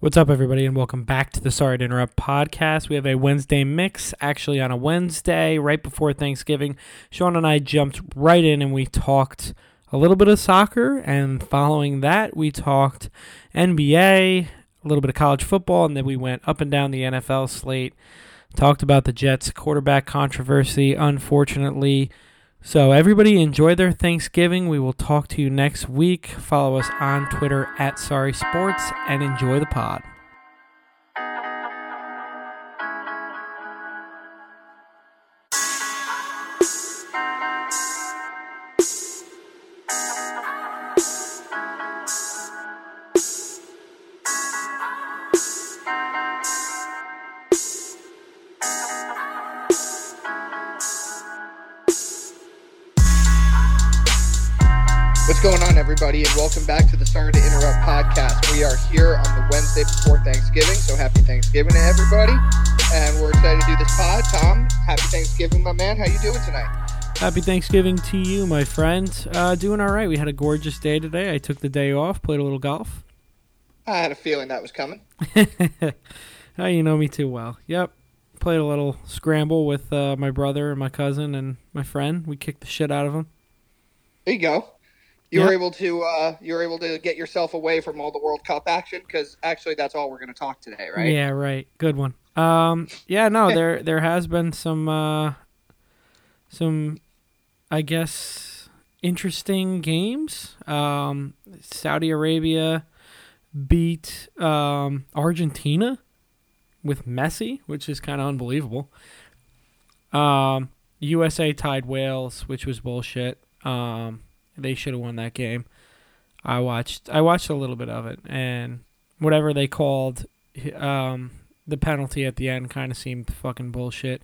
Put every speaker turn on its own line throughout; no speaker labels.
What's up, everybody, and welcome back to the Sorry to Interrupt podcast. We have a Wednesday mix, actually, on a Wednesday right before Thanksgiving. Sean and I jumped right in and we talked a little bit of soccer, and following that, we talked NBA, a little bit of college football, and then we went up and down the NFL slate. Talked about the Jets quarterback controversy, unfortunately. So, everybody enjoy their Thanksgiving. We will talk to you next week. Follow us on Twitter at Sorry Sports and enjoy the pod.
Sorry to Interrupt podcast. We are here on the Wednesday before Thanksgiving, so happy Thanksgiving to everybody, and we're excited to do this pod. Tom, happy Thanksgiving, my man. How you doing tonight?
Happy Thanksgiving to you, my friend. Uh, doing all right. We had a gorgeous day today. I took the day off, played a little golf.
I had a feeling that was coming.
oh, you know me too well. Yep. Played a little scramble with uh, my brother and my cousin and my friend. We kicked the shit out of them.
There you go. You were able to uh, you were able to get yourself away from all the World Cup action because actually that's all we're going to talk today, right?
Yeah, right. Good one. Um, yeah, no, there there has been some uh, some, I guess, interesting games. Um, Saudi Arabia beat um, Argentina with Messi, which is kind of unbelievable. Um, USA tied Wales, which was bullshit. Um, they should have won that game. I watched I watched a little bit of it, and whatever they called um, the penalty at the end kind of seemed fucking bullshit.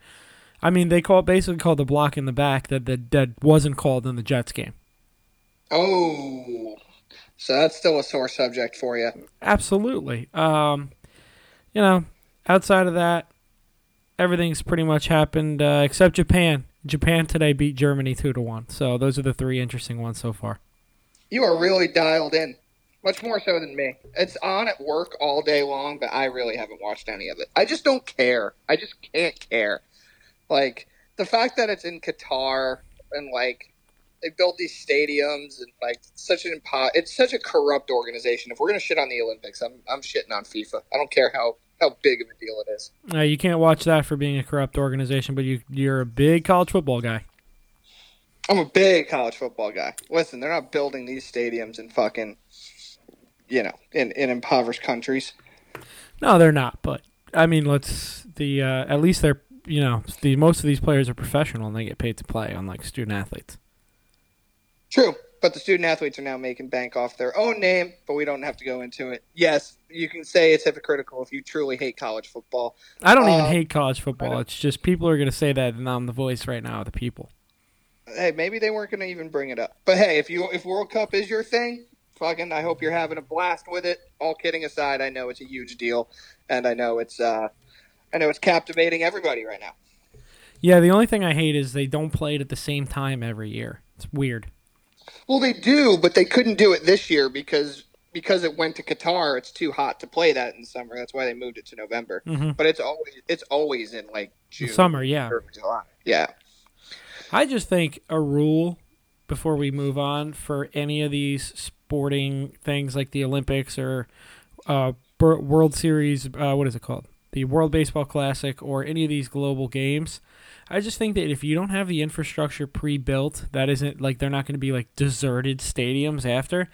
I mean, they called basically called the block in the back that that, that wasn't called in the Jets game.
Oh, so that's still a sore subject for you.
Absolutely. Um, you know, outside of that, everything's pretty much happened uh, except Japan. Japan today beat Germany two to one. So those are the three interesting ones so far.
You are really dialed in, much more so than me. It's on at work all day long, but I really haven't watched any of it. I just don't care. I just can't care. Like the fact that it's in Qatar and like they built these stadiums and like such an impo- it's such a corrupt organization. If we're gonna shit on the Olympics, I'm I'm shitting on FIFA. I don't care how how big of a deal it is.
Uh, you can't watch that for being a corrupt organization, but you you're a big college football guy.
I'm a big college football guy. Listen, they're not building these stadiums in fucking you know in in impoverished countries.
No, they're not. But I mean, let's the uh, at least they're you know the most of these players are professional and they get paid to play, unlike student athletes.
True, but the student athletes are now making bank off their own name, but we don't have to go into it. Yes, you can say it's hypocritical if you truly hate college football.
I don't even
Uh,
hate college football. It's just people are going to say that, and I'm the voice right now of the people.
Hey, maybe they weren't going to even bring it up. But hey, if you if World Cup is your thing, fucking, I hope you're having a blast with it. All kidding aside, I know it's a huge deal, and I know it's uh, I know it's captivating everybody right now.
Yeah, the only thing I hate is they don't play it at the same time every year. It's weird.
Well, they do, but they couldn't do it this year because because it went to Qatar. It's too hot to play that in summer. That's why they moved it to November.
hmm
But it's always it's always in like June,
Summer, yeah.
or July. Yeah.
I just think a rule before we move on for any of these sporting things like the Olympics or uh, World Series, uh, what is it called? The World Baseball Classic or any of these global games. I just think that if you don't have the infrastructure pre built, that isn't like they're not going to be like deserted stadiums after,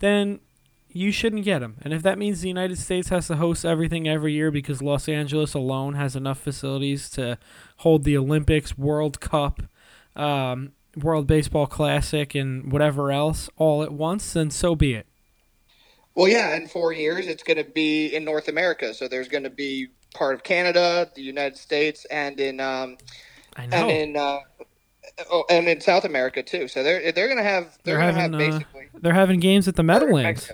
then you shouldn't get them. And if that means the United States has to host everything every year because Los Angeles alone has enough facilities to hold the Olympics, World Cup, um, World Baseball Classic, and whatever else all at once, then so be it.
Well, yeah. In four years, it's going to be in North America. So there's going to be part of Canada, the United States, and in um,
I know.
and in uh, oh, and in South America too. So they're they're going to have
They're
they're, going to have
having, uh,
basically
They're having games at the Meadowlands.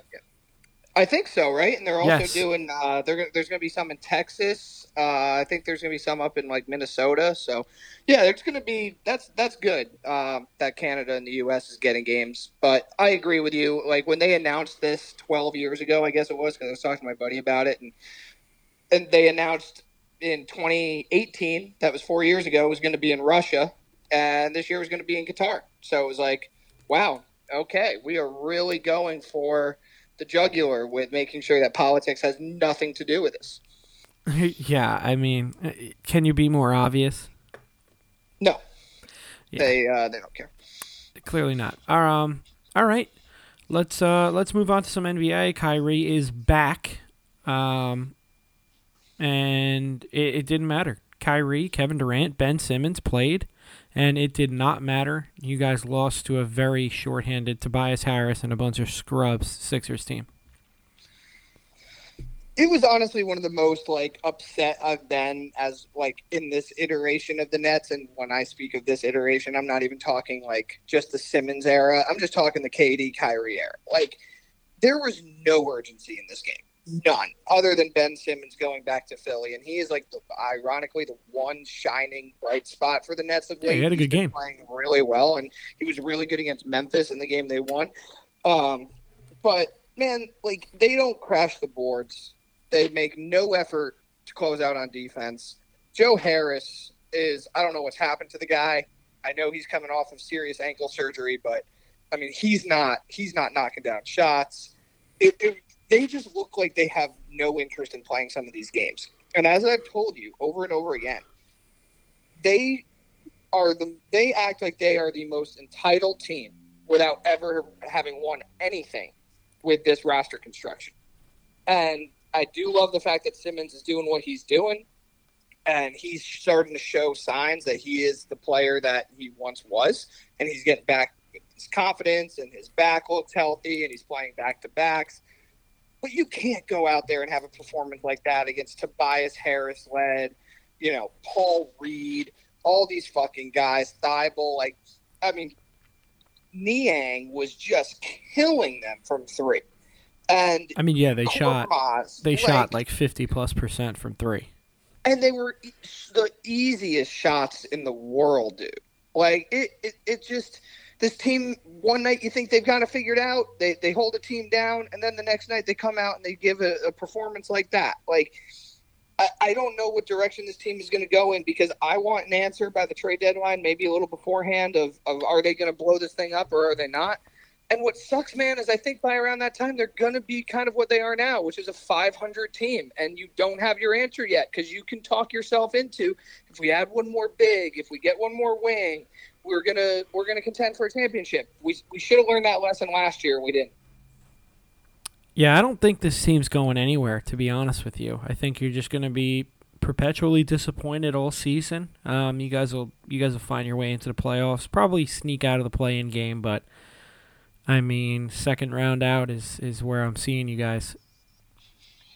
I think so, right? And they're also
Yes.
doing. Uh, they're, there's going to be some in Texas. Uh, I think there's going to be some up in like Minnesota. So, yeah, there's going to be. That's that's good. Um, that Canada and the U.S. is getting games. But I agree with you. Like when they announced this 12 years ago, I guess it was because I was talking to my buddy about it, and and they announced in 2018 that was four years ago was going to be in Russia, and this year was going to be in Qatar. So it was like, wow, okay, we are really going for the jugular with making sure that politics has nothing to do with this.
yeah, I mean, uh, can you be more obvious?
No,
Yeah.
they uh, they don't care.
Clearly not. Um, all right, let's uh, let's move on to some NBA. Kyrie is back, um, and it, it didn't matter. Kyrie, Kevin Durant, Ben Simmons played, and it did not matter. You guys lost to a very shorthanded Tobias Harris and a bunch of scrubs Sixers team.
It was honestly one of the most like upset I've been as like in this iteration of the Nets. And when I speak of this iteration, I'm not even talking like just the Simmons era. I'm just talking the KD Kyrie era. Like there was no urgency in this game, none, other than Ben Simmons going back to Philly, and he is like the, ironically the one shining bright spot for the Nets of
Yeah,
late.
he had a good game.
playing really well, and he was really good against Memphis in the game they won. Um, but man, like they don't crash the boards. They make no effort to close out on defense. Joe Harris is I don't know what's happened to the guy. I know he's coming off of serious ankle surgery, but I mean he's not he's not knocking down shots. It, it, they just look like they have no interest in playing some of these games. And as I've told you over and over again, they are the they act like they are the most entitled team without ever having won anything with this roster construction. And I do love the fact that Simmons is doing what he's doing, and he's starting to show signs that he is the player that he once was, and he's getting back his confidence, and his back looks healthy, and he's playing back to backs. But you can't go out there and have a performance like that against Tobias Harris led, you know, Paul Reed, all these fucking guys, Thybulle. Like, I mean, Niang was just killing them from three. And
I mean, yeah, they shot
Korkmaz,
they shot like fifty plus percent from three.
and they were the easiest shots in the world, dude. Like it, it, it just this team. One night you think they've kind of figured out, they they hold a team down, and then the next night they come out and they give a, a performance like that. Like I, I don't know what direction this team is going to go in because I want an answer by the trade deadline, maybe a little beforehand of, of are they going to blow this thing up or are they not. And what sucks, man, is I think by around that time they're going to be kind of what they are now, which is a 500 team, and you don't have your answer yet because you can talk yourself into if we add one more big, if we get one more wing, we're gonna we're gonna contend for a championship. We we should have learned that lesson last year, we didn't.
Yeah, I don't think this team's going anywhere. To be honest with you, I think you're just going to be perpetually disappointed all season. Um, you guys will you guys will find your way into the playoffs. Probably sneak out of the play-in game, but I mean, second round out is is where I'm seeing you guys.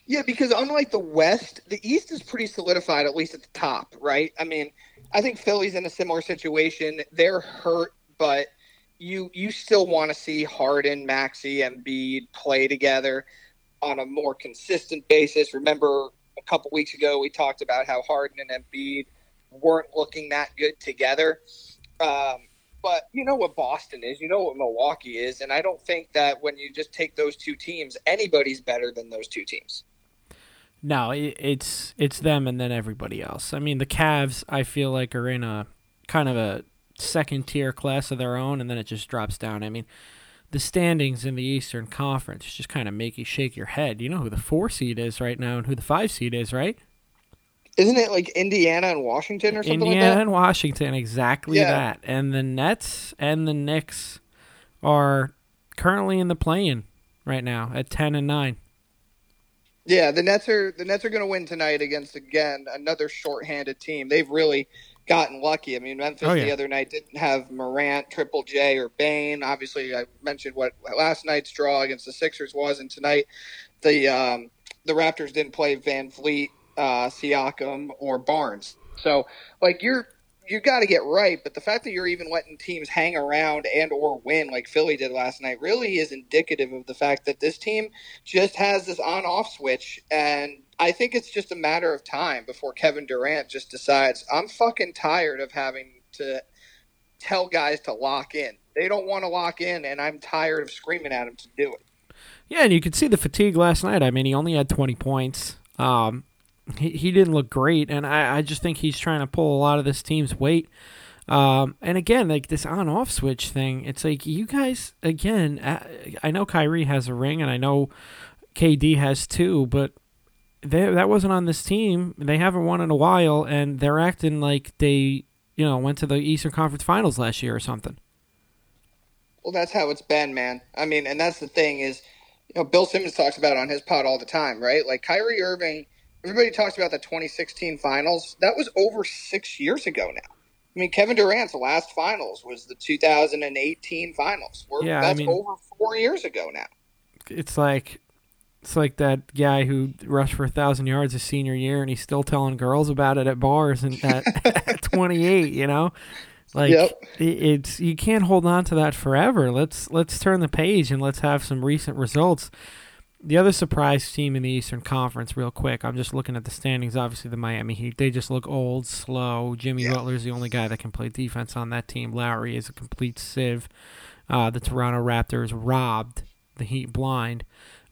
Yeah, because unlike the West, the East is pretty solidified, at least at the top, right? I mean, I think Philly's in a similar situation. They're hurt, but you you still want to see Harden, Maxey, and Embiid play together on a more consistent basis. Remember, a couple weeks ago we talked about how Harden and Embiid weren't looking that good together. Um, but you know what Boston is, you know what Milwaukee is, and I don't think that when you just take those two teams, anybody's better than those two teams.
No, it, it's it's them and then everybody else. I mean, the Cavs I feel like are in a kind of a second tier class of their own, and then it just drops down. I mean, the standings in the Eastern Conference just kind of make you shake your head. You know who the four seed is right now and who the five seed is, right?
Isn't it like Indiana and Washington or something
Indiana
like
and Washington, exactly
yeah.
that. And the Nets and the Knicks are currently in the play-in right now at 10 and
9. Yeah, the Nets are the Nets are going to win tonight against again another shorthanded team. They've really gotten lucky. I mean, Memphis
Oh, yeah.
the other night didn't have Morant, Triple J, or Bane. Obviously, I mentioned what last night's draw against the Sixers was, and tonight the um, the Raptors didn't play VanVleet, uh, Siakam, or Barnes. So, like you're you got to get right. But the fact that you're even letting teams hang around and or win like Philly did last night really is indicative of the fact that this team just has this on off switch, and I think it's just a matter of time before Kevin Durant just decides I'm fucking tired of having to tell guys to lock in. They don't want to lock in, and I'm tired of screaming at them to do it.
Yeah, and you could see the fatigue last night. I mean, he only had 20 points. Um, he, he didn't look great, and I, I just think he's trying to pull a lot of this team's weight. Um, and again, like this on off switch thing, it's like you guys, again, I, I know Kyrie has a ring, and I know KD has two, but they, that wasn't on this team. They haven't won in a while, and they're acting like they, you know, went to the Eastern Conference Finals last year or something.
Well, that's how it's been, man. I mean, and that's the thing is, you know, Bill Simmons talks about on his pod all the time, right? Like Kyrie Irving everybody talks about the 2016 finals. That was over six years ago now. I mean, Kevin Durant's last finals was the 2018 finals. We're, yeah, that's I mean, over four years ago now.
It's like it's like that guy who rushed for a thousand yards his senior year, and he's still telling girls about it at bars and at, at 28. You know, like yep. it's you can't hold on to that forever. Let's let's turn the page and let's have some recent results the other surprise team in the Eastern Conference, real quick. I'm just looking at the standings. Obviously, the Miami Heat. They just look old, slow. Jimmy yeah. Butler's the only guy that can play defense on that team. Lowry is a complete sieve. Uh, the Toronto Raptors robbed the Heat blind.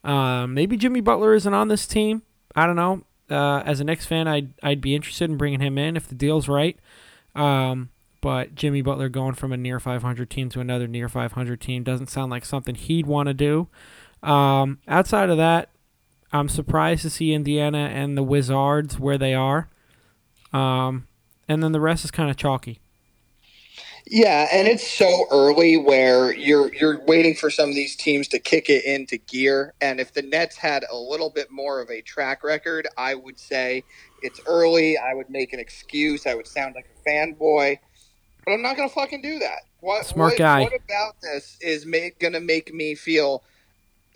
Uh, maybe Jimmy Butler isn't on this team. I don't know. Uh, as a Knicks fan, I'd I'd be interested in bringing him in if the deal's right. Um, but Jimmy Butler going from a near 500 team to another near 500 team doesn't sound like something he'd want to do. Um, outside of that, I'm surprised to see Indiana and the Wizards where they are. Um, and then the rest is kind of chalky.
Yeah, and it's so early where you're you're waiting for some of these teams to kick it into gear. And if the Nets had a little bit more of a track record, I would say it's early. I would make an excuse. I would sound like a fanboy, but I'm not gonna fucking do that. What
smart what, guy?
What about this is gonna make me feel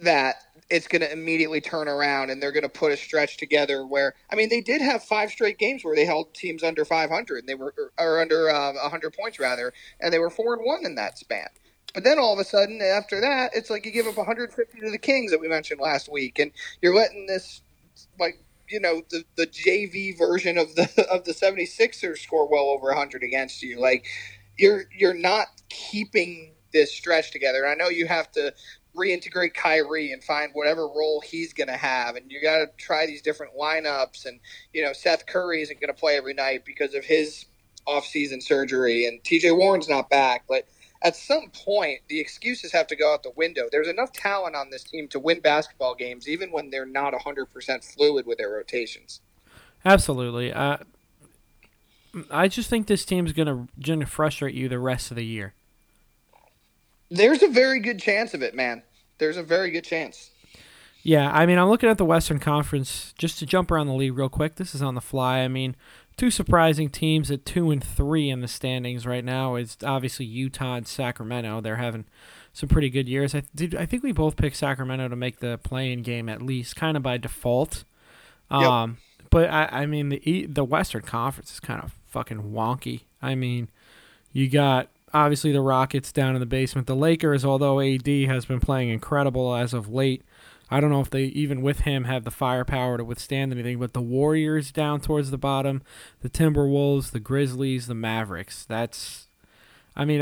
that it's going to immediately turn around and they're going to put a stretch together where I mean they did have five straight games where they held teams under 500 and they were or under uh, 100 points rather and they were 4 and 1 in that span. But then all of a sudden after that it's like you give up 150 to the Kings that we mentioned last week and you're letting this like you know the the JV version of the of the 76ers score well over 100 against you like you're you're not keeping this stretch together. I know you have to reintegrate Kyrie and find whatever role he's going to have. And you got to try these different lineups. And, you know, Seth Curry isn't going to play every night because of his offseason surgery. And TJ Warren's not back. But at some point, the excuses have to go out the window. There's enough talent on this team to win basketball games, even when they're not 100% fluid with their rotations.
Absolutely. Uh, I just think this team's going to frustrate you the rest of the year.
There's a very good chance of it, man. There's a very good chance.
Yeah, I mean, I'm looking at the Western Conference just to jump around the league real quick. This is on the fly. I mean, two surprising teams at two and three in the standings right now is obviously Utah and Sacramento. They're having some pretty good years. I did. I think we both picked Sacramento to make the play-in game at least, kind of by default. Um, yep. but I, I mean, the the Western Conference is kind of fucking wonky. I mean, you got obviously the Rockets down in the basement. The Lakers, although AD has been playing incredible as of late, I don't know if they even with him have the firepower to withstand anything. But the Warriors down towards the bottom, the Timberwolves, the Grizzlies, the Mavericks. That's, I mean,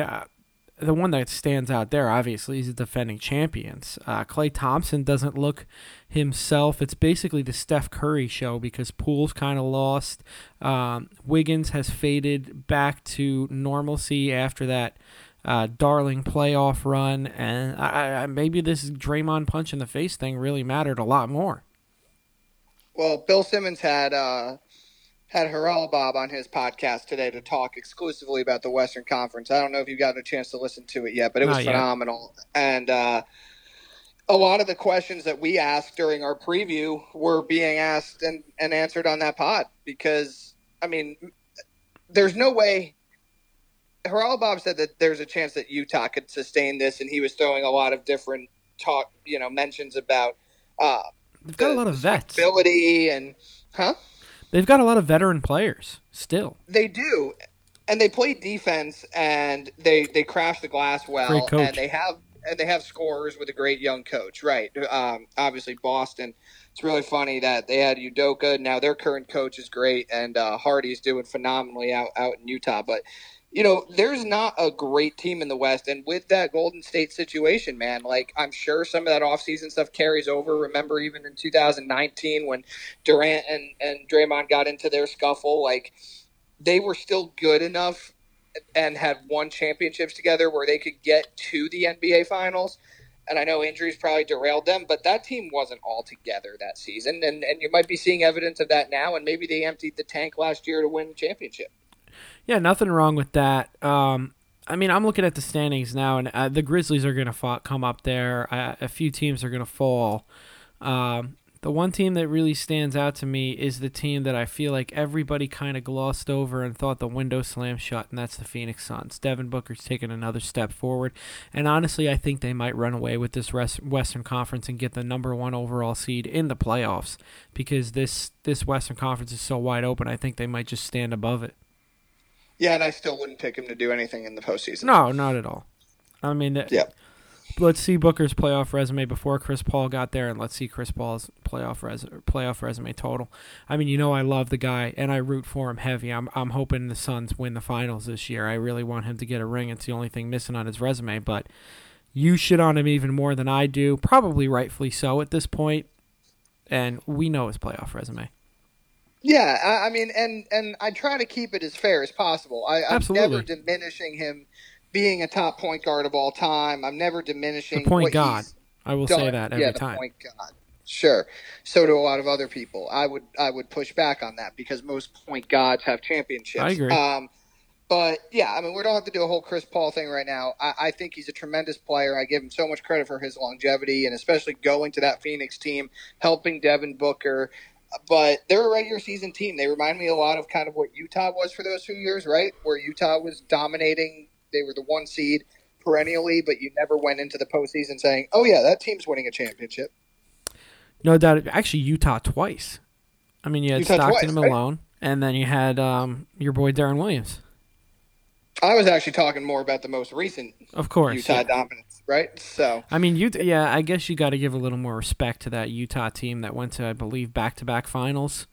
the one that stands out there, obviously, is the defending champions. Uh, Klay Thompson doesn't look himself. It's basically the Steph Curry show because Poole's kind of lost. Um, Wiggins has faded back to normalcy after that uh, darling playoff run, and I, I, maybe this Draymond punch in the face thing really mattered a lot more.
Well, Bill Simmons had uh, had Haralabob on his podcast today to talk exclusively about the Western Conference. I don't know if you've gotten a chance to listen to it yet, but it was phenomenal. And uh, a lot of the questions that we asked during our preview were being asked and, and answered on that pod because, I mean, there's no way. Haralabob said that there's a chance that Utah could sustain this, and he was throwing a lot of different talk, you know, mentions about. Uh,
They've got the, a lot of vets.
Ability and, huh?
They've got a lot of veteran players still.
They do. and they play defense and they they crash the glass well and they have and they have scorers with a great young coach. Right. Um, obviously boston it's really funny that they had Udoka. Now their current coach is great and uh, hardy's doing phenomenally out out in utah. But you know there's not a great team in the west and with that golden state situation man like i'm sure some of that offseason stuff carries over remember even in 2019 when durant and and draymond got into their scuffle like they were still good enough and had won championships together where they could get to the NBA finals. And I know injuries probably derailed them, but that team wasn't all together that season. And, and you might be seeing evidence of that now. And maybe they emptied the tank last year to win the championship.
Yeah, nothing wrong with that. Um, I mean, I'm looking at the standings now, and uh, the Grizzlies are going to come up there. Uh, a few teams are going to fall. Um, the one team that really stands out to me is the team that I feel like everybody kind of glossed over and thought the window slammed shut, and that's the Phoenix Suns. Devin Booker's taken another step forward, and honestly, I think they might run away with this Western Conference and get the number one overall seed in the playoffs because this this Western Conference is so wide open. I think they might just stand above it.
Yeah, and I still wouldn't pick him to do anything in the postseason.
No, not at all. I mean, yeah let's see Booker's playoff resume before Chris Paul got there, and let's see Chris Paul's playoff res- playoff resume total. I mean, you know, I love the guy, and I root for him heavy. I'm I'm hoping the Suns win the finals this year. I really want him to get a ring. It's the only thing missing on his resume, but you shit on him even more than I do, probably rightfully so at this point. And we know his playoff resume.
Yeah, I, I mean, and and I try to keep it as fair as possible. I, I'm Absolutely. never diminishing him being a top point guard of all time. I'm never diminishing
the point god. I will done. say that every
yeah,
time.
Point god. Sure. So do a lot of other people. I would I would push back on that because most point gods have championships. I
agree. Um,
but yeah, I mean, we don't have to do a whole Chris Paul thing right now. I, I, think he's a tremendous player. I give him so much credit for his longevity and especially going to that Phoenix team, helping Devin Booker. But they're a regular season team. They remind me a lot of kind of what Utah was for those few years, right? Where Utah was dominating they were the one seed perennially, but you never went into the postseason saying, "Oh yeah, that team's winning a championship."
No doubt. Actually, Utah twice. I mean, you had Utah Stockton twice, Malone, right? and then you had um, your boy Deron Williams.
I was actually talking more about the most recent,
of course,
Utah yeah. dominance, right? So,
I mean, Utah. Yeah, I guess you got to give a little more respect to that Utah team that went to, I believe, back-to-back finals.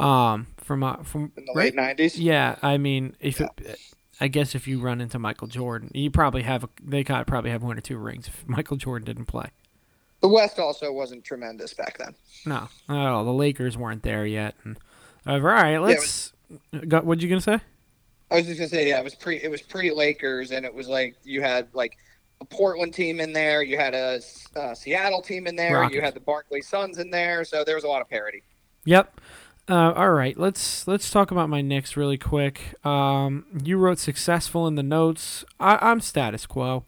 Um, from uh, from
in the late nineties.
Yeah, I mean, if yeah. it, I guess if you run into Michael Jordan, you probably have a, they got probably have one or two rings if Michael Jordan didn't play.
The West also wasn't tremendous back then.
No, not at all. The Lakers weren't there yet. And, uh, all right, let's. Yeah, was, what you gonna say?
I was just gonna say, yeah, it was pre it was pre Lakers, and it was like you had like a Portland team in there, you had a, a Seattle team in there, Rockets. you had the Barkley Suns in there, so there was a lot of parity.
Yep. Uh, all right, let's let's talk about my Knicks really quick. Um, you wrote successful in the notes. I, am status quo.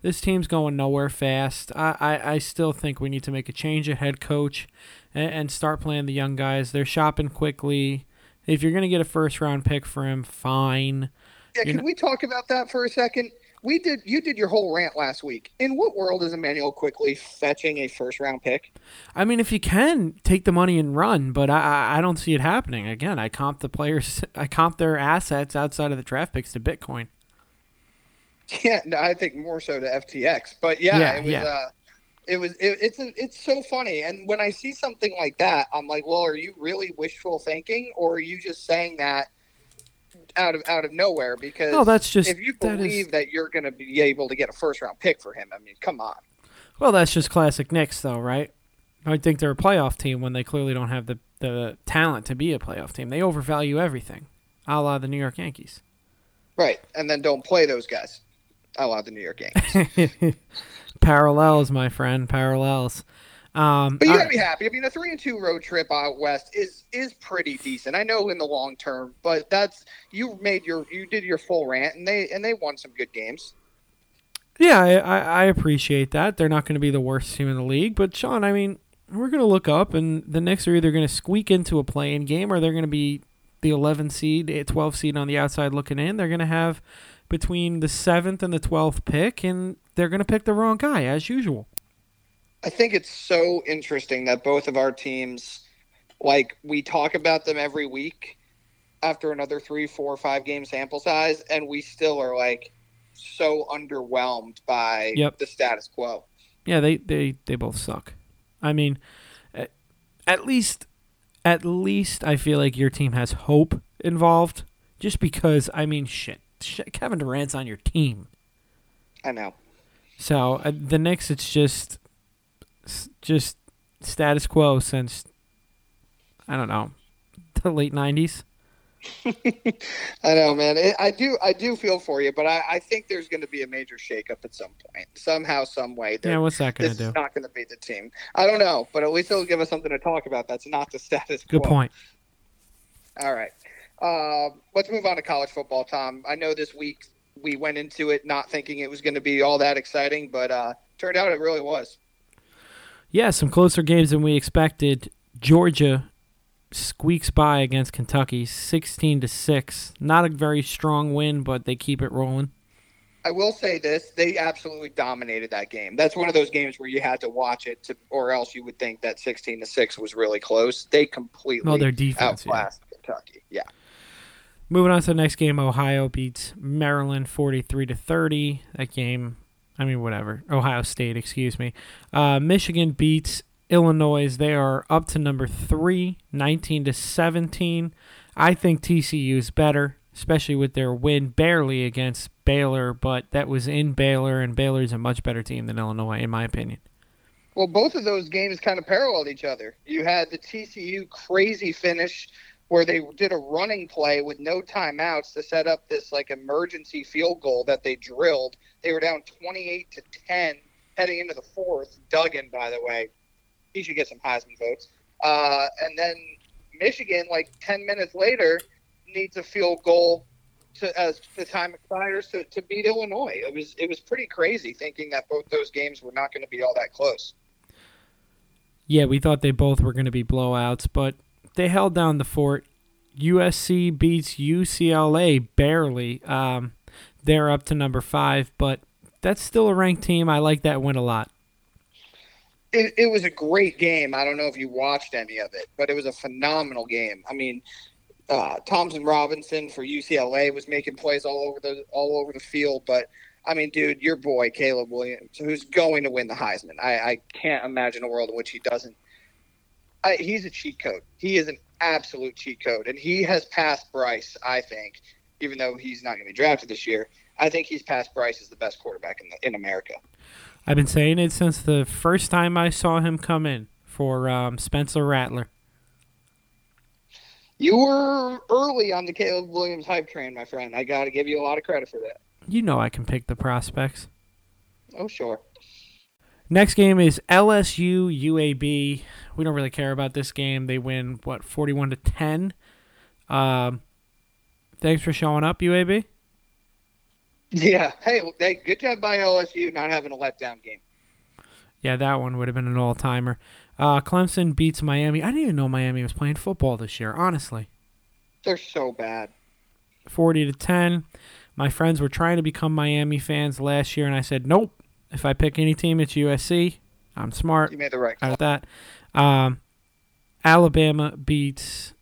This team's going nowhere fast. I, I, I, still think we need to make a change at head coach and, and start playing the young guys. They're shopping Quickley. If you're going to get a first round pick for him, fine.
Yeah, can we talk about that for a second? We did you did your whole rant last week. In what world is Immanuel Quickley fetching a first round pick?
I mean, if you can take the money and run, but I I don't see it happening. Again, I comp the players, I comp their assets outside of the draft picks to Bitcoin.
Yeah, no, I think more so to FTX. But yeah, yeah it was. Yeah. Uh, it was it, it's a, it's so funny and when i see something like that i'm like well are you really wishful thinking or are you just saying that out of out of nowhere because
oh, that's just
if you believe that, is... that you're going to be able to get a first round pick for him, I mean, come on.
Well, that's just classic Knicks, though, right? I think they're a playoff team when they clearly don't have the, the talent to be a playoff team. They overvalue everything, a la the New York Yankees.
Right, and then don't play those guys, a la the New York Yankees.
parallels, my friend, parallels. Um,
but you gotta be happy. I mean, a three and two road trip out west is is pretty decent. I know in the long term, but that's you made your you did your full rant, and they and they won some good games.
Yeah, I, I appreciate that. They're not going to be the worst team in the league, but Sean, I mean, we're going to look up, and the Knicks are either going to squeak into a play-in game, or they're going to be the 11 seed, 12 seed on the outside looking in. They're going to have between the seventh and the 12th pick, and they're going to pick the wrong guy as usual.
I think it's so interesting that both of our teams, like we talk about them every week, after another three, four, five game sample size, and we still are like so underwhelmed by
Yep.
the status quo.
Yeah, they they they both suck. I mean, at, least at least I feel like your team has hope involved. Just because I mean, shit, shit Kevin Durant's on your team.
I know.
So uh, the Knicks, it's just just status quo since I don't know the late '90s.
I know, man. It, I do, I do feel for you, but I, I think there's going to be a major shakeup at some point, somehow, some way.
Yeah, what's that gonna
this
do?
not going to be the team. I don't know, but at least it'll give us something to talk about. That's not the status quo.
Good point.
All right. Um, let's move on to college football, Tom. I know this week we went into it not thinking it was going to be all that exciting, but uh, turned out it really was.
Yeah, some closer games than we expected. Georgia squeaks by against Kentucky, sixteen to six. Not a very strong win, but they keep it rolling.
I will say this: they absolutely dominated that game. That's one of those games where you had to watch it, to, or else you would think that sixteen to six was really close. They completely
No, their defense. Yeah.
outclassed Kentucky. Yeah.
Moving on to the next game, Ohio beats Maryland 43 to 30. That game, I mean, whatever. Ohio State, excuse me. Uh, Michigan beats Illinois. They are up to number three, 19 to 17. I think TCU is better, especially with their win barely against Baylor, but that was in Baylor, and Baylor's a much better team than Illinois, in my opinion.
Well, both of those games kind of paralleled each other. You had the TCU crazy finish where they did a running play with no timeouts to set up this like emergency field goal that they drilled. They were down 28 to 10 heading into the fourth. Duggan, by the way, he should get some Heisman votes. Uh, and then Michigan, like 10 minutes later, needs a field goal to as the time expires to, to beat Illinois. It was it was pretty crazy thinking that both those games were not going to be all that close.
Yeah, we thought they both were going to be blowouts, but they held down the fort. USC beats UCLA barely. Um, they're up to number five, but that's still a ranked team. I like that win a lot.
It, it was a great game. I don't know if you watched any of it, but it was a phenomenal game. I mean, uh, Thompson Robinson for UCLA was making plays all over the all over the field, but I mean, dude, your boy Caleb Williams, who's going to win the Heisman. I, I can't imagine a world in which he doesn't. I, he's a cheat code. He is an absolute cheat code, and he has passed Bryce. I think, even though he's not going to be drafted this year, I think he's passed Bryce as the best quarterback in the, in America.
I've been saying it since the first time I saw him come in for um, Spencer Rattler.
You were early on the Caleb Williams hype train, my friend. I got to give you a lot of credit for that.
You know I can pick the prospects.
Oh, sure.
Next game is LSU UAB. We don't really care about this game. They win what forty-one to ten. Um, thanks for showing up, UAB.
Yeah. Hey, hey, good job by LSU not having a letdown game.
Yeah, that one would have been an all-timer. Uh, Clemson beats Miami. I didn't even know Miami was playing football this year. Honestly,
They're so bad.
forty to ten. My friends were trying to become Miami fans last year, and I said nope. If I pick any team, it's USC. I'm smart.
You made the right call.
of that. Um, Alabama beats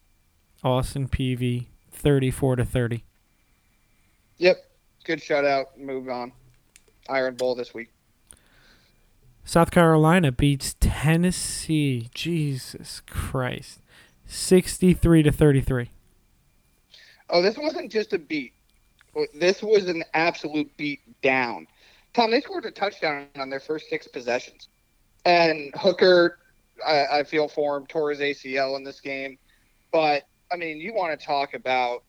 Austin Peavy 34 to 30.
Yep. Good shutout. Move on. Iron Bowl this week.
South Carolina beats Tennessee. Jesus Christ. 63 to 33.
Oh, this wasn't just a beat. This was an absolute beat down. Tom, they scored a touchdown on their first six possessions. And Hooker, I, I feel for him, tore his ACL in this game. But, I mean, you want to talk about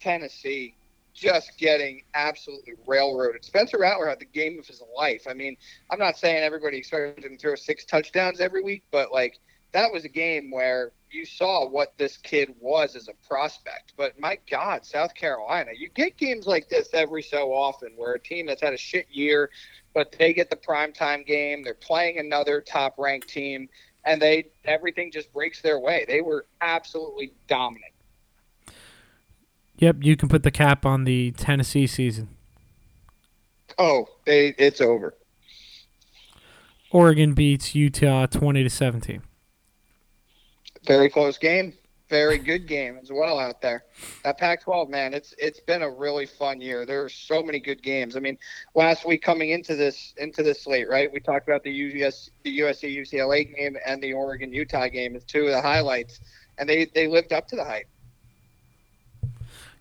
Tennessee just getting absolutely railroaded. Spencer Rattler had the game of his life. I mean, I'm not saying everybody expected him to throw six touchdowns every week, but, like, that was a game where you saw what this kid was as a prospect. But my God, South Carolina, you get games like this every so often where a team that's had a shit year, but they get the primetime game. They're playing another top ranked team, and they everything just breaks their way. They were absolutely dominant.
Yep, you can put the cap on the Tennessee season.
Oh, they it's over.
Oregon beats Utah 20 to 17.
Very close game. very good game as well out there. That Pac-12, man, it's it's been a really fun year. There are so many good games. I mean, last week coming into this into this slate, right? We talked about the US the USC UCLA game and the Oregon Utah game as two of the highlights, and they they lived up to the hype.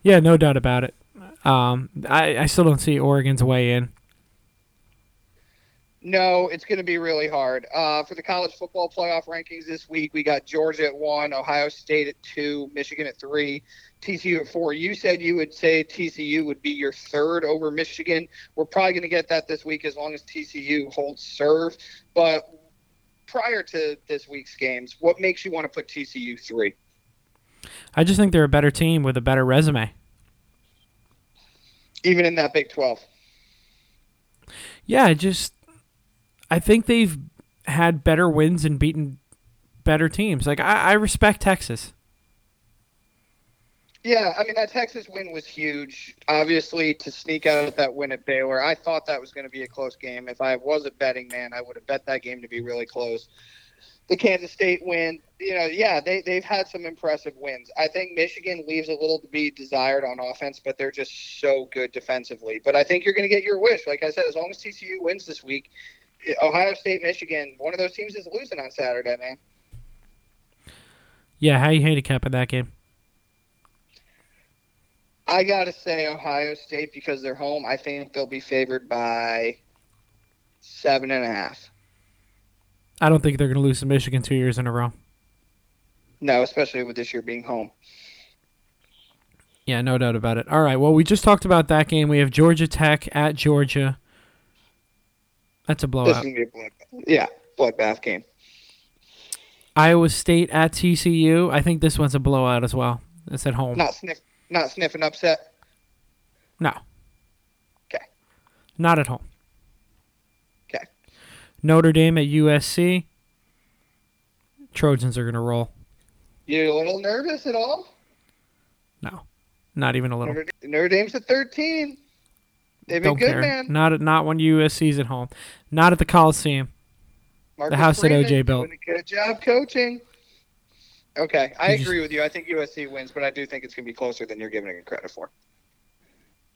Yeah, no doubt about it. Um, I I still don't see Oregon's way in.
No, it's going to be really hard. Uh, for the college football playoff rankings this week, we got Georgia at one, Ohio State at two, Michigan at three, TCU at four. You said you would say TCU would be your third over Michigan. We're probably going to get that this week as long as TCU holds serve. But prior to this week's games, what makes you want to put TCU three?
I just think they're a better team with a better resume.
Even in that Big 12.
Yeah, just I think they've had better wins and beaten better teams. Like I, I respect Texas.
Yeah, I mean that Texas win was huge. Obviously, to sneak out that win at Baylor, I thought that was going to be a close game. If I was a betting man, I would have bet that game to be really close. The Kansas State win, you know, yeah, they they've had some impressive wins. I think Michigan leaves a little to be desired on offense, but they're just so good defensively. But I think you're going to get your wish. Like I said, as long as TCU wins this week, Ohio State, Michigan, one of those teams is losing on Saturday, man.
Yeah, how you handicapping that game?
I gotta say Ohio State because they're home. I think they'll be favored by seven and a half.
I don't think they're going to lose to Michigan two years in a row.
No, especially with this year being home.
Yeah, no doubt about it. All right, well, we just talked about that game. We have Georgia Tech at Georgia. That's a blowout.
This is a blood, yeah, bloodbath game.
Iowa State at TCU. I think this one's a blowout as well. It's at home.
Not sniff, not sniffing upset.
No.
Okay.
Not at home.
Okay.
Notre Dame at USC. Trojans are gonna roll.
You a little nervous at all?
No, not even a little.
Notre, Notre Dame's at thirteen. They've been
Don't
good,
care.
man.
Not at not when USC's at home. Not at the Coliseum.
Marcus
house that OJ built.
doing a Good job coaching. Okay, I
You just-
agree with you. I think USC wins, but I do think it's going to be closer than you're giving it credit for.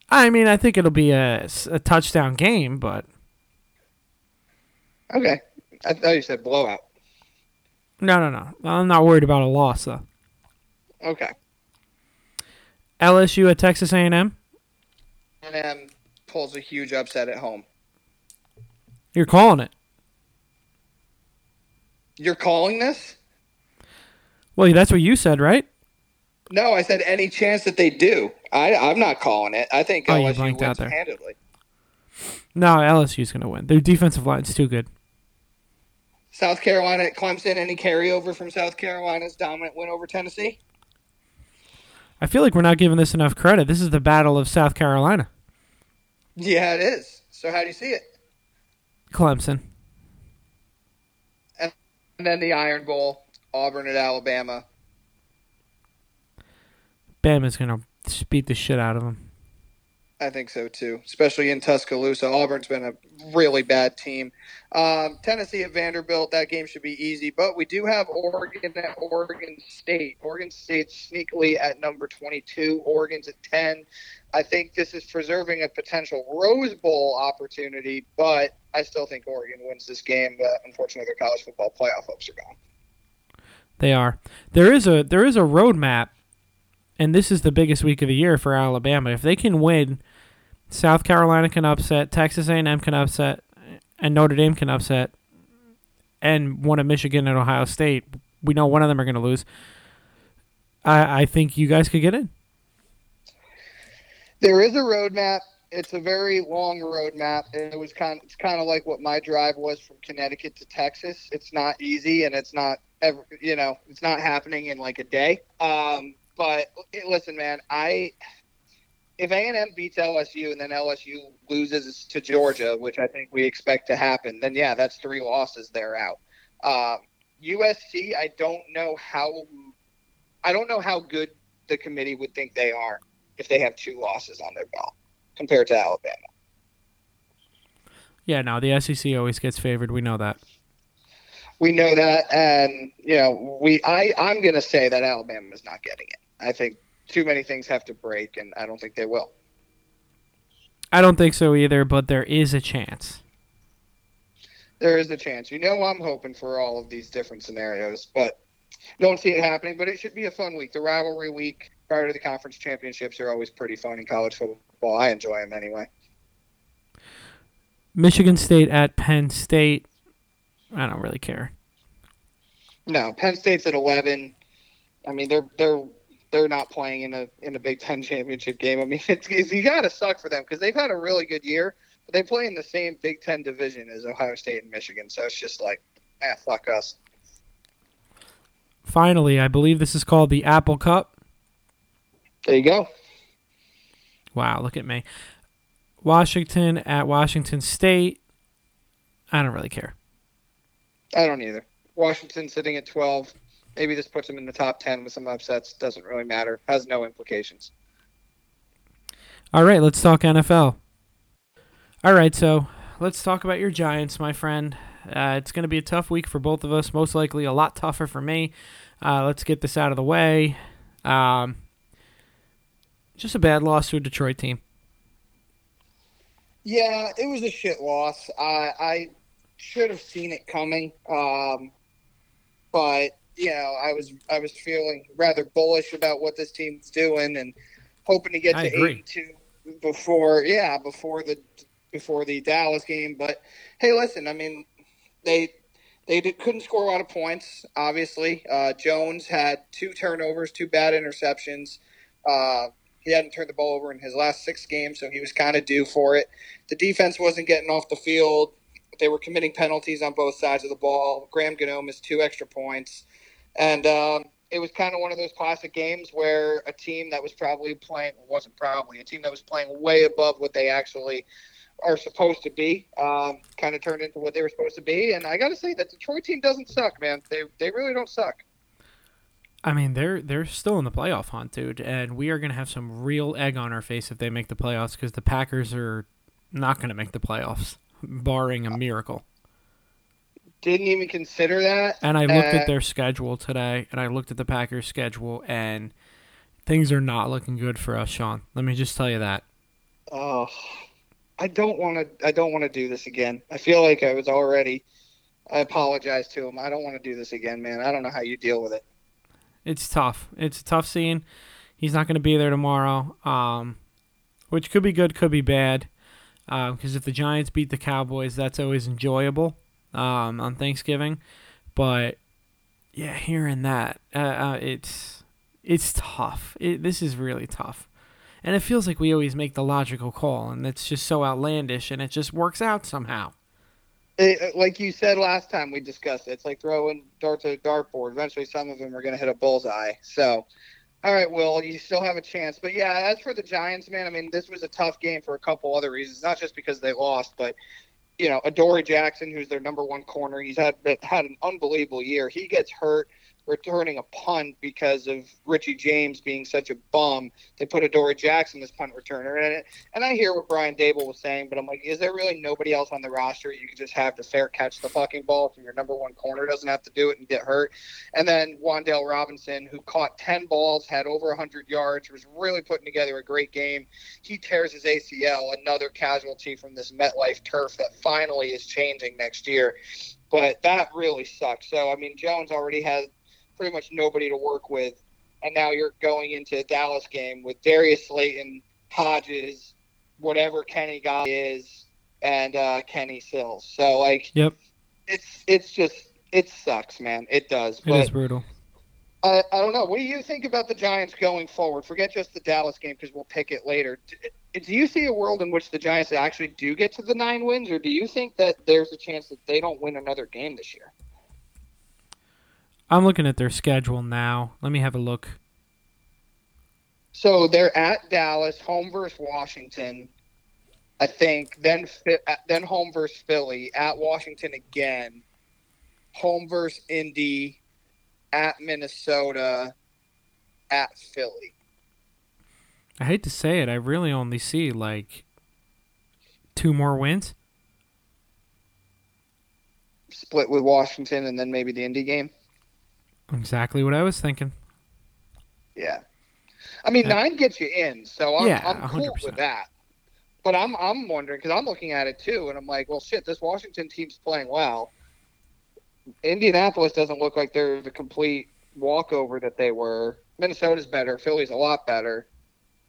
I mean, I think it'll be a, a touchdown game, but
Okay, I thought you said blowout.
no, no, no. I'm not worried about a loss though.
Okay,
LSU at Texas A&M.
and M pulls a huge upset at home.
You're calling it.
You're calling this?
Well, that's what you said, right?
No, I said any chance that they do. I, I'm not calling it. I think
Oh,
LSU
blanked out
wins
there.
handedly.
No, LSU's going to win. Their defensive line's too good.
South Carolina at Clemson. Any carryover from South Carolina's dominant win over Tennessee?
I feel like we're not giving this enough credit. This is the Battle of South Carolina.
Yeah, it is. So how do you see it?
Clemson.
And then the Iron Bowl, Auburn at Alabama.
Bama's going to beat the shit out of them.
I think so too, especially in Tuscaloosa. Auburn's been a really bad team. Um, Tennessee at Vanderbilt, that game should be easy, but we do have Oregon at Oregon State. Oregon State sneakily at number 22, Oregon's at 10. I think this is preserving a potential Rose Bowl opportunity, but I still think Oregon wins this game. But unfortunately, their college football playoff hopes are gone.
They are. There is a there is a roadmap, and this is the biggest week of the year for Alabama. If they can win, South Carolina can upset, Texas A&M can upset, and Notre Dame can upset, and one of Michigan and Ohio State. We know one of them are going to lose. I I think you guys could get in.
There is a roadmap. It's a very long roadmap. and It was kind. It's kind of like what my drive was from Connecticut to Texas. It's not easy, and it's not ever. You know, it's not happening in like a day. Um, but eh, listen, man, I if A and M beats LSU and then LSU loses to Georgia, which I think we expect to happen, then yeah, that's three losses. They're out. Um, USC, I don't know how. I don't know how good the committee would think they are if they have two losses on their belt compared to Alabama.
Yeah, no, the SEC always gets favored. We know that.
We know that, and you know, we I I'm gonna say that Alabama is not getting it. I think too many things have to break, and I don't think they will.
I don't think so either, but there is a chance.
There is a chance. You know, I'm hoping for all of these different scenarios, but don't see it happening. But it should be a fun week. The rivalry week prior to the conference championships are always pretty fun in college football. I enjoy them anyway.
Michigan State at Penn State. I don't really care.
No, Penn State's at 11. I mean, they're they're they're not playing in a in a Big Ten championship game. I mean, it's, it's you got to suck for them because they've had a really good year, but they play in the same Big Ten division as Ohio State and Michigan. So it's just like, ah, fuck us.
Finally, I believe this is called the Apple Cup.
There you go.
Wow, look at me. Washington at Washington State. I don't really care.
I don't either. Washington sitting at 12. Maybe this puts them in the top 10 with some upsets. Doesn't really matter. Has no implications.
All right, let's talk NFL. All right, so let's talk about your Giants, my friend. Uh, it's going to be a tough week for both of us, most likely a lot tougher for me. Uh, let's get this out of the way. Um, just a bad loss to a Detroit team.
Yeah, it was a shit loss. I, I should have seen it coming, um, but you know, I was I was feeling rather bullish about what this team's doing and hoping to get
I
to
agree.
eight two before yeah before the before the Dallas game. But hey, listen, I mean they they did, couldn't score a lot of points. Obviously, uh, Jones had two turnovers, two bad interceptions. Uh, he hadn't turned the ball over in his last six games, so he was kind of due for it. The defense wasn't getting off the field. They were committing penalties on both sides of the ball. Graham Gano missed two extra points. And um, it was kind of one of those classic games where a team that was probably playing, wasn't probably, a team that was playing way above what they actually are supposed to be, um, kind of turned into what they were supposed to be. And I got to say, that Detroit team doesn't suck, man. They, they really don't suck.
I mean, they're they're still in the playoff hunt, dude, and we are going to have some real egg on our face if they make the playoffs because the Packers are not going to make the playoffs, barring a miracle.
Didn't even consider that.
And I looked
Uh,
at their schedule today, and I looked at the Packers' schedule, and things are not looking good for us, Sean. Let me just tell you that.
Oh, I don't want to. I don't want to do this again. I feel like I was already. I apologize to him. I don't want to do this again, man. I don't know how you deal with it.
It's tough. It's a tough scene. He's not going to be there tomorrow, um, which could be good, could be bad. Because if the Giants beat the Cowboys, that's always enjoyable um, on Thanksgiving. But yeah, hearing that, uh, uh, it's it's tough. It, this is really tough, and it feels like we always make the logical call, and it's just so outlandish, and it just works out somehow.
It, like you said last time we discussed it, it's like throwing darts at a dartboard. Eventually, some of them are going to hit a bullseye. So, all right, Will, you still have a chance. But yeah, as for the Giants, man, I mean, this was a tough game for a couple other reasons. Not just because they lost, but you know, Adoree Jackson, who's their number one corner, he's had had an unbelievable year. He gets hurt returning a punt because of Richie James being such a bum. They put Adoree Jackson as punt returner, and and I hear what Brian Daboll was saying, but I'm like, is there really nobody else on the roster you could just have to fair catch the fucking ball so your number one corner doesn't have to do it and get hurt? And then Wan'Dale Robinson, who caught 10 balls, had over 100 yards, was really putting together a great game. He tears his ACL, another casualty from this MetLife turf that finally is changing next year. But that really sucks. So, I mean, Jones already has pretty much nobody to work with. And now you're going into a Dallas game with Darius Slayton, Hodges, whatever Kenny Guy is, and uh, Kenny Sills. So like,
Yep.
it's it's just it sucks, man. It does.
It
but
is brutal.
I, I don't know. What do you think about the Giants going forward? Forget just the Dallas game because we'll pick it later. Do, do you see a world in which the Giants actually do get to the nine wins, or do you think that there's a chance that they don't win another game this year?
I'm looking at their schedule now. Let me have a look.
So they're at Dallas, home versus Washington, I think. Then then home versus Philly, at Washington again, home versus Indy, at Minnesota, at Philly.
I hate to say it, I really only see like two more wins.
split with Washington and then maybe the Indy game.
Exactly what I was thinking.
Yeah. I mean,
Yeah.
nine gets you in, so I'm,
Yeah,
I'm cool
100%.
with that. But I'm I'm wondering because I'm looking at it too, and I'm like, well, shit, this Washington team's playing well. Indianapolis doesn't look like they're the complete walkover that they were. Minnesota's better. Philly's a lot better.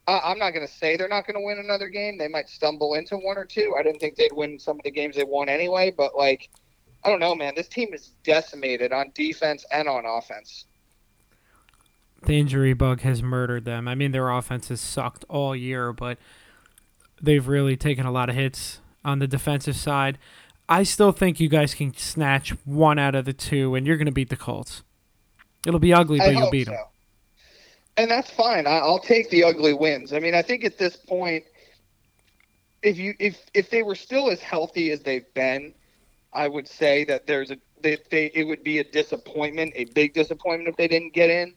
I, I'm not going to say they're not going to win another game. They might stumble into one or two. I didn't think they'd win some of the games they won anyway, but like, I don't know, man. This team is decimated on defense and on offense.
The injury bug has murdered them. I mean, their offense has sucked all year, but they've really taken a lot of hits on the defensive side. I still think you guys can snatch one out of the two, and you're going to beat the Colts. It'll be ugly,
I
but you'll beat
so.
them.
And that's fine. I'll take the ugly wins. I mean, I think at this point, if you if if they were still as healthy as they've been, I would say that there's a they, they it would be a disappointment, a big disappointment if they didn't get in.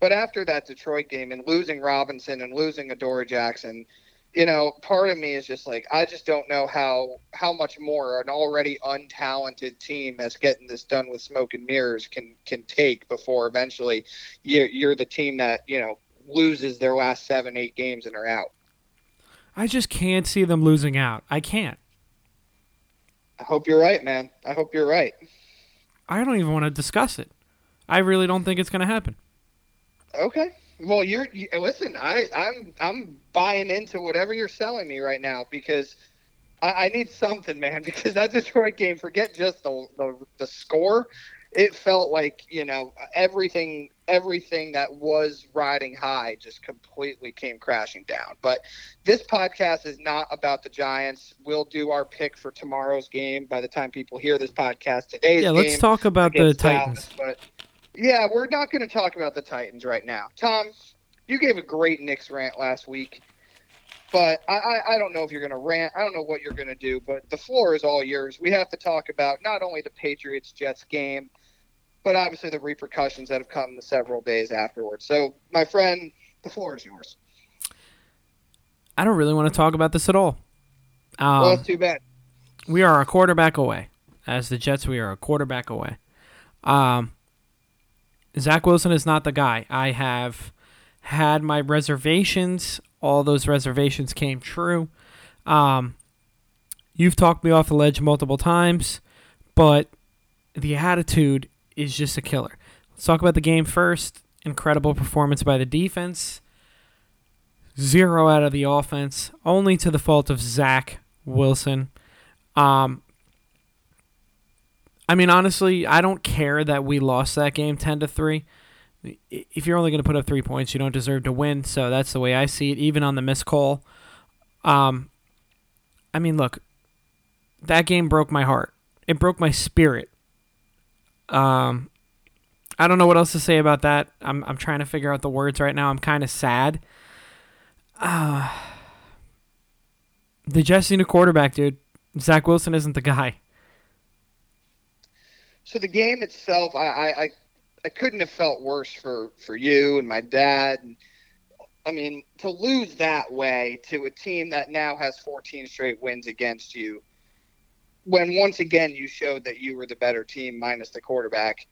But after that Detroit game and losing Robinson and losing Adoree Jackson, you know, part of me is just like I just don't know how how much more an already untalented team that's getting this done with smoke and mirrors can can take before eventually you're, you're the team that you know loses their last seven eight games and are out.
I just can't see them losing out. I can't.
I hope you're right, man. I hope you're right.
I don't even want to discuss it. I really don't think it's going to happen.
Okay. Well, you're you, listen. I I'm I'm buying into whatever you're selling me right now because I, I need something, man. Because that Detroit game, forget just the, the the score. It felt like you know everything everything that was riding high just completely came crashing down. But this podcast is not about the Giants. We'll do our pick for tomorrow's game by the time people hear this podcast. Today's
Yeah, let's talk about the Titans.
Dallas, but yeah, we're not going to talk about the Titans right now. Tom, you gave a great Knicks rant last week, but I, I, I don't know if you're going to rant. I don't know what you're going to do, but the floor is all yours. We have to talk about not only the Patriots Jets game, but obviously the repercussions that have come the several days afterwards. So, my friend, the floor is yours.
I don't really want to talk about this at all. Um,
well, too bad.
we are a quarterback away. As the Jets, we are a quarterback away. Um, Zach Wilson is not the guy. I have had my reservations. All those reservations came true. Um, you've talked me off the ledge multiple times, but the attitude is just a killer. Let's talk about the game first. Incredible performance by the defense. Zero out of the offense, only to the fault of Zach Wilson. Um, I mean, honestly, I don't care that we lost that game ten to three. If you're only going to put up three points, you don't deserve to win. So that's the way I see it. Even on the missed call, um, I mean, look, that game broke my heart. It broke my spirit. Um, I don't know what else to say about that. I'm I'm trying to figure out the words right now. I'm kind of sad. Uh, the Jets need a quarterback, dude. Zach Wilson isn't the guy.
So the game itself, I, I, I, I couldn't have felt worse for, for you and my dad. And, I mean, to lose that way to a team that now has 14 straight wins against you, when once again you showed that you were the better team minus the quarterback,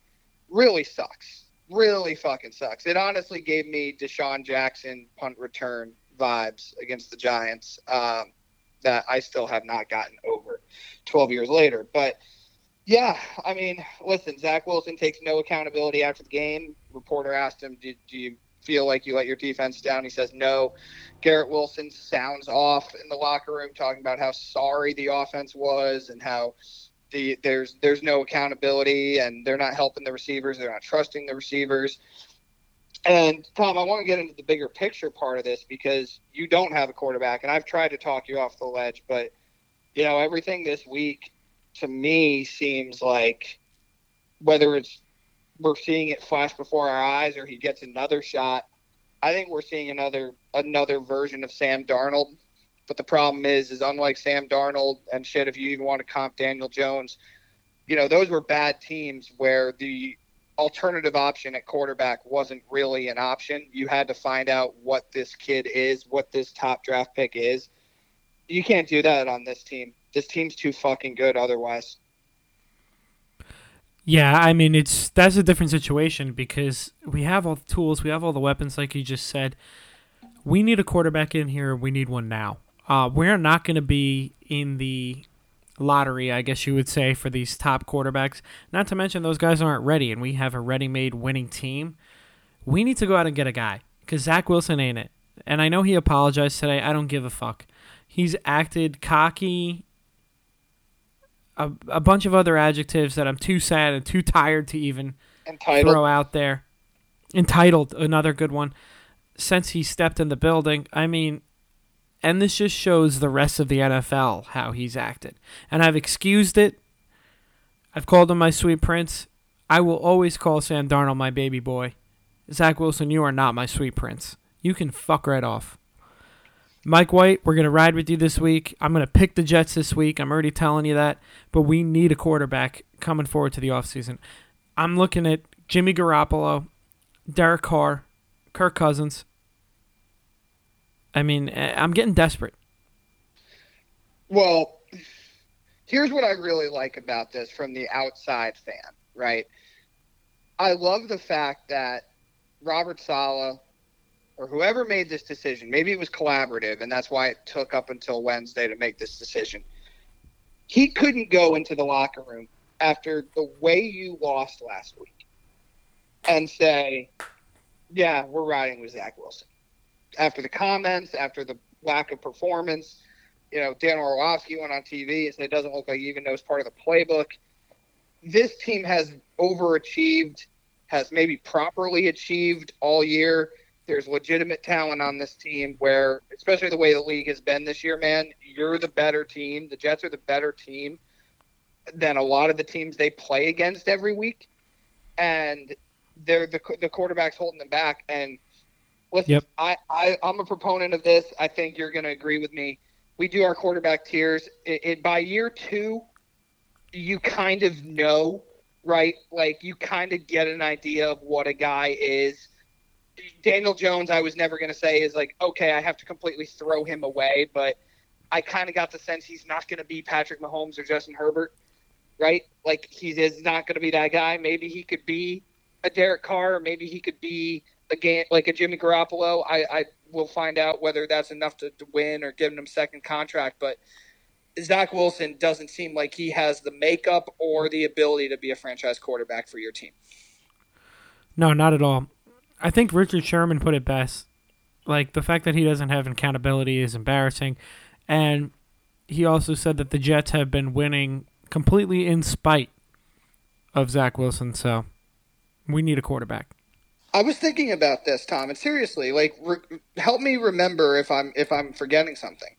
really sucks. Really fucking sucks. It honestly gave me DeSean Jackson punt return vibes against the Giants um, that I still have not gotten over 12 years later. But yeah, I mean, listen, Zach Wilson takes no accountability after the game. Reporter asked him, do, do you feel like you let your defense down? He says no. Garrett Wilson sounds off in the locker room talking about how sorry the offense was and how the there's there's no accountability and they're not helping the receivers, they're not trusting the receivers. And Tom, I want to get into the bigger picture part of this because you don't have a quarterback, and I've tried to talk you off the ledge, but you know everything this week to me seems like whether it's we're seeing it flash before our eyes or he gets another shot. I think we're seeing another another version of Sam Darnold. But the problem is, is unlike Sam Darnold and shit, if you even want to comp Daniel Jones, you know those were bad teams where the alternative option at quarterback wasn't really an option. You had to find out what this kid is, what this top draft pick is. You can't do that on this team. This team's too fucking good otherwise.
Yeah, I mean it's that's a different situation because we have all the tools, we have all the weapons, like you just said. We need a quarterback in here. We need one now. Uh, we're not going to be in the lottery, I guess you would say, for these top quarterbacks. Not to mention those guys aren't ready, and we have a ready-made winning team. We need to go out and get a guy because Zach Wilson ain't it. And I know he apologized today. I don't give a fuck. He's acted cocky a, a bunch of other adjectives that I'm too sad and too tired to even
Entitled.
throw out there. Entitled, another good one. Since he stepped in the building, I mean, and this just shows the rest of the NFL how he's acted. And I've excused it. I've called him my sweet prince. I will always call Sam Darnold my baby boy. Zach Wilson, you are not my sweet prince. You can fuck right off. Mike White, we're going to ride with you this week. I'm going to pick the Jets this week. I'm already telling you that. But we need a quarterback coming forward to the offseason. I'm looking at Jimmy Garoppolo, Derek Carr, Kirk Cousins. I mean, eh, I'm getting desperate.
Well, here's what I really like about this from the outside fan, right? I love the fact that Robert Saleh or whoever made this decision, maybe it was collaborative, and that's why it took up until Wednesday to make this decision. He couldn't go into the locker room after the way you lost last week and say, Yeah, we're riding with Zach Wilson. After the comments, after the lack of performance, you know, Dan Orlovsky went on TV and said it doesn't look like he even knows part of the playbook. This team has overachieved, has maybe properly achieved all year there's legitimate talent on this team where, especially the way the league has been this year, man, you're the better team. The Jets are the better team than a lot of the teams they play against every week. And they're the, the quarterback's holding them back. And listen,
Yep.
I, I, I'm a proponent of this. I think you're going to agree with me. We do our quarterback tiers. It, it by year two, you kind of know, right? Like you kind of get an idea of what a guy is. Daniel Jones, I was never going to say is like, okay, I have to completely throw him away, but I kind of got the sense he's not going to be Patrick Mahomes or Justin Herbert, right? Like he is not going to be that guy. Maybe he could be a Derek Carr, or maybe he could be again like a Jimmy Garoppolo. I, I will find out whether that's enough to, to win or give him a second contract, but Zach Wilson doesn't seem like he has the makeup or the ability to be a franchise quarterback for your team.
No, not at all. I think Richard Sherman put it best. Like the fact that he doesn't have accountability is embarrassing, and he also said that the Jets have been winning completely in spite of Zach Wilson. So we need a quarterback.
I was thinking about this, Tom, and seriously, like, re- help me remember if I'm if I'm forgetting something.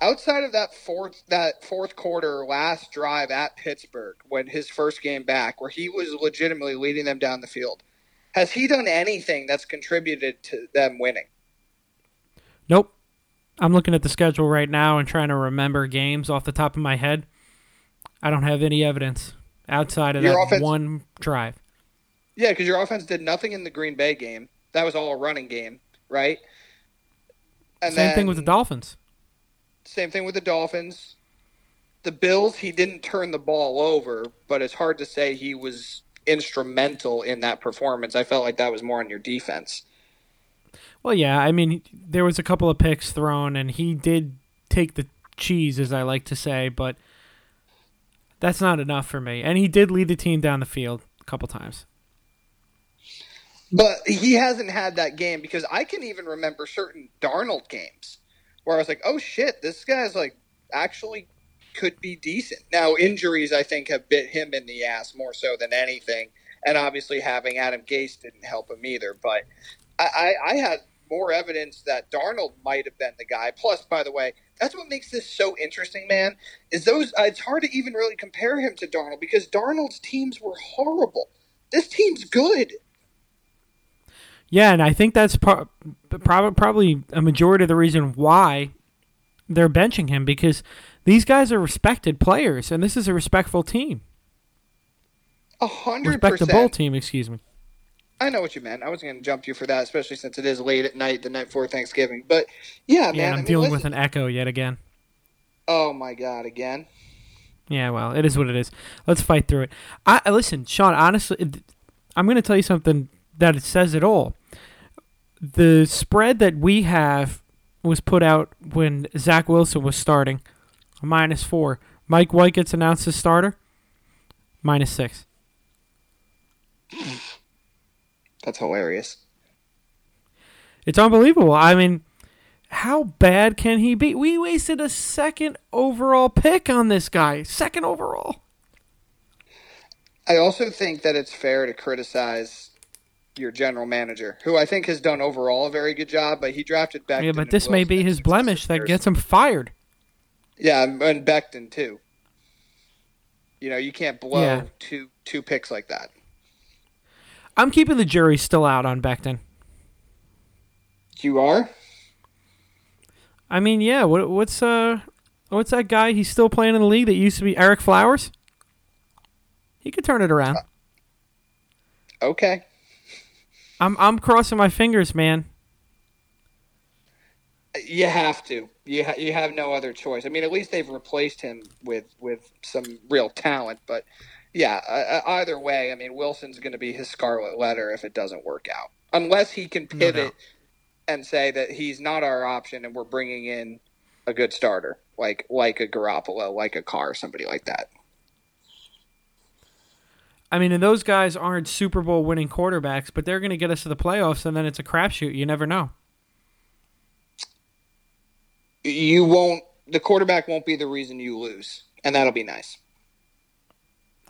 Outside of that fourth that fourth quarter last drive at Pittsburgh, when his first game back, where he was legitimately leading them down the field, has he done anything that's contributed to them winning?
Nope. I'm looking at the schedule right now and trying to remember games off the top of my head. I don't have any evidence outside of
Your
that
offense-
one drive.
Yeah, because your offense did nothing in the Green Bay game. That was all a running game, right? And
Same thing with the Dolphins.
Same thing with the Dolphins. The Bills, he didn't turn the ball over, but it's hard to say he was instrumental in that performance. I felt like that was more on your defense.
Well, yeah, I mean, there was a couple of picks thrown, and he did take the cheese, as I like to say, but that's not enough for me. And he did lead the team down the field a couple times.
But he hasn't had that game because I can even remember certain Darnold games where I was like, "Oh shit, this guy's like actually could be decent." Now injuries, I think, have bit him in the ass more so than anything, and obviously having Adam Gase didn't help him either. But I, I, I had more evidence that Darnold might have been the guy. Plus, by the way, that's what makes this so interesting, man. Is those? Uh, it's hard to even really compare him to Darnold because Darnold's teams were horrible. This team's good.
Yeah, and I think that's pro- prob- probably a majority of the reason why they're benching him because these guys are respected players, and this is a respectful team.
A hundred
Respectable team, excuse me.
I know what you meant. I wasn't going to jump you for that, especially since it is late at night, the night before Thanksgiving. But yeah,
Yeah,
man, I
I'm
mean,
dealing
listen-
with an echo yet again.
Oh my god, again.
Yeah, well, it is what it is. Let's fight through it. I I- listen, Sean. Honestly, I'm going to tell you something that it says it all. The spread that we have was put out when Zach Wilson was starting, minus four. Mike White gets announced as starter, minus six.
That's hilarious.
It's unbelievable. I mean, how bad can he be? We wasted a second overall pick on this guy. Second overall.
I also think that it's fair to criticize your general manager, who I think has done overall a very good job, but he drafted Becton.
yeah, but this may be his blemish that gets him fired.
Yeah, and Becton too. You know, you can't blow
Yeah.
two two picks like that.
I'm keeping the jury still out on Becton.
You are?
I mean, yeah. What, what's uh, what's that guy? He's still playing in the league that used to be Ereck Flowers. He could turn it around.
Okay.
I'm I'm crossing my fingers, man.
You have to. You ha- you have no other choice. I mean, at least they've replaced him with with some real talent. But yeah, uh, either way, I mean, Wilson's going to be his scarlet letter if it doesn't work out, unless he can
No
pivot
doubt.
and say that he's not our option and we're bringing in a good starter like like a Garoppolo, like a Carr, somebody like that.
I mean, and those guys aren't Super Bowl winning quarterbacks, but they're going to get us to the playoffs, and then it's a crapshoot. You never know.
You won't. The quarterback won't be the reason you lose, and that'll be nice.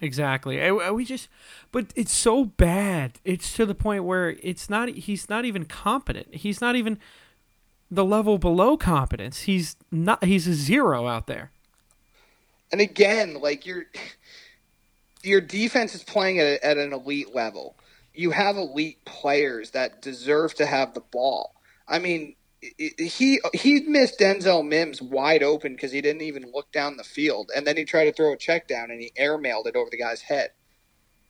Exactly. We just, but it's so bad. It's to the point where it's not. He's not even competent. He's not even the level below competence. He's not. He's a zero out there.
And again, like your your defense is playing at, at an elite level. You have elite players that deserve to have the ball. I mean, he he missed Denzel Mims wide open because he didn't even look down the field, and then he tried to throw a check down and he airmailed it over the guy's head.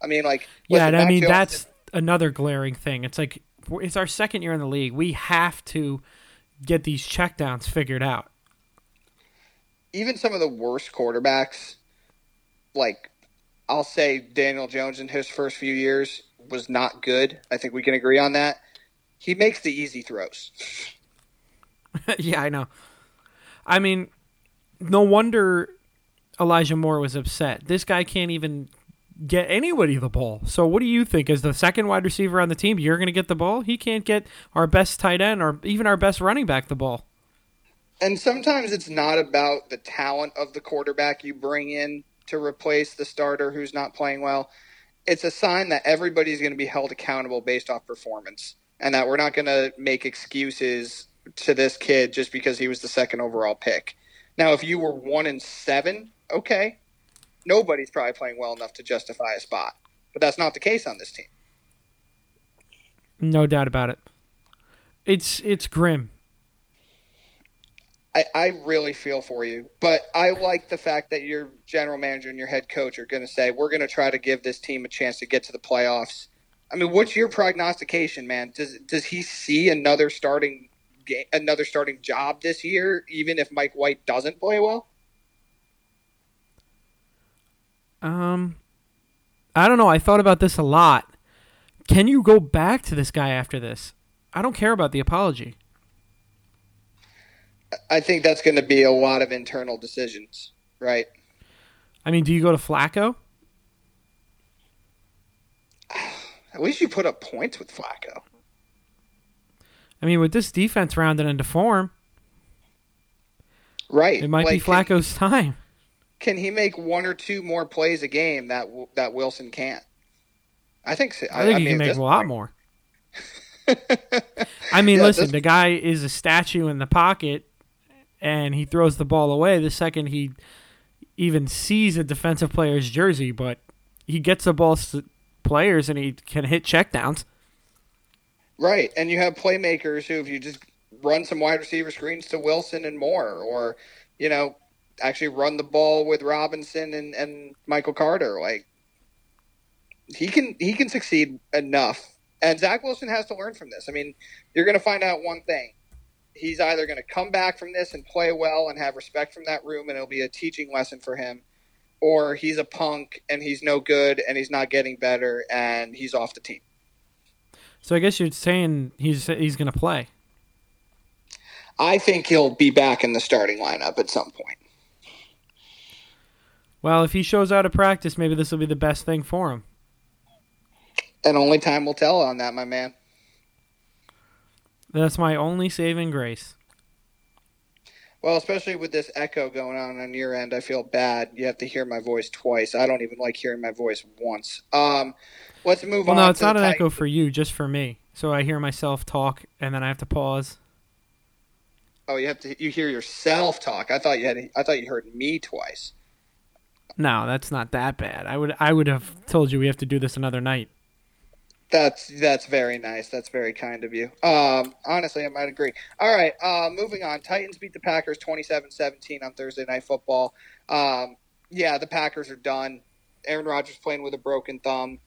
I mean, like
Yeah, and I mean that's another glaring thing. It's like it's our second year in the league. We have to get these checkdowns figured out.
even some of the worst quarterbacks, like I'll say Daniel Jones in his first few years was not good. I think we can agree on that. He makes the easy throws.
yeah, I know. I mean, no wonder Elijah Moore was upset. This guy can't even get anybody the ball. So, what do you think? As the second wide receiver on the team, you're going to get the ball? He can't get our best tight end or even our best running back the ball.
And sometimes it's not about the talent of the quarterback you bring in to replace the starter who's not playing well. It's a sign that everybody's going to be held accountable based off performance and that we're not going to make excuses to this kid just because he was the second overall pick. Now, if you were one and seven, okay, nobody's probably playing well enough to justify a spot. But that's not the case on this team.
No doubt about it. It's it's grim.
I, I really feel for you, but I like the fact that your general manager and your head coach are going to say we're going to try to give this team a chance to get to the playoffs. I mean, what's your prognostication, man? Does does he see another starting game, another starting job this year, even if Mike White doesn't play well?
Um, I don't know. I thought about this a lot. Can you go back to this guy after this? I don't care about the apology.
I think that's going to be a lot of internal decisions, right?
I mean, do you go to Flacco?
At least you put up points with Flacco.
I mean, with this defense rounded into form,
Right.
it might be
Like, can-
Flacco's time.
Can he make one or two more plays a game that that Wilson can't? I think so.
I think he
mean,
can make a lot
point-
more. I mean,
Yeah,
listen,
this-
the guy is a statue in the pocket, and he throws the ball away the second he even sees a defensive player's jersey. But he gets the ball to players, and he can hit checkdowns.
Right, and you have playmakers who, if you just run some wide receiver screens to Wilson and Moore, or you know, actually run the ball with Robinson and, and Michael Carter, like he can he can succeed enough. And Zach Wilson has to learn from this. I mean, you're going to find out one thing: he's either going to come back from this and play well and have respect from that room, and it'll be a teaching lesson for him, or he's a punk and he's no good and he's not getting better and he's off the team.
So I guess you're saying he's he's going to play.
I think he'll be back in the starting lineup at some point.
Well, if he shows out of practice, maybe this will be the best thing for him.
And only time will tell on that, my man.
That's my only saving grace.
Well, especially with this echo going on on your end, I feel bad. You have to hear my voice twice. I don't even like hearing my voice once. Um, let's move
well,
on.
no, it's not an
Titans.
echo for you, just for me. So I hear myself talk, and then I have to pause.
Oh, you have to. You hear yourself talk. I thought you had. I thought you heard me twice.
No, that's not that bad. I would I would have told you we have to do this another night.
That's that's very nice. That's very kind of you. Um, honestly, I might agree. All right, uh, moving on. Titans beat the Packers 27-17 on Thursday Night Football. Um, yeah, the Packers are done. Aaron Rodgers playing with a broken thumb.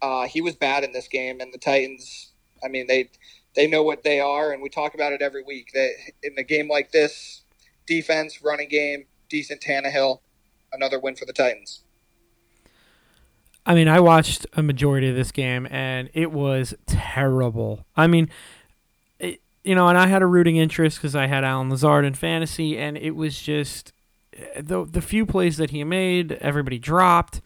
Uh, he was bad in this game, and the Titans. I mean, they they know what they are, and we talk about it every week. That in a game like this, defense, running game, decent Tannehill, another win for the Titans.
I mean, I watched a majority of this game, and it was terrible. I mean, it, you know, and I had a rooting interest because I had Allen Lazard in fantasy, and it was just the the few plays that he made, everybody dropped.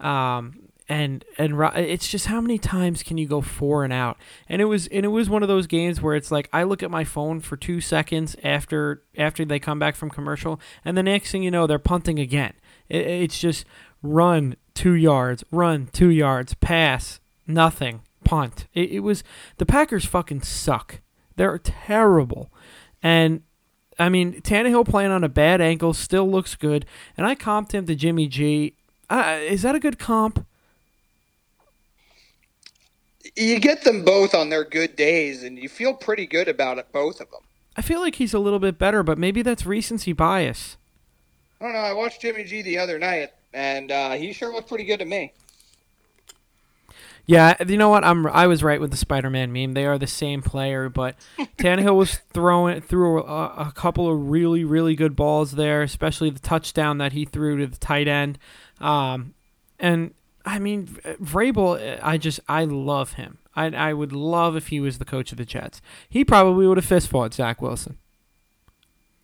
Um, and and it's just how many times can you go four and out? And it was and it was one of those games where it's like I look at my phone for two seconds after after they come back from commercial, and the next thing you know, they're punting again. It, it's just run two yards, run two yards, pass nothing, punt. It, it was the Packers fucking suck. They're terrible, and I mean Tannehill playing on a bad ankle still looks good, and I comped him to Jimmy G. Uh, is that a good comp?
You get them both on their good days, and you feel pretty good about it, both of them.
I feel like he's a little bit better, but maybe that's recency bias.
I don't know. I watched Jimmy G the other night, and uh, he sure looked pretty good to me.
Yeah, you know what? I'm I was right with the Spider-Man meme. They are the same player, but Tannehill was throwing threw a, a couple of really really good balls there, especially the touchdown that he threw to the tight end. Um, and I mean, Vrabel, I just I love him. I I would love if he was the coach of the Jets. He probably would have fist fought Zach Wilson.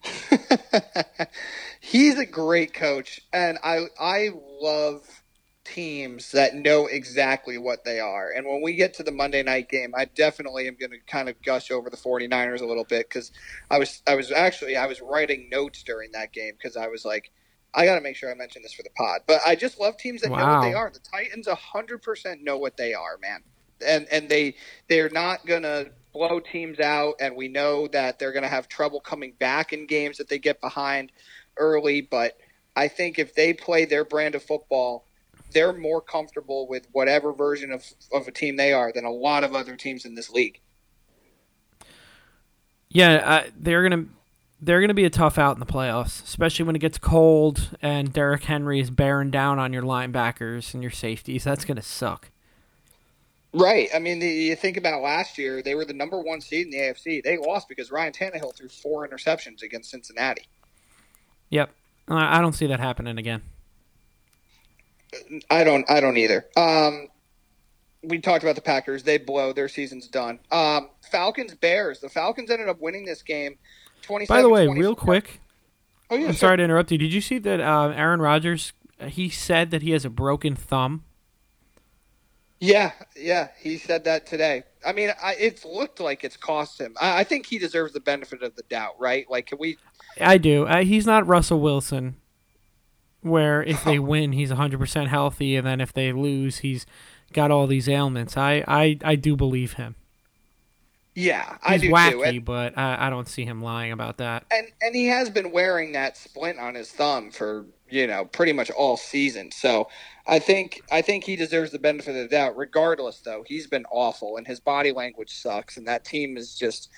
He's a great coach, and I I love teams that know exactly what they are. And when we get to the Monday night game, I definitely am going to kind of gush over the 49ers a little bit cuz I was I was actually I was writing notes during that game cuz I was like I got to make sure I mention this for the pod. But I just love teams that know what they are. The Titans 100% know what they are, man. And and they they're not going to blow teams out and we know that they're going to have trouble coming back in games that they get behind early, but I think if they play their brand of football, they're more comfortable with whatever version of, of a team they are than a lot of other teams in this league.
Yeah, uh, they're gonna they're gonna be a tough out in the playoffs, especially when it gets cold and Derrick Henry is bearing down on your linebackers and your safeties. That's gonna suck.
Right. I mean, the, you think about last year, they were the number one seed in the AFC. They lost because Ryan Tannehill threw four interceptions against Cincinnati.
Yep, I don't see that happening again.
I don't. I don't either. Um, we talked about the Packers. They blow. Their season's done. Um, Falcons Bears. The Falcons ended up winning this game. Twenty.
By the way, real quick,
Oh yeah.
I'm
sure.
sorry to interrupt you. Did you see that uh, Aaron Rodgers? He said that he has a broken thumb.
Yeah, yeah, he said that today. I mean, I, it's looked like it's cost him. I, I think he deserves the benefit of the doubt, right? Like, can we?
I do. Uh, he's not Russell Wilson, where if they win, he's 100% healthy, and then if they lose, he's got all these ailments. I, I, I do believe him.
Yeah, I
He's
do
wacky,
too.
But I, I don't see him lying about that.
and and he has been wearing that splint on his thumb for you know pretty much all season. So I think I think he deserves the benefit of the doubt. Regardless, though, he's been awful, and his body language sucks, and that team is just.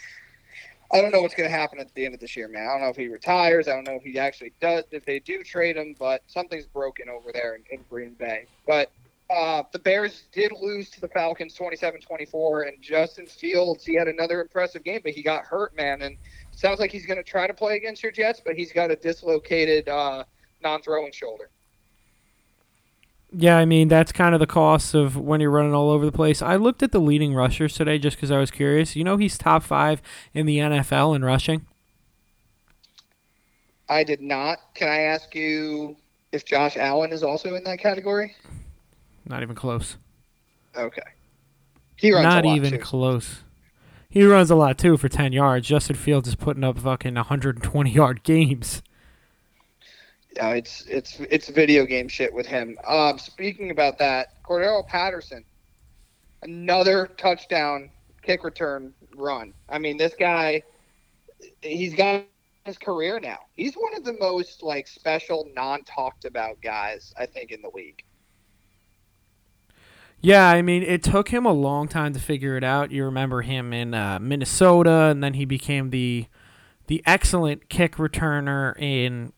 I don't know what's going to happen at the end of this year, man. I don't know if he retires. I don't know if he actually does, if they do trade him, but something's broken over there in, in Green Bay. But uh, the Bears did lose to the Falcons 27 24, and Justin Fields, he had another impressive game, but he got hurt, man. And sounds like he's going to try to play against your Jets, but he's got a dislocated uh, non throwing shoulder.
Yeah, I mean that's kind of the cost of when you're running all over the place. I looked at the leading rushers today just because I was curious. You know, he's top five in the NFL in rushing.
I did not. Can I ask you if Josh Allen is also in that category?
Not even close.
Okay. He runs
Not
a lot,
even
too.
close. He runs a lot too for ten yards. Justin Fields is putting up fucking 120 yard games.
Yeah, it's it's it's video game shit with him. Um, speaking about that, Cordarrelle Patterson, another touchdown kick return run. I mean, this guy, he's got his career now. He's one of the most like special, non talked about guys I think in the league.
Yeah, I mean, it took him a long time to figure it out. You remember him in uh, Minnesota, and then he became the the excellent kick returner in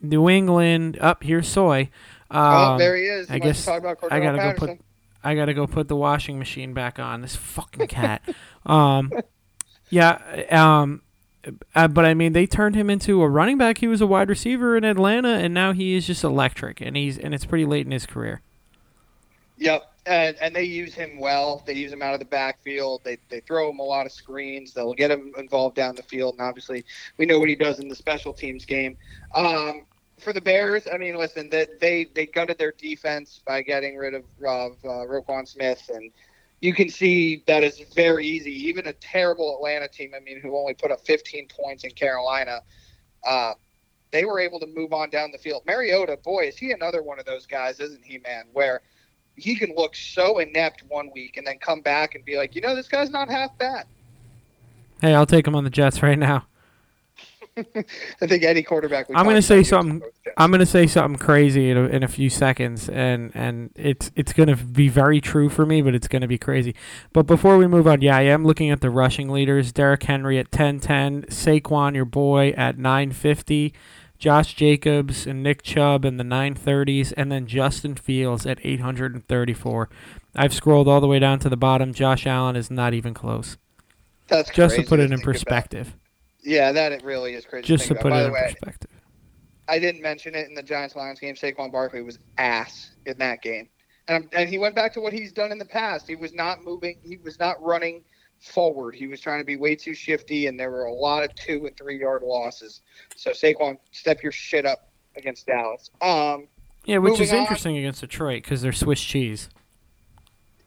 New England. Up here's Soy. Um,
oh, there he is.
I
You to
guess I gotta go put I gotta go put the washing machine back on. This fucking cat. um, yeah. Um, uh, but I mean, they turned him into a running back. He was a wide receiver in Atlanta, and now he is just electric. And he's and it's pretty late in his career.
Yep, and and they use him well. They use him out of the backfield. They they throw him a lot of screens. They'll get him involved down the field, and obviously we know what he does in the special teams game. Um, for the Bears, I mean, listen, they they, they gutted their defense by getting rid of of uh, Roquan Smith, and you can see that is very easy. Even a terrible Atlanta team, I mean, who only put up 15 points in Carolina. Uh, they were able to move on down the field. Mariota, boy, is he another one of those guys, isn't he, man? Where he can look so inept one week and then come back and be like, you know, this guy's not half bad.
Hey, I'll take him on the Jets right now.
I think any quarterback.
I'm gonna say something- I'm gonna say something crazy in a, in a few seconds, and and it's it's gonna be very true for me, but it's gonna be crazy. But before we move on, yeah, I am looking at the rushing leaders: Derrick Henry at 10-10, Saquon, your boy, at 950, Josh Jacobs and Nick Chubb in the 930s, and then Justin Fields at 834. I've scrolled all the way down to the bottom. Josh Allen is not even close.
That's
Just to
crazy Just to, to
put it in
think about.
ass in that game, and I'm, and he went back to what he's done in the past. He was not moving. He was not running forward. He was trying to be way too shifty, and there were a lot of two and three yard losses. So Saquon, step your shit up against Dallas. Um, Yeah, which is
Moving on.
interesting against Detroit because they're Swiss cheese.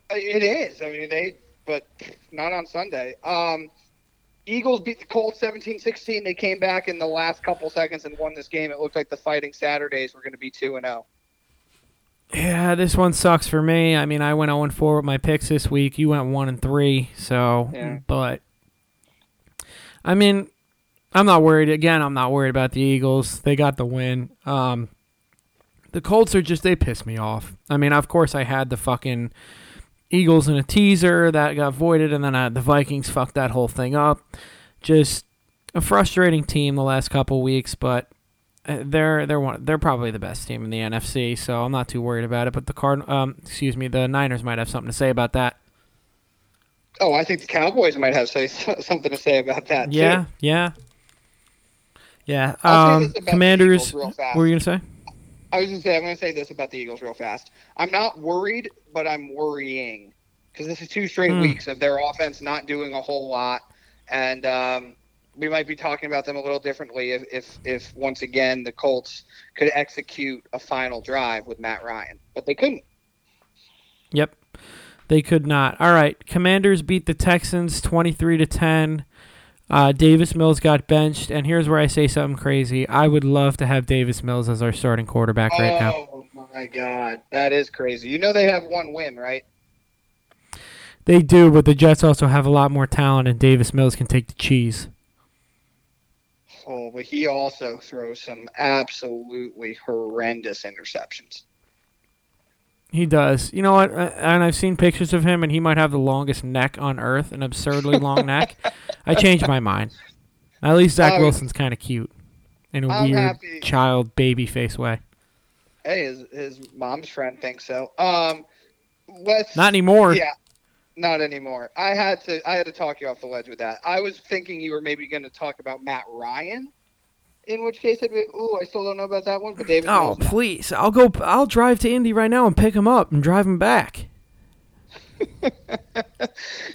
It is. I mean, they, but not on Sunday. Um, Eagles beat the Colts 17-16. They came back in the last couple seconds and won this game. It looked like the Fighting Saturdays were going to be two and oh. zero.
Yeah, this one sucks for me. I mean, I went 0 4 with my picks this week. You went 1 and 3. So,
Yeah.
but I mean, I'm not worried. Again, I'm not worried about the Eagles. They got the win. Um, the Colts are just they piss me off. I mean, of course, I had the fucking Eagles in a teaser that got voided, and then I, the Vikings fucked that whole thing up. Just a frustrating team the last couple weeks, but uh, they're they're one they're probably the best team in the NFC, so I'm not too worried about it. But the card um excuse me, the Niners might have something to say about that.
Oh, I think the Cowboys might have say something to say about that.
Yeah,
too.
yeah, yeah. Um,
this about the
Commanders, what were you gonna say?
I was going to say I'm to say this about the Eagles real fast. I'm not worried, but I'm worrying because this is two straight
Hmm.
weeks of their offense not doing a whole lot, and um, we might be talking about them a little differently if, if if once again the Colts could execute a final drive with Matt Ryan, but they couldn't.
Yep, they could not. All right, Commanders beat the Texans twenty three to ten. Uh, Davis Mills got benched, and here's where I say something crazy. I would love to have Davis Mills as our starting quarterback right now.
oh my God, that is crazy. You know they have one win, right?
They do, but the Jets also have a lot more talent, and Davis Mills can take the cheese.
Oh, but he also throws some absolutely horrendous interceptions.
He does. You know what? Uh, And I've seen pictures of him, and he might have the longest neck on earth, an absurdly long neck. I changed my mind. At least Zach
Oh,
Wilson's kind of cute in a
I'm
weird
happy.
child baby face way.
Hey, his his mom's friend thinks so. Um, let's
Not anymore.
Yeah, not anymore. I had to I had to talk you off the ledge with that. I was thinking you were maybe going to talk about Matt Ryan, In which case, I'd be, ooh, I still don't know about that one. But Davis
Oh, please! I'll go. I'll drive to Indy right now and pick him up and drive him back.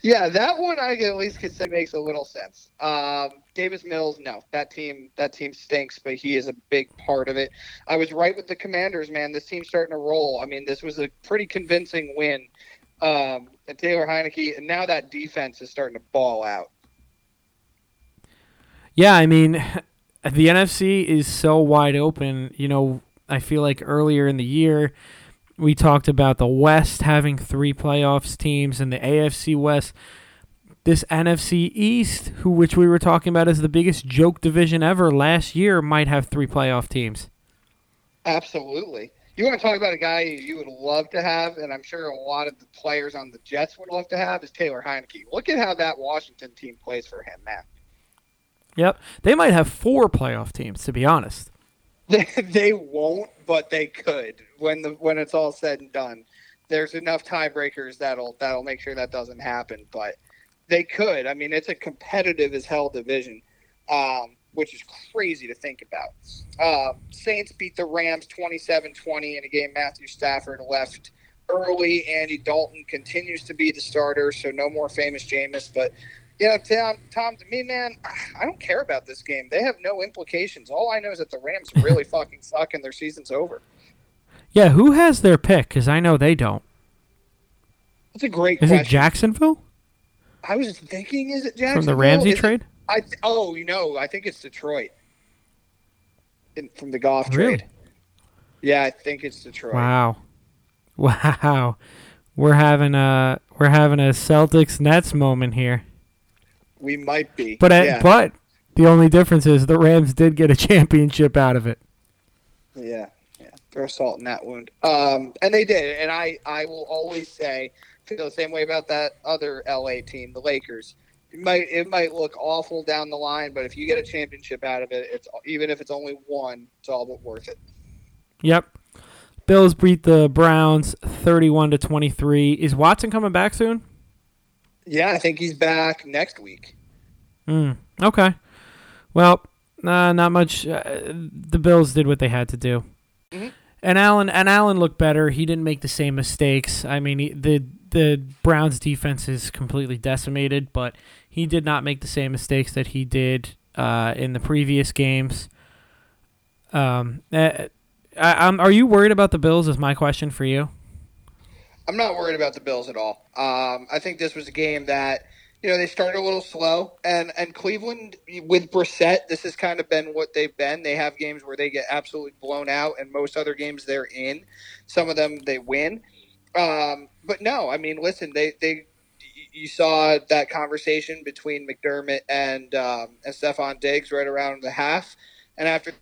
yeah, that one I at least could say makes a little sense. Um, Davis Mills, no, that team that team stinks, but he is a big part of it. I was right with the Commanders, man. This team's starting to roll. I mean, this was a pretty convincing win. Um, and Taylor Heinicke, and now that defense is starting to ball out.
Yeah, I mean, the NFC is so wide open. You know, I feel like earlier in the year we talked about the West having three playoffs teams and the AFC West. This NFC East, who which we were talking about as the biggest joke division ever last year, might have three playoff teams.
Absolutely. You want to talk about a guy you would love to have, and I'm sure a lot of the players on the Jets would love to have, is Taylor Heinicke. Look at how that Washington team plays for him, man.
Yep, they might have four playoff teams to be honest.
They, won't, but they could when the when it's all said and done. There's enough tiebreakers that'll that'll make sure that doesn't happen, but they could. I mean, it's a competitive as hell division, um, which is crazy to think about. Uh, Saints beat the Rams 27-20 in a game Matthew Stafford left early. Andy Dalton continues to be the starter, so no more famous Jameis, but yeah, Tom, Tom, to me, man, I don't care about this game. They have no implications. All I know is that the Rams really fucking suck and their season's over.
Yeah, who has their pick? Because I know they don't.
That's a great
Is
question.
it Jacksonville
I was thinking, is it Jacksonville?
from the Ramsey
Is it-
trade?
I th- oh, you know, I think it's Detroit In, from the Goff
Really?
trade. Yeah, I think it's Detroit.
Wow, wow, we're having a we're having a Celtics Nets moment here.
We might be,
But uh,
yeah,
but the only difference is the Rams did get a championship out of it.
yeah, yeah. Throw salt in that wound. Um, and they did, and I, I will always say, feel the same way about that other LA team, the Lakers. It might, it might look awful down the line, but if you get a championship out of it, it's even if it's only one, it's all but worth it.
Yep. Bills beat the Browns thirty-one to twenty-three. Is Watson coming back soon?
Yeah, I think he's back next week.
Hmm. Okay. Well, uh, not much. Uh, the Bills did what they had to do,
Mhm.
and Allen and Allen looked better. He didn't make the same mistakes. I mean, he, the the Browns' defense is completely decimated, but he did not make the same mistakes that he did uh, in the previous games. Um, uh, I, I'm, are you worried about the Bills? Is my question for you.
I'm not worried about the Bills at all. Um, I think this was a game that you know they started a little slow, and and Cleveland with Brissett, this has kind of been what they've been. They have games where they get absolutely blown out, and most other games they're in. Some of them they win, um, but no, I mean, listen, they they you saw that conversation between McDermott and um, and Stefon Diggs right around the half, and after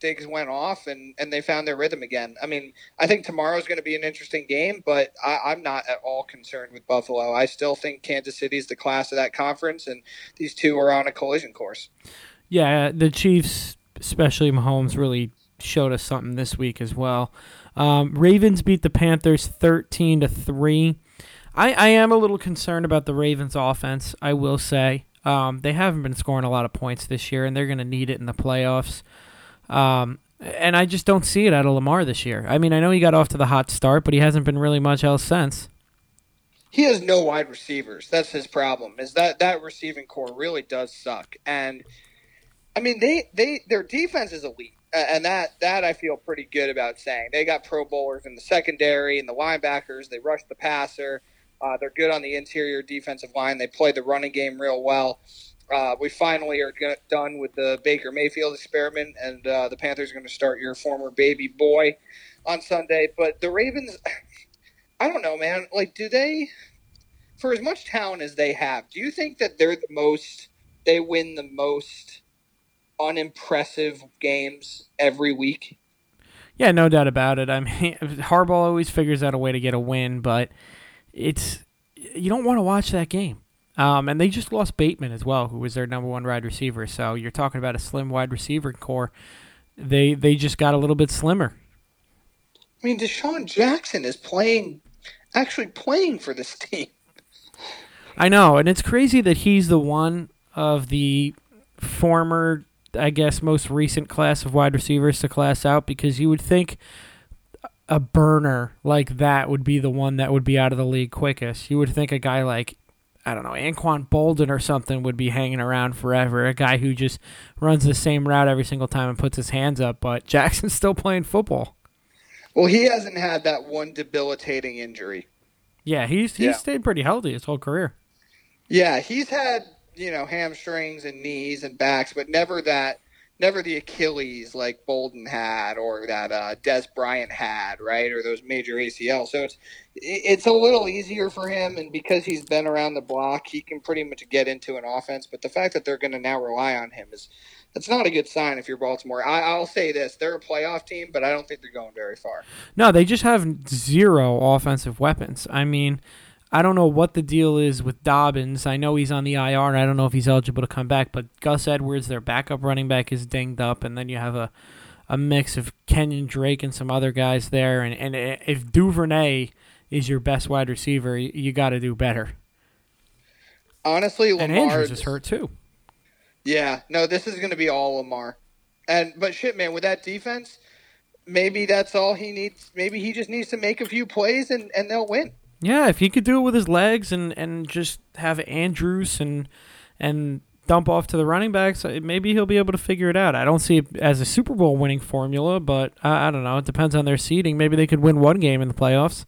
Diggs went off and, and they found their rhythm again. I mean, I think tomorrow's going to be an interesting game, but I, I'm not at all concerned with Buffalo. I still think Kansas City's the class of that conference, and these two are on a collision course.
Yeah, the Chiefs, especially Mahomes, really showed us something this week as well. Um, Ravens beat the Panthers thirteen to three. I, I am a little concerned about the Ravens' offense. I will say um, they haven't been scoring a lot of points this year, and they're going to need it in the playoffs. Um, and I just don't see it out of Lamar this year. I mean, I know he got off to the hot start, but he hasn't been really much else since.
He has no wide receivers. That's his problem. Is that that receiving corps really does suck. And I mean, they they their defense is elite. And that, that I feel pretty good about saying. They got Pro Bowlers in the secondary and the linebackers. They rush the passer. Uh, they're good on the interior defensive line. They play the running game real well. Uh, we finally are done with the Baker Mayfield experiment, and uh, the Panthers are going to start your former baby boy on Sunday. But the Ravens, I don't know, man. Like, do they, for as much talent as they have, do you think that they're the most, they win the most unimpressive games every week?
Yeah, no doubt about it. I mean, Harbaugh always figures out a way to get a win, but it's you don't want to watch that game. Um, and they just lost Bateman as well, who was their number one wide receiver. So you're talking about a slim wide receiver corps. They they just got a little bit slimmer.
I mean, DeSean Jackson is playing, actually playing for this team.
I know, and it's crazy that he's the one of the former I guess, most recent class of wide receivers to class out because you would think a burner like that would be the one that would be out of the league quickest. You would think a guy like I don't know, Anquan Boldin or something would be hanging around forever. A guy who just runs the same route every single time and puts his hands up, but Jackson's still playing football.
Well, he hasn't had that one debilitating injury.
Yeah, he's he's yeah. stayed pretty healthy his whole career.
Yeah, he's had, you know, hamstrings and knees and backs, but never that never the Achilles like Boldin had or that uh, Dez Bryant had, right? Or those major ACL. So it's it's a little easier for him, and because he's been around the block, he can pretty much get into an offense. But the fact that they're going to now rely on him is that's not a good sign if you're Baltimore. I, I'll say this: they're a playoff team, but I don't think they're going very far.
No, they just have zero offensive weapons. I mean. I don't know what the deal is with Dobbins. I know he's on the IR, and I don't know if he's eligible to come back. But Gus Edwards, their backup running back, is dinged up, and then you have a, a mix of Kenyan Drake and some other guys there. And, and if Duvernay is your best wide receiver, you, got to do better.
Honestly, Lamar
and Andrews is hurt too.
Yeah, no, this is going to be all Lamar. And but shit, man, with that defense, maybe that's all he needs. Maybe he just needs to make a few plays, and and they'll win.
Yeah, if he could do it with his legs and, and just have Andrews and and dump off to the running backs, uh, maybe he'll be able to figure it out. I don't see it as a Super Bowl winning formula, but I, I don't know. It depends on their seeding. Maybe they could win one game in the playoffs.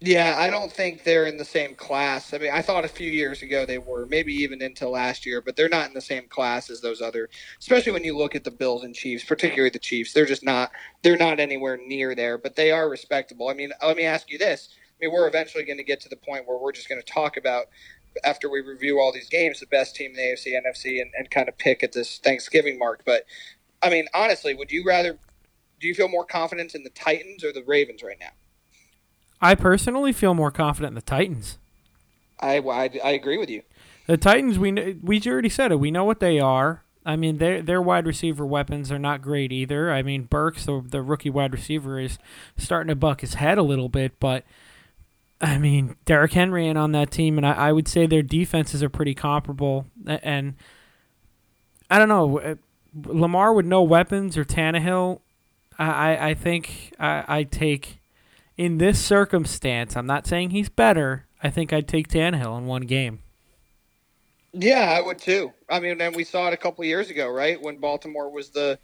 Yeah, I don't think they're in the same class. I mean, I thought a few years ago they were, maybe even into last year, but they're not in the same class as those other. Especially when you look at the Bills and Chiefs, particularly the Chiefs, they're just not. They're not anywhere near there, but they are respectable. I mean, let me ask you this: I mean, we're eventually going to get to the point where we're just going to talk about after we review all these games, the best team in the AFC, NFC, and, and kind of pick at this Thanksgiving mark. But I mean, honestly, would you rather? Do you feel more confidence in the Titans or the Ravens right now?
I personally feel more confident in the Titans.
I, I, I agree with you.
The Titans, we we already said it. We know what they are. I mean, their their wide receiver weapons are not great either. I mean, Burks, the the rookie wide receiver, is starting to buck his head a little bit, but I mean, Derrick Henry and on that team, and I, I, would say their defenses are pretty comparable. And I don't know, uh, Lamar with no weapons or Tannehill, I, I think I, I take in this circumstance. I'm not saying he's better. I think I'd take Tannehill in one game.
Yeah, I would too. I mean, and we saw it a couple years ago, right? When Baltimore was the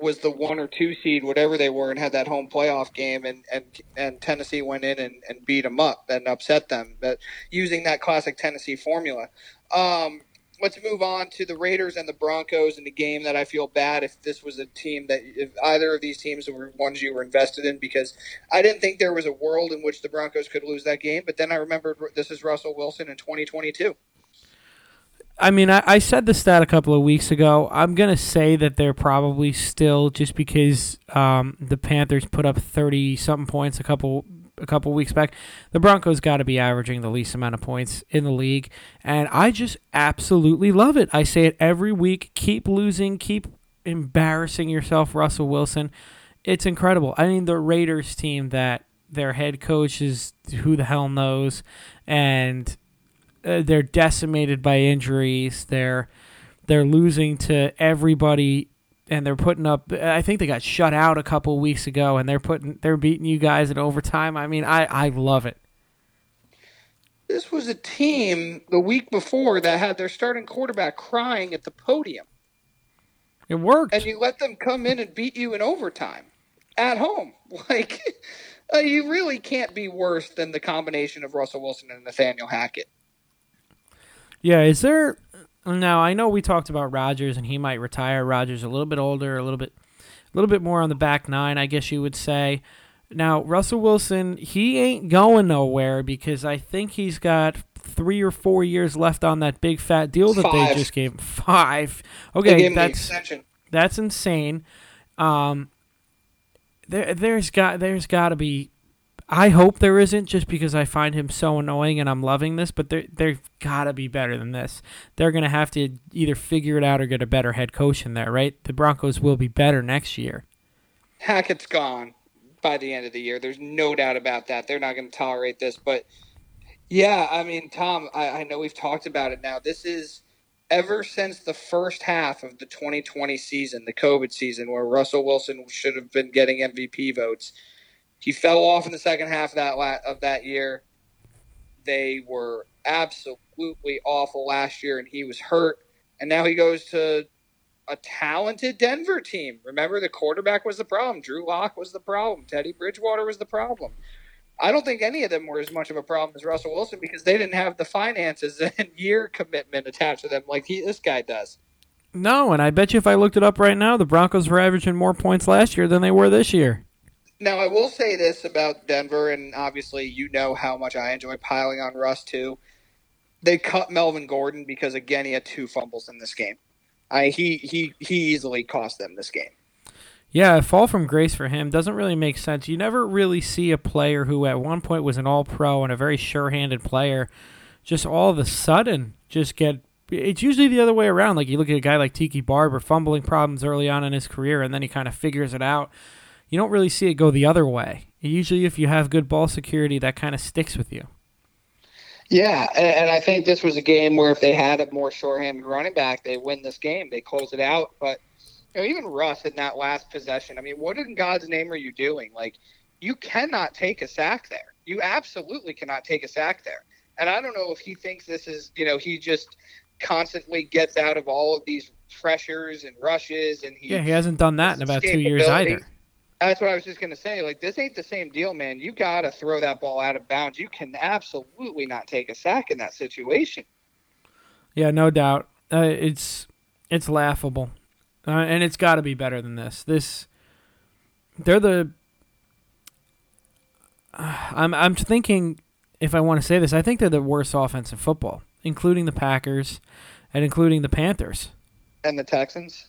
was the one or two seed, whatever they were, and had that home playoff game, and and, and Tennessee went in and, and beat them up and upset them. But using that classic Tennessee formula. Um, let's move on to the Raiders and the Broncos in the game that I feel bad if this was a team that if either of these teams were ones you were invested in because I didn't think there was a world in which the Broncos could lose that game. But then I remembered this is Russell Wilson in 2022.
I mean, I, I, said the stat a couple of weeks ago. I'm gonna say that they're probably still just because um, the Panthers put up thirty something points a couple a couple weeks back. The Broncos got to be averaging the least amount of points in the league, and I just absolutely love it. I say it every week. Keep losing. Keep embarrassing yourself, Russell Wilson. It's incredible. I mean, the Raiders team that their head coach is who the hell knows, and uh, they're decimated by injuries. They're they're losing to everybody, and they're putting up. I think they got shut out a couple weeks ago, and they're putting they're beating you guys in overtime. I mean, I I love it.
This was a team the week before that had their starting quarterback crying at the podium.
It worked,
and you let them come in and beat you in overtime at home. Like, uh, you really can't be worse than the combination of Russell Wilson and Nathaniel Hackett.
Yeah, is there now I know we talked about Rodgers and he might retire. Rodgers a little bit older, a little bit a little bit more on the back nine, I guess you would say. Now, Russell Wilson, he ain't going nowhere because I think he's got three or four years left on that big fat deal that
Five.
they just gave him. Five. Okay, that's that's insane. Um, there, there's got there's got to be I hope there isn't just because I find him so annoying and I'm loving this, but they they've got to be better than this. They're going to have to either figure it out or get a better head coach in there, right? The Broncos will be better next year.
Hackett's gone by the end of the year. There's no doubt about that. They're not going to tolerate this, but yeah, I mean, Tom, I, I know we've talked about it now. This is ever since the first half of the 2020 season, the COVID season, where Russell Wilson should have been getting MVP votes. He fell off in the second half of that la- of that year. They were absolutely awful last year, and he was hurt. And now he goes to a talented Denver team. Remember, the quarterback was the problem. Drew Lock was the problem. Teddy Bridgewater was the problem. I don't think any of them were as much of a problem as Russell Wilson because they didn't have the finances and year commitment attached to them like he, this guy does.
No, and I bet you if I looked it up right now, the Broncos were averaging more points last year than they were this year.
Now, I will say this about Denver, and obviously you know how much I enjoy piling on Russ too. They cut Melvin Gordon because again he had two fumbles in this game. I he he he easily cost them this game.
Yeah, a fall from grace for him doesn't really make sense. You never really see a player who at one point was an all pro and a very sure handed player just all of a sudden just get it's usually the other way around. Like you look at a guy like Tiki Barber fumbling problems early on in his career and then he kind of figures it out. You don't really see it go the other way. Usually if you have good ball security that kind of sticks with you.
Yeah, and I think this was a game where if they had a more shorthanded running back, they win this game. They close it out, but you know, even Russ in that last possession. I mean, what in God's name are you doing? Like, you cannot take a sack there. You absolutely cannot take a sack there. And I don't know if he thinks this is, you know, he just constantly gets out of all of these pressures and rushes, and he
yeah, he hasn't done that in about two years either.
That's what I was just gonna say. Like this ain't the same deal, man. You gotta throw that ball out of bounds. You can absolutely not take a sack in that situation.
Yeah, no doubt. Uh, it's it's laughable, uh, and it's got to be better than this. This they're the. Uh, I'm I'm thinking if I want to say this, I think they're the worst offense in football, including the Packers, and including the Panthers
and the Texans.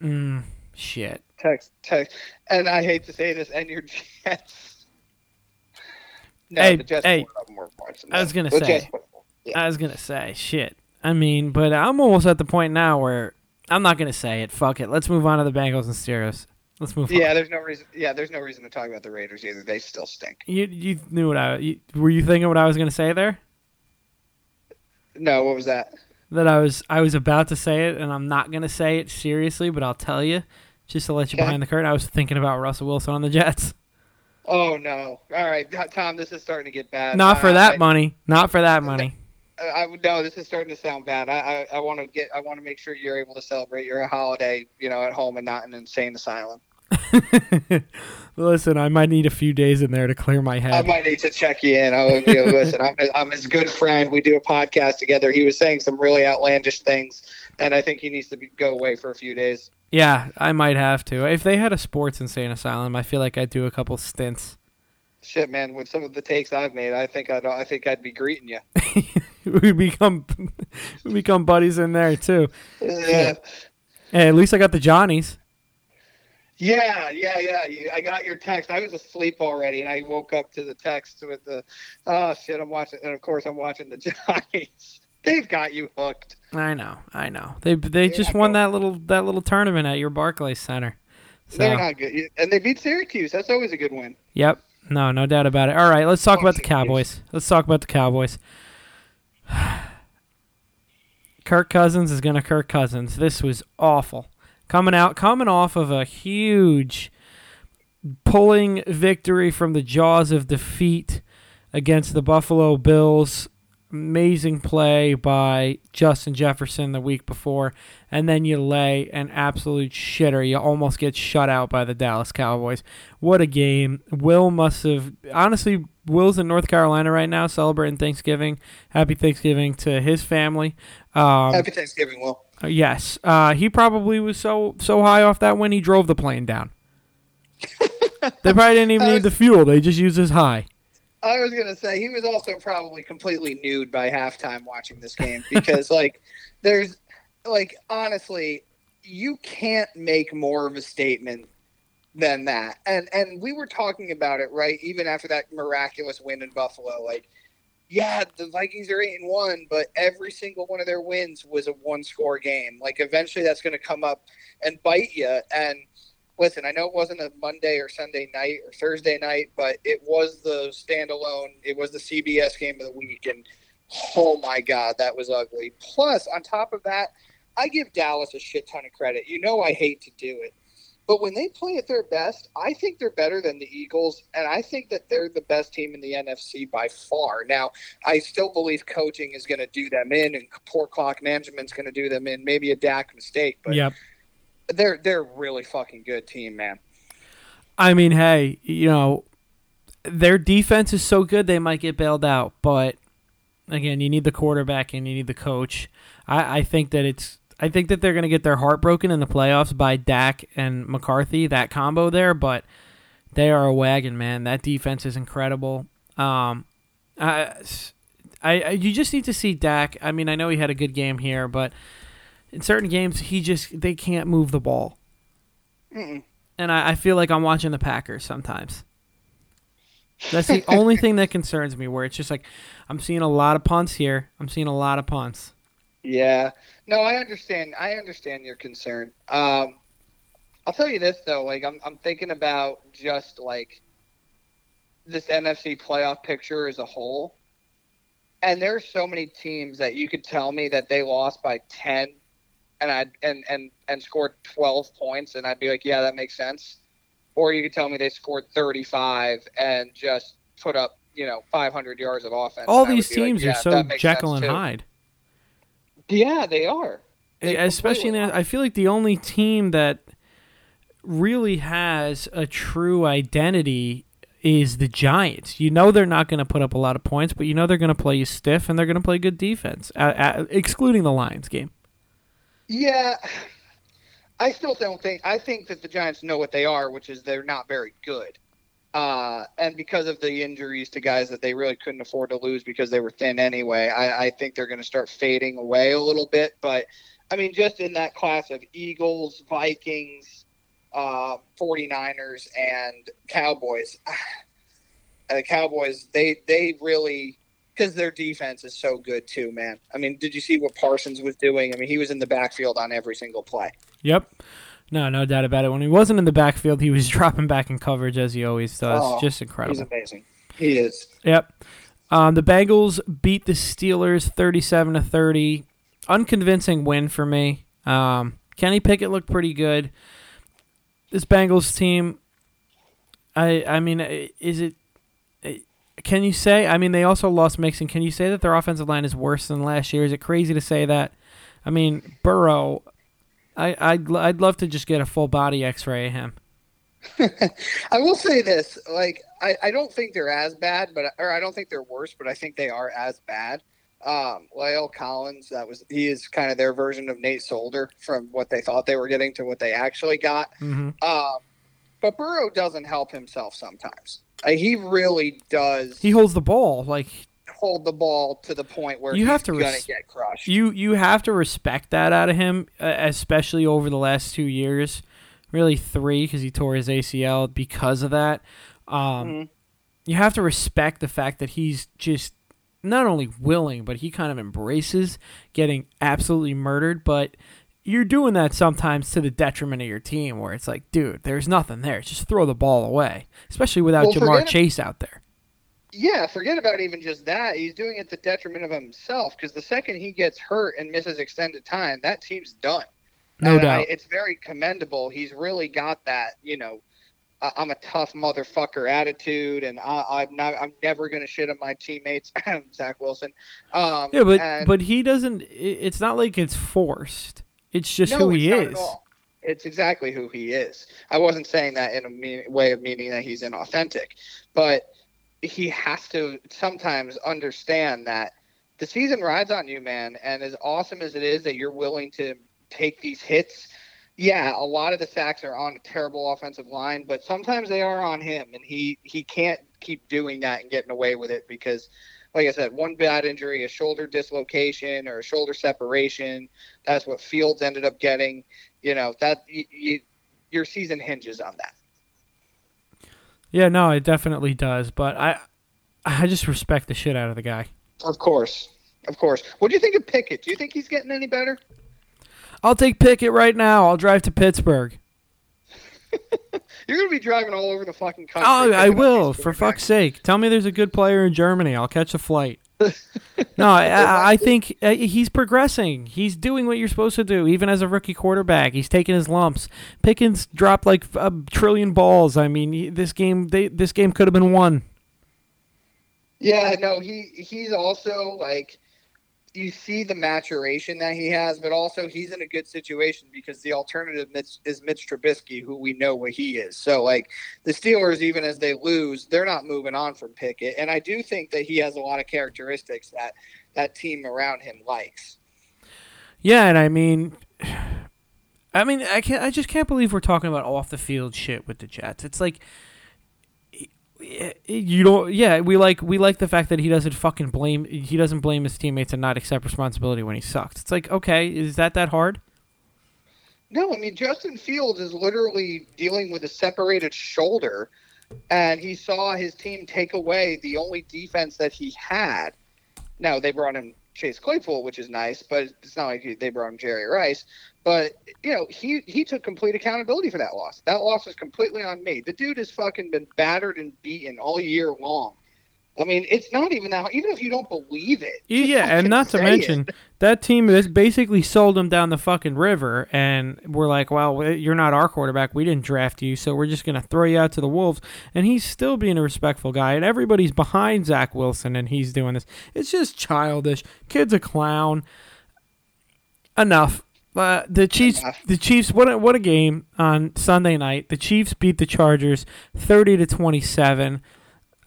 Mm, shit.
Text, text, and I hate to say this, and your Jets.
No, hey, hey, I was gonna say, yeah. I was gonna say, shit. I mean, but I'm almost at the point now where I'm not gonna say it. Fuck it. Let's move on to the Bengals and Steelers. Let's move.
Yeah,
on.
there's no reason. Yeah, there's no reason to talk about the Raiders either. They still stink.
You you knew what I you, were you thinking what I was gonna say there?
No, what was that?
That I was I was about to say it, and I'm not gonna say it seriously, but I'll tell you just to let you behind the curtain, I was thinking about Russell Wilson on the Jets.
Oh no! All right, Tom, this is starting to get bad.
Not for that I, money. Not for that money.
I, I no, this is starting to sound bad. I, I, I want to get. I want to make sure you're able to celebrate your holiday, you know, at home and not in an insane asylum.
listen, I might need a few days in there to clear my head. I
might need to check you in. Oh, you know, listen, I'm, I'm his good friend. We do a podcast together. He was saying some really outlandish things, and I think he needs to be, go away for a few days.
Yeah, I might have to. If they had a sports insane asylum, I feel like I'd do a couple stints.
Shit, man! With some of the takes I've made, I think I'd I think I'd be greeting you.
we become we become buddies in there too.
Yeah.
Hey, at least I got the Johnnies.
Yeah, yeah, yeah. I got your text. I was asleep already, and I woke up to the text with the, oh shit, I'm watching, and of course I'm watching the Johnnies. They've got you hooked.
I know, I know. They they just won that little that little tournament at your Barclays Center.
So. They're not good, and they beat Syracuse. That's always a good win.
Yep. No, no doubt about it. All right, let's talk about the Cowboys. Let's talk about the Cowboys. Kirk Cousins is going to Kirk Cousins. This was awful. Coming out, coming off of a huge pulling victory from the jaws of defeat against the Buffalo Bills amazing play by Justin Jefferson the week before, and then you lay an absolute shitter. You almost get shut out by the Dallas Cowboys. What a game. Will must have, honestly, Will's in North Carolina right now celebrating Thanksgiving. Happy Thanksgiving to his family.
Um, Happy Thanksgiving, Will.
Yes. Uh, he probably was so so high off that when he drove the plane down. they probably didn't even need the fuel. They just used his high.
I was gonna say he was also probably completely nude by halftime watching this game because like there's like honestly you can't make more of a statement than that. And and we were talking about it right even after that miraculous win in Buffalo like yeah, the Vikings are eight and one, but every single one of their wins was a one score game. Like eventually that's going to come up and bite you. And listen, I know it wasn't a Monday or Sunday night or Thursday night, but it was the standalone. It was the CBS game of the week, and Oh my god, that was ugly. Plus, on top of that, I give Dallas a shit ton of credit. You know I hate to do it. But when they play at their best, I think they're better than the Eagles, and I think that they're the best team in the NFC by far. Now, I still believe coaching is going to do them in, and poor clock management's going to do them in. Maybe a Dak mistake, but
Yep.
They're they're a really fucking good team, man.
I mean, hey, you know, their defense is so good they might get bailed out, but again, you need the quarterback and you need the coach. I, I think that it's I think that they're gonna get their heart broken in the playoffs by Dak and McCarthy, that combo there, but they are a wagon, man. That defense is incredible. Um I, I you just need to see Dak. I mean, I know he had a good game here, but in certain games he just they can't move the ball.
Mm-mm.
And I, I feel like I'm watching the Packers sometimes. That's the only thing that concerns me. Where it's just like I'm seeing a lot of punts here. I'm seeing a lot of punts.
Yeah. No, I understand. I understand your concern. Um, I'll tell you this though, like I'm I'm thinking about just like this NFC playoff picture as a whole. And there's so many teams that you could tell me that they lost by 10 and I and and and scored 12 points and I'd be like, "Yeah, that makes sense." Or you could tell me they scored 35 and just put up, you know, 500 yards of offense.
All
and I would
these
be like,
teams
"Yeah,
are so
that makes sense
Jekyll and. Hyde.
Yeah, they are. They
Especially in I feel like the only team that really has a true identity is the Giants. You know they're not going to put up a lot of points, but you know they're going to play you stiff and they're going to play good defense, uh, uh, excluding the Lions game.
Yeah, I still don't think. I think that the Giants know what they are, which is they're not very good. Uh, and because of the injuries to guys that they really couldn't afford to lose because they were thin anyway, I, I think they're going to start fading away a little bit. But I mean, just in that class of Eagles, Vikings, uh, 49ers, and Cowboys, uh, the Cowboys, they they really because their defense is so good too, man. I mean, did you see what Parsons was doing? I mean, he was in the backfield on every single play.
Yep. No, no doubt about it. When he wasn't in the backfield, he was dropping back in coverage as he always does.
Oh,
Just incredible.
He's amazing. He is.
Yep. Um, the Bengals beat the Steelers 37 to 30. Unconvincing win for me. Um, Kenny Pickett looked pretty good. This Bengals team, I I mean, is it? Can you say? I mean, they also lost Mixon. Can you say that their offensive line is worse than last year? Is it crazy to say that? I mean, Burrow. I I'd, I'd love to just get a full body X-ray of him.
I will say this: like, I, I don't think they're as bad, but or I don't think they're worse, but I think they are as bad. Um, La'el Collins, that was he is kind of their version of Nate Solder from what they thought they were getting to what they actually got.
hmm
Um, but Burrow doesn't help himself sometimes. Uh, he really does
He holds the ball like
hold the ball to the point where
You
he's
have to
gonna
res-
get crushed.
you you have to respect that out of him, uh, especially over the last two years, really three because he tore his ACL because of that. Um,
Mhm.
You have to respect the fact that he's just not only willing, but he kind of embraces getting absolutely murdered. But you're doing that sometimes to the detriment of your team, where it's like, dude, there's nothing there. Just throw the ball away, especially without
Well, Ja'Marr
Chase out there.
Yeah, forget about even just that. He's doing it to the detriment of himself because the second he gets hurt and misses extended time, that team's done.
No
And I-
doubt.
it's very commendable. He's really got that, you know, I- I'm a tough motherfucker attitude, and I, I'm not. I'm never gonna shit on my teammates. Zach Wilson. Um,
Yeah, but
and-
but he doesn't. It's not like it's forced. It's just
no,
who he
it's not at
is.
It's exactly who he is. I wasn't saying that in a mean, way of meaning that he's inauthentic, but he has to sometimes understand that the season rides on you, man. And as awesome as it is that you're willing to take these hits, yeah, a lot of the sacks are on a terrible offensive line, but sometimes they are on him, and he he can't keep doing that and getting away with it because. Like I said, one bad injury, a shoulder dislocation or a shoulder separation. That's what Fields ended up getting. You know that you, you, your season hinges on that.
Yeah, no, it definitely does. But I, I just respect the shit out of the guy.
Of course, of course. What do you think of Pickett? Do you think he's getting any better?
I'll take Pickett right now. I'll drive to Pittsburgh.
You're gonna be driving all over the fucking country.
Oh, I will. For fuck's sake, tell me there's a good player in Germany. I'll catch a flight. no, I, I think uh, he's progressing. He's doing what you're supposed to do, even as a rookie quarterback. He's taking his lumps. Pickens dropped like a trillion balls. I mean, this game, they, this game could have been won.
Yeah, no, he he's also like you see the maturation that he has, but also he's in a good situation because the alternative is Mitch Trubisky, who we know what he is. So, like the Steelers, even as they lose, they're not moving on from Pickett, and I do think that he has a lot of characteristics that that team around him likes.
Yeah, and I mean, I mean, I can't, I just can't believe we're talking about off the field shit with the Jets. It's like you don't yeah we like we like the fact that he doesn't fucking blame he doesn't blame his teammates and not accept responsibility when he sucks it's like okay is that that hard?
No i mean justin fields is literally dealing with a separated shoulder and he saw his team take away the only defense that he had. Now they brought him chase claypool which is nice but it's not like they brought him jerry rice but you know, he he took complete accountability for that loss. That loss was completely on me. The dude has fucking been battered and beaten all year long. I mean, it's not even that. Even if you don't believe it,
yeah, and not to mention
it.
that team has basically sold him down the fucking river, and we're like, "Well, you're not our quarterback. We didn't draft you, so we're just gonna throw you out to the wolves." And he's still being a respectful guy, and everybody's behind Zach Wilson, and he's doing this. It's just childish. Kid's a clown. Enough. Uh, the Chiefs, the Chiefs, what a, what a game on Sunday night. The Chiefs beat the Chargers thirty to twenty seven.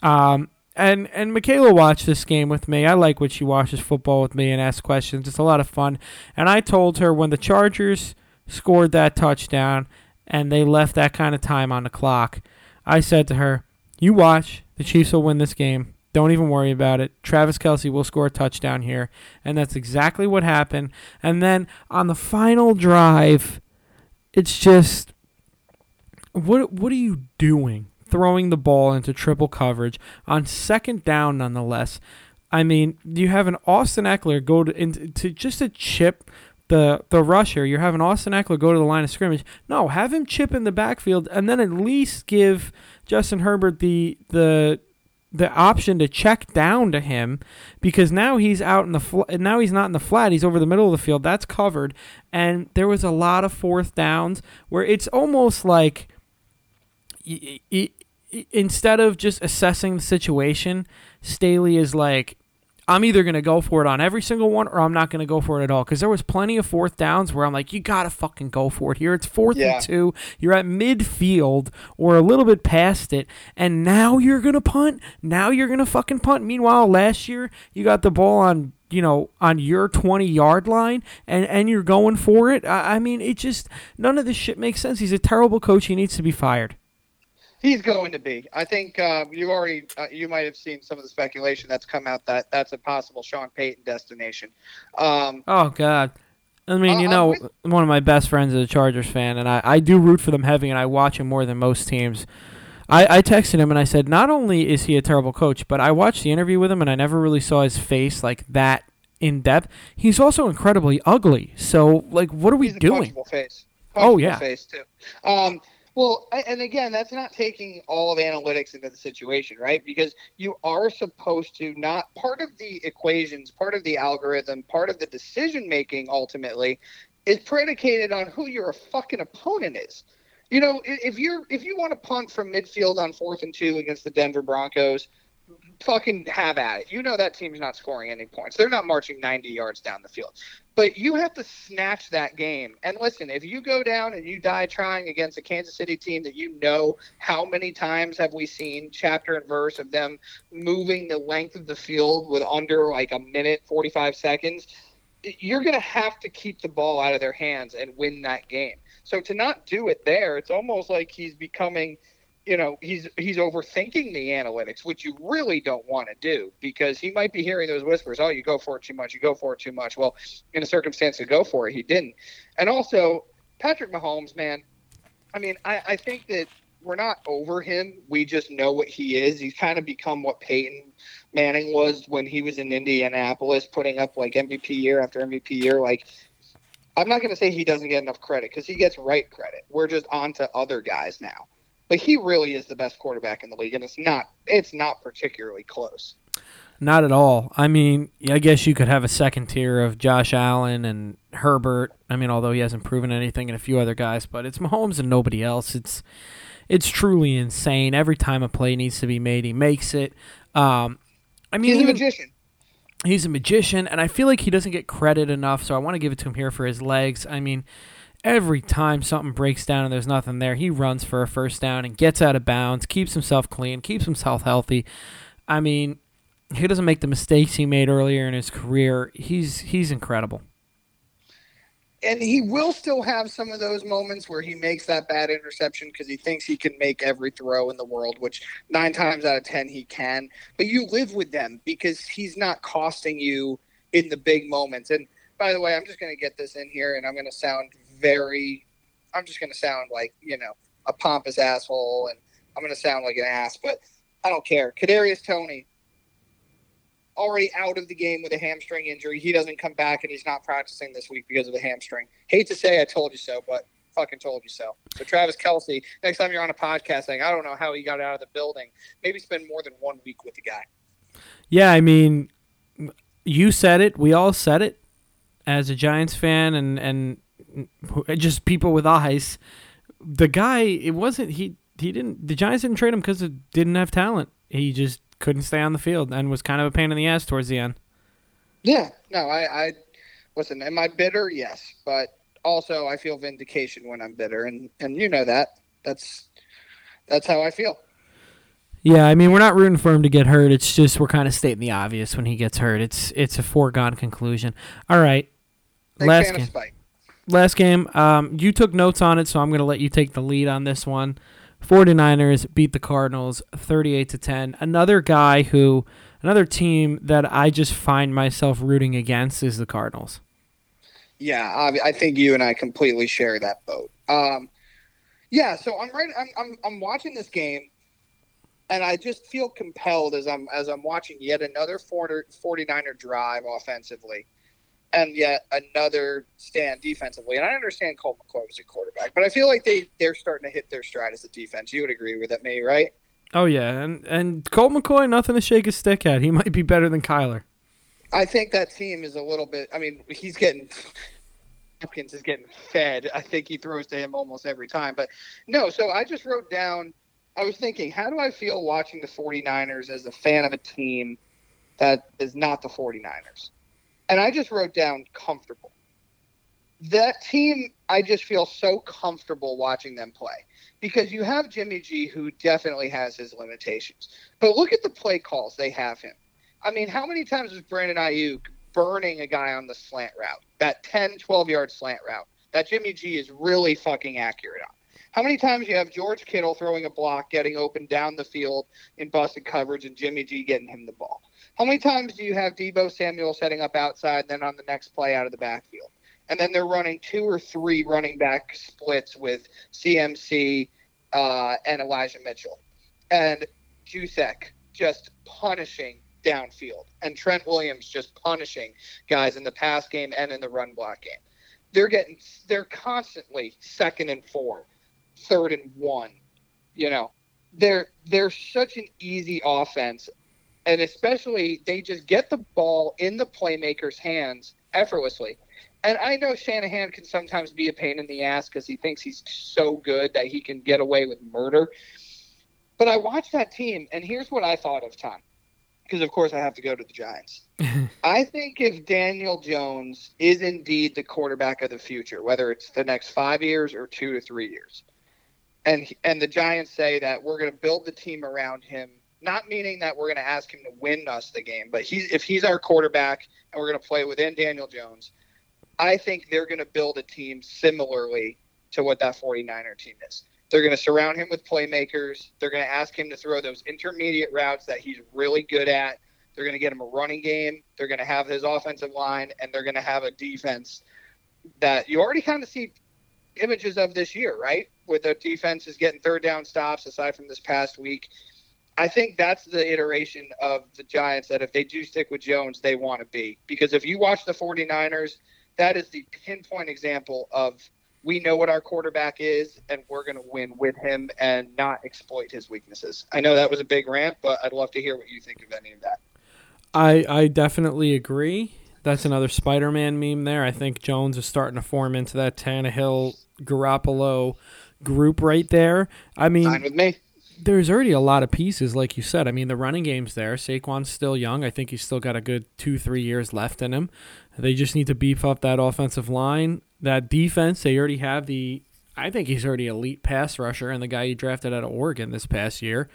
Um, and and Michaela watched this game with me. I like when she watches football with me and asks questions. It's a lot of fun. And I told her when the Chargers scored that touchdown and they left that kind of time on the clock, I said to her, "You watch. The Chiefs will win this game. Don't even worry about it. Travis Kelce will score a touchdown here. And that's exactly what happened. And then on the final drive, it's just what what are you doing? Throwing the ball into triple coverage on second down nonetheless. I mean, you have an Austin Ekeler go to, into just a chip the the rusher. You're having Austin Ekeler go to the line of scrimmage. No, have him chip in the backfield and then at least give Justin Herbert the the the option to check down to him because now he's out in the fl- now he's not in the flat he's over the middle of the field that's covered. And there was a lot of fourth downs where it's almost like y- y- y- instead of just assessing the situation Staley is like I'm either going to go for it on every single one or I'm not going to go for it at all. Because there was plenty of fourth downs where I'm like, you got to fucking go for it here. It's fourth yeah. and two. You're at midfield or a little bit past it. And now you're going to punt. Now you're going to fucking punt. Meanwhile, last year, you got the ball on you know, on your 20 yard line and, and you're going for it. I, I mean, it just, none of this shit makes sense. He's a terrible coach. He needs to be fired.
He's going to be. I think uh, you already uh, you might have seen some of the speculation that's come out that that's a possible Sean Payton destination. Um,
oh God. I mean, you know, one of my best friends is a Chargers fan, and I, I do root for them heavy, and I watch him more than most teams. I, I texted him and I said, not only is he a terrible coach, but I watched the interview with him, and I never really saw his face like that in depth. He's also incredibly ugly. So, like, what are we doing?
Face.
oh yeah,
face too. Um, well, and again, that's not taking all of analytics into the situation, right? Because you are supposed to not part of the equations, part of the algorithm, part of the decision making ultimately is predicated on who your fucking opponent is. You know, if you're if you want to punt from midfield on fourth and two against the Denver Broncos, fucking have at it. You know that team's not scoring any points. They're not marching 90 yards down the field. But you have to snatch that game. And listen, if you go down and you die trying against a Kansas City team that you know how many times have we seen chapter and verse of them moving the length of the field with under like a minute 45 seconds, you're going to have to keep the ball out of their hands and win that game. So to not do it there, it's almost like he's becoming – you know he's he's overthinking the analytics which you really don't want to do because he might be hearing those whispers oh you go for it too much you go for it too much. Well in a circumstance to go for it he didn't. And also patrick mahomes man i mean i, I think that we're not over him. We just know what he is. He's kind of become what peyton manning was when he was in indianapolis putting up like mvp year after mvp year. Like i'm not going to say he doesn't get enough credit because he gets right credit. We're just on to other guys now but he really is the best quarterback in the league, and it's not it's not particularly close.
Not at all. I mean, I guess you could have a second tier of Josh Allen and Herbert. I mean, although he hasn't proven anything, and a few other guys, but it's Mahomes and nobody else. It's it's truly insane. Every time a play needs to be made, he makes it. Um, I mean,
He's a magician.
he's a magician, and I feel like he doesn't get credit enough. So I want to give it to him here for his legs. I mean, every time something breaks down and there's nothing there, he runs for a first down and gets out of bounds, keeps himself clean, keeps himself healthy. I mean, he doesn't make the mistakes he made earlier in his career. He's he's incredible.
and he will still have some of those moments where he makes that bad interception because he thinks he can make every throw in the world, which nine times out of ten he can. But you live with them because he's not costing you in the big moments. And by the way, I'm just going to get this in here, and I'm going to sound very, I'm just going to sound like you know a pompous asshole, and I'm going to sound like an ass, but I don't care. Kadarius Toney. Already out of the game with a hamstring injury. He doesn't come back and he's not practicing this week because of the hamstring. Hate to say I told you so, but fucking told you so. So Travis Kelce, next time you're on a podcast saying, I don't know how he got out of the building, maybe spend more than one week with the guy.
Yeah, I mean, you said it. We all said it. As a Giants fan and and just people with eyes, the guy it wasn't he he didn't the Giants didn't trade him because it didn't have talent. He just couldn't stay on the field and was kind of a pain in the ass towards the end.
Yeah, no, I, I listen. Am I bitter? Yes, but also I feel vindication when I'm bitter, and and you know that. That's that's how I feel.
Yeah, I mean we're not rooting for him to get hurt. It's just we're kind of stating the obvious when he gets hurt. It's it's a foregone conclusion. All right,
Big
last game. Last game. Um, you took notes on it, so I'm going to let you take the lead on this one. 49ers beat the Cardinals 38 to 10. Another guy who, another team that I just find myself rooting against is the Cardinals.
Yeah, I, I think you and I completely share that boat. Um, yeah, so I'm right. I'm, I'm I'm watching this game, and I just feel compelled as I'm as I'm watching yet another 40, 49er drive offensively, and yet another stand defensively. And I understand Colt McCoy was a quarterback, but I feel like they they're starting to hit their stride as a defense. You would agree with that, me, right?
Oh yeah, and and Colt McCoy, nothing to shake his stick at. He might be better than Kyler.
I think that team is a little bit. I mean, he's getting Hopkins is getting fed. I think he throws to him almost every time. But no, so I just wrote down. I was thinking, how do I feel watching the 49ers as a fan of a team that is not the 49ers? And I just wrote down comfortable. That team, I just feel so comfortable watching them play because you have Jimmy G, who definitely has his limitations. But look at the play calls they have him. I mean, how many times was Brandon Aiyuk burning a guy on the slant route, that 10, 12 yard slant route that Jimmy G is really fucking accurate on? How many times you have George Kittle throwing a block, getting open down the field in busted coverage, and Jimmy G getting him the ball? How many times do you have Deebo Samuel setting up outside, then on the next play out of the backfield? And then they're running two or three running back splits with CMC uh, and Elijah Mitchell. And Juszczyk just punishing downfield, and Trent Williams just punishing guys in the pass game and in the run block game. They're getting, they're constantly second and four, third and one. You know, they're they're such an easy offense, and especially they just get the ball in the playmakers' hands effortlessly. And I know Shanahan can sometimes be a pain in the ass because he thinks he's so good that he can get away with murder. But I watched that team, and here's what I thought of Tom because of course I have to go to the Giants. I think if Daniel Jones is indeed the quarterback of the future, whether it's the next five years or two to three years, and and the Giants say that we're going to build the team around him, not meaning that we're going to ask him to win us the game, but he's if he's our quarterback and we're going to play within Daniel Jones, I think they're going to build a team similarly to what that 49er team is. They're going to surround him with playmakers. They're going to ask him to throw those intermediate routes that he's really good at. They're going to get him a running game. They're going to have his offensive line, and they're going to have a defense that you already kind of see images of this year, right? With the defense is getting third down stops aside from this past week. I think that's the iteration of the Giants that if they do stick with Jones, they want to be. Because if you watch the 49ers, that is the pinpoint example of we know what our quarterback is and we're going to win with him and not exploit his weaknesses. I know that was a big rant, but I'd love to hear what you think of any of that.
I I definitely agree. That's another Spider-Man meme there. I think Jones is starting to form into that Tannehill Garoppolo group right there. I mean,
Fine with me.
there's already a lot of pieces, like you said. I mean, the running game's there. Saquon's still young. I think he's still got a good two, three years left in him. They just need to beef up that offensive line. That defense, they already have the. I think he's already elite pass rusher and the guy he drafted out of Oregon this past year.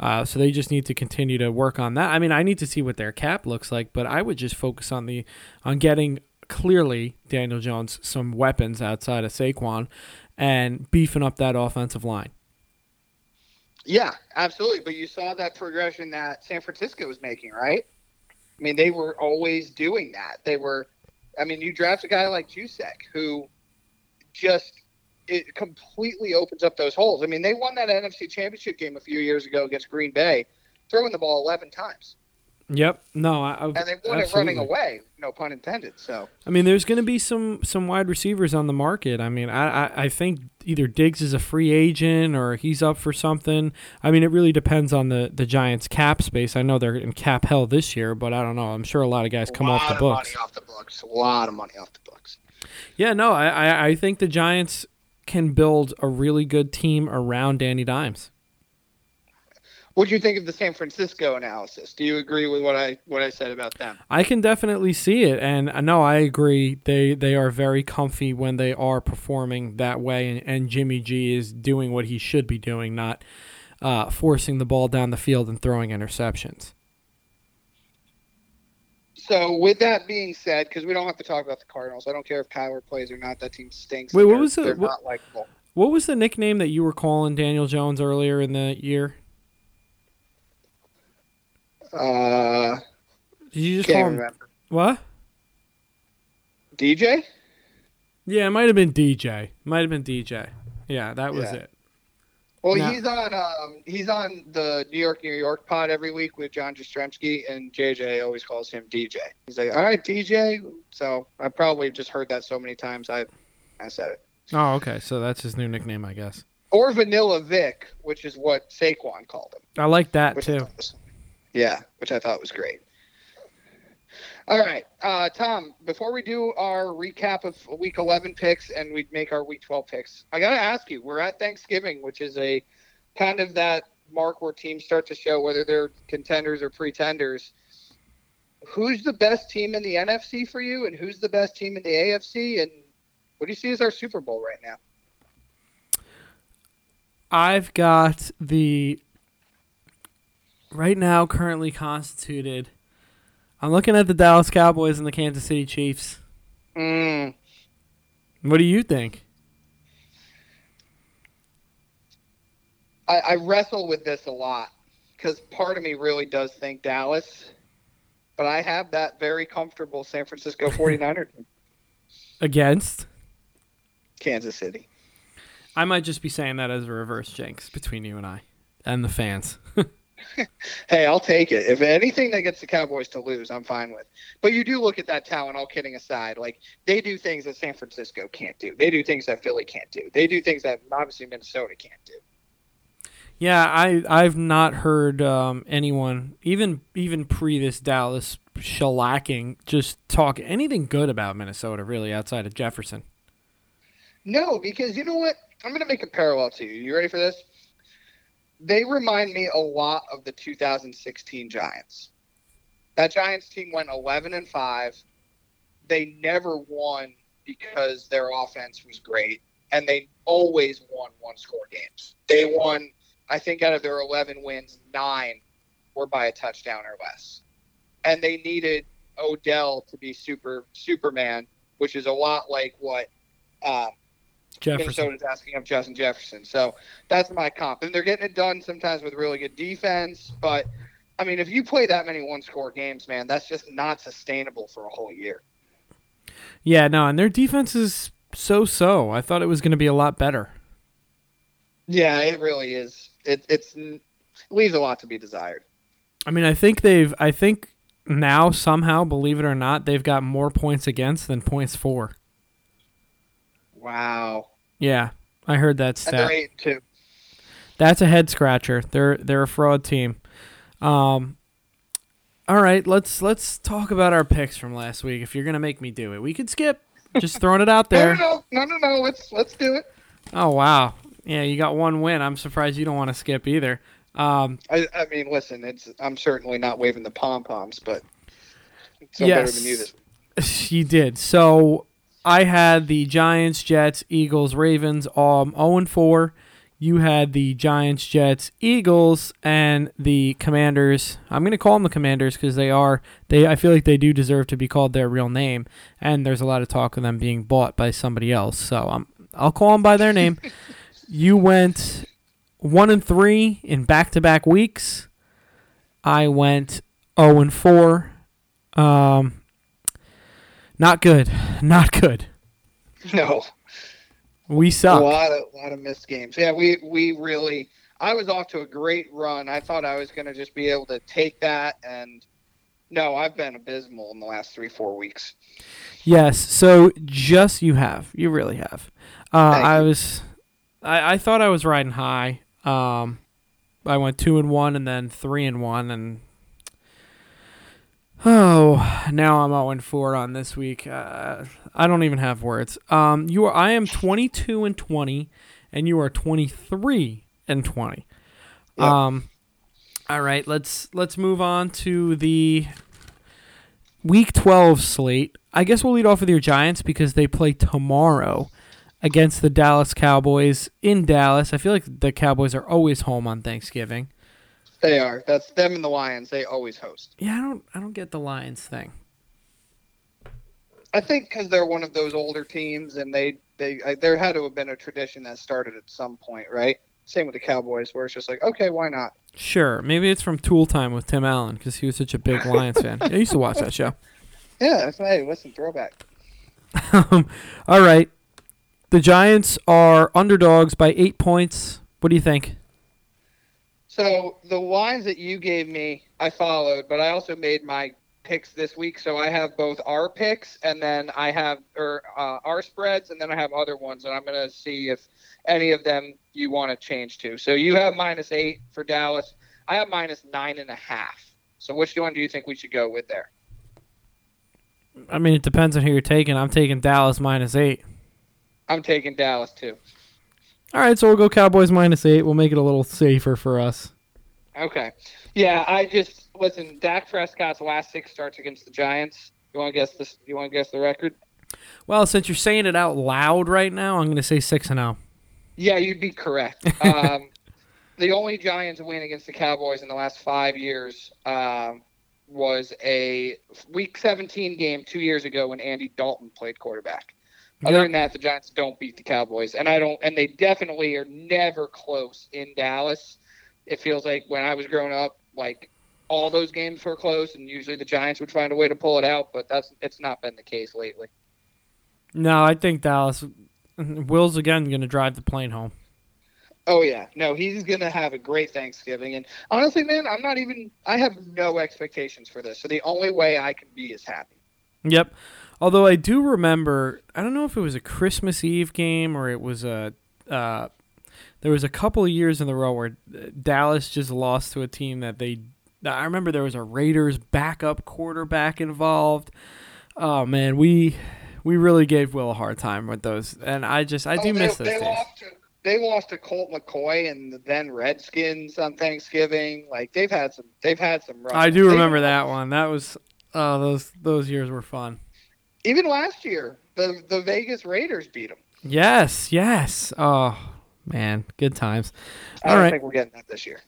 Uh, so they just need to continue to work on that. I mean, I need to see what their cap looks like, but I would just focus on the on getting clearly Daniel Jones some weapons outside of Saquon and beefing up that offensive line.
Yeah, absolutely. But you saw that progression that San Francisco was making, right? I mean, they were always doing that. They were, I mean, you draft a guy like Juszczyk who just it completely opens up those holes. I mean, they won that NFC Championship game a few years ago against Green Bay, throwing the ball 11 times.
Yep. No, I, I
And they won it running away, no pun intended. So,
I mean, there's going to be some some wide receivers on the market. I mean, I, I I think either Diggs is a free agent or he's up for something. I mean, it really depends on the the Giants' cap space. I know they're in cap hell this year, but I don't know. I'm sure a lot of guys come
a
off
lot
the
of
books.
money off the books. A lot of money off the books.
Yeah, no, I, I I think the Giants can build a really good team around Danny Dimes.
What do you think of the San Francisco analysis? Do you agree with what I what I said about them?
I can definitely see it, and no, I agree. They they are very comfy when they are performing that way, and, and Jimmy G is doing what he should be doing, not uh, forcing the ball down the field and throwing interceptions.
So, with that being said, because we don't have to talk about the Cardinals, I don't care if Kyler plays or not. That team stinks.
Wait, what was the-
They're
what-
not likable.
What was the nickname that you were calling Daniel Jones earlier in the year?
Uh,
Did you just call him
remember.
what?
DJ.
Yeah, it might have been DJ. Might have been DJ. Yeah, that was
Yeah.
it.
Well,
No.
he's on um, he's on the New York New York pod every week with John Jastrzemski, and JJ always calls him DJ. He's like, "All right, DJ." So I probably just heard that so many times. I I said it.
Oh, okay. So that's his new nickname, I guess.
Or Vanilla Vic, which is what Saquon called him.
I like that
Which
too.
was- yeah, which I thought was great. All right, uh, Tom. Before we do our recap of Week 11 picks and we make our Week 12 picks, I gotta ask you. We're at Thanksgiving, which is a kind of that mark where teams start to show whether they're contenders or pretenders. Who's the best team in the NFC for you, and who's the best team in the AFC? And what do you see as our Super Bowl right now?
I've got the right now currently constituted. I'm looking at the Dallas Cowboys and the Kansas City Chiefs.
Mm,
What do you think?
I, I wrestle with this a lot because part of me really does think Dallas, but I have that very comfortable San Francisco 49er
Against?
Kansas City.
I might just be saying that as a reverse jinx between you and I and the fans.
Hey, I'll take it. If anything that gets the Cowboys to lose, I'm fine with. But you do look at that talent, all kidding aside. Like, they do things that San Francisco can't do. They do things that Philly can't do. They do things that obviously Minnesota can't do.
Yeah, I I've not heard um, anyone even even pre this Dallas shellacking just talk anything good about Minnesota really outside of Jefferson.
No, because you know what? I'm going to make a parallel to you. You ready for this? They remind me a lot of the 2016 Giants. That Giants team went 11 and 5. They never won because their offense was great, and they always won one score games. They won, I think, out of their 11 wins, nine were by a touchdown or less. And they needed Odell to be super Superman, which is a lot like what um,
Jefferson.
Minnesota's asking of Justin Jefferson. So that's my comp. And they're getting it done sometimes with really good defense. But, I mean, if you play that many one score games, man, that's just not sustainable for a whole year.
Yeah, no, and their defense is so so. I thought it was going to be a lot better.
Yeah, it really is. It it's it leaves a lot to be desired.
I mean, I think they've I think now somehow, believe it or not, they've got more points against than points for.
Wow.
Yeah, I heard that
And
stat.
they're eight and two.
That's a head scratcher. They're they're a fraud team. Um, All right, let's let's talk about our picks from last week. If you're gonna make me do it, we could skip. Just throwing it out there.
No, no, no, no, no. Let's let's do it.
Oh wow, yeah, you got one win. I'm surprised you don't want to skip either. Um,
I, I mean, listen, it's I'm certainly not waving the pom poms, but it's no better than you
yes,
this.
you did. So I had the Giants, Jets, Eagles, Ravens, um, 0 and 4. You had the Giants, Jets, Eagles, and the Commanders. I'm going to call them the Commanders because they are they. I feel like they do deserve to be called their real name, and there's a lot of talk of them being bought by somebody else. So I'm I'll call them by their name. you went one and three in back-to-back weeks. I went 0 and 4. Um, not good. Not good.
No,
We suck.
a lot of lot of missed games. Yeah, we we really. I was off to a great run. I thought I was going to just be able to take that, and no, I've been abysmal in the last three four weeks.
Yes. So just you have. You really have. Uh, I
you.
was. I, I thought I was riding high. Um, I went two and one, and then three and one, and oh, now I'm zero and four on this week. Uh, I don't even have words. Um, you are. I am twenty two and twenty, and you are twenty three and twenty.
Yep.
Um, all right. Let's let's move on to the week twelve slate. I guess we'll lead off with your Giants because they play tomorrow against the Dallas Cowboys in Dallas. I feel like the Cowboys are always home on Thanksgiving.
They are. That's them and the Lions. They always host.
Yeah, I don't I don't get the Lions thing.
I think because they're one of those older teams, and they they I, there had to have been a tradition that started at some point, right? Same with the Cowboys, where it's just like, okay, why not?
Sure, maybe it's from Tool Time with Tim Allen because he was such a big Lions fan. I used to watch that show.
Yeah, that's hey, listen, throwback.
Um, all right, the Giants are underdogs by eight points. What do you think?
So the lines that you gave me, I followed, but I also made my picks this week. So I have both our picks, and then I have or uh, our spreads, and then I have other ones, and I'm gonna see if any of them you want to change to. So you have minus eight for Dallas. I have minus nine and a half. So which one do you think we should go with there?
I mean, it depends on who you're taking. I'm taking Dallas minus eight.
I'm taking Dallas too.
All right, so we'll go Cowboys minus eight. We'll make it a little safer for us.
Okay. Yeah, I just listen. Dak Prescott's last six starts against the Giants. You want to guess this? You want to guess the record?
Well, since you're saying it out loud right now, I'm going to say six and oh. zero.
Yeah, you'd be correct. Um, the only Giants win against the Cowboys in the last five years um, was a Week 17 game two years ago when Andy Dalton played quarterback. Other than that, the Giants don't beat the Cowboys, and I don't, and they definitely are never close in Dallas. It feels like when I was growing up, like all those games were close, and usually the Giants would find a way to pull it out, but that's it's not been the case lately.
No, I think Dallas. Will's again going to drive the plane home.
Oh yeah, no, he's gonna have a great Thanksgiving, and honestly, man, I'm not even. I have no expectations for this, so the only way I can be is happy.
Yep. Although I do remember, I don't know if it was a Christmas Eve game or it was a. Uh, there was a couple of years in a row where uh, Dallas just lost to a team that they. I remember there was a Raiders backup quarterback involved. Oh man, we we really gave Will a hard time with those, and I just I do
Oh,
miss those
they
days.
lost to they lost to Colt McCoy and the then Redskins on Thanksgiving. Like they've had some they've had some. Rough
I do
they-
remember that one. That was oh those those years were fun.
Even last year, the the Vegas Raiders beat them.
Yes, yes. Oh man, good times.
I
All
don't
right.
think we're getting that this year.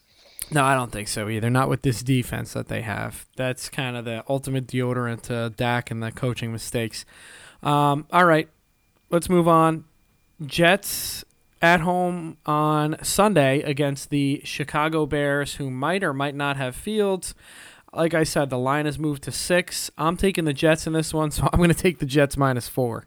No, I don't think so either. Not with this defense that they have. That's kind of the ultimate deodorant to Dak and the coaching mistakes. Um, all right, let's move on. Jets at home on Sunday against the Chicago Bears, who might or might not have Fields. Like I said, the line has moved to six. I'm taking the Jets in this one, so I'm going to take the Jets minus four.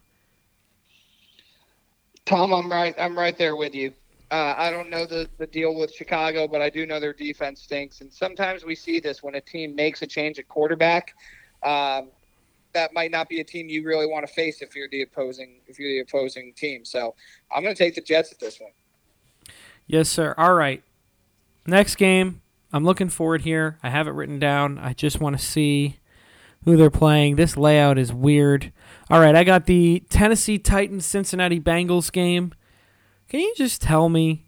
Tom, I'm right. I'm right there with you. Uh, I don't know the, the deal with Chicago, but I do know their defense stinks. And sometimes we see this when a team makes a change at quarterback. Um, that might not be a team you really want to face if you're the opposing if you're the opposing team. So I'm going to take the Jets at this one.
Yes, sir. All right. Next game, I'm looking forward here. I have it written down. I just want to see who they're playing. This layout is weird. All right, I got the Tennessee Titans Cincinnati Bengals game. Can you just tell me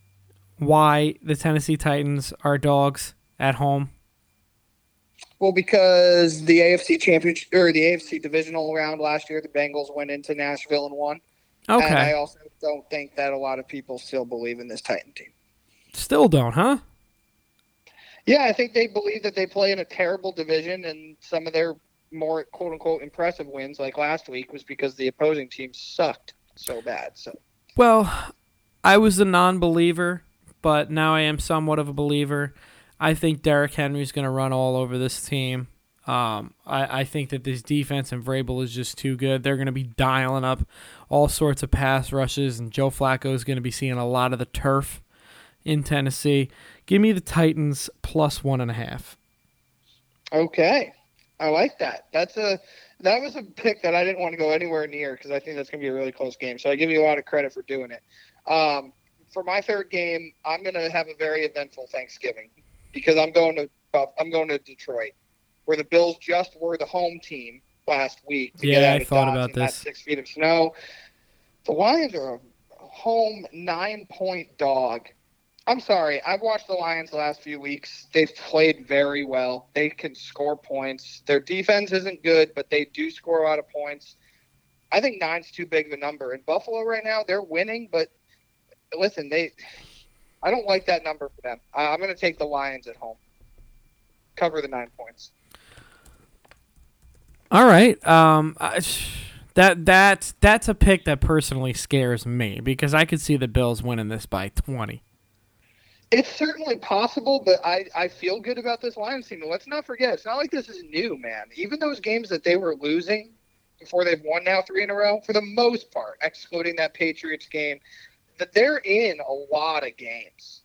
why the Tennessee Titans are dogs at home?
Well, because the AFC championship or the AFC divisional round last year, the Bengals went into Nashville and won.
Okay.
And I also don't think that a lot of people still believe in this Titan team.
Still don't, huh?
Yeah, I think they believe that they play in a terrible division, and some of their more quote unquote impressive wins, like last week, was because the opposing team sucked so bad. So,
well, I was a non-believer, but now I am somewhat of a believer. I think Derrick Henry's going to run all over this team. Um, I, I think that this defense and Vrabel is just too good. They're going to be dialing up all sorts of pass rushes, and Joe Flacco is going to be seeing a lot of the turf in Tennessee. Give me the Titans plus one and a half.
Okay, I like that. That's a that was a pick that I didn't want to go anywhere near because I think that's going to be a really close game. So I give you a lot of credit for doing it. Um, for my third game, I'm going to have a very eventful Thanksgiving because I'm going to I'm going to Detroit, where the Bills just were the home team last week.
yeah, I thought about this.
Six feet of snow. The Lions are a home nine point dog. I'm sorry. I've watched the Lions the last few weeks. They've played very well. They can score points. Their defense isn't good, but they do score a lot of points. I think nine's too big of a number. In Buffalo right now, they're winning, but listen, they. I don't like that number for them. I'm going to take the Lions at home. Cover the nine points.
All right. Um, I, that that that's a pick that personally scares me because I could see the Bills winning this by twenty.
It's certainly possible, but I, I feel good about this Lions team. Let's not forget, it's not like this is new, man. Even those games that they were losing before they've won now three in a row, for the most part, excluding that Patriots game, that they're in a lot of games.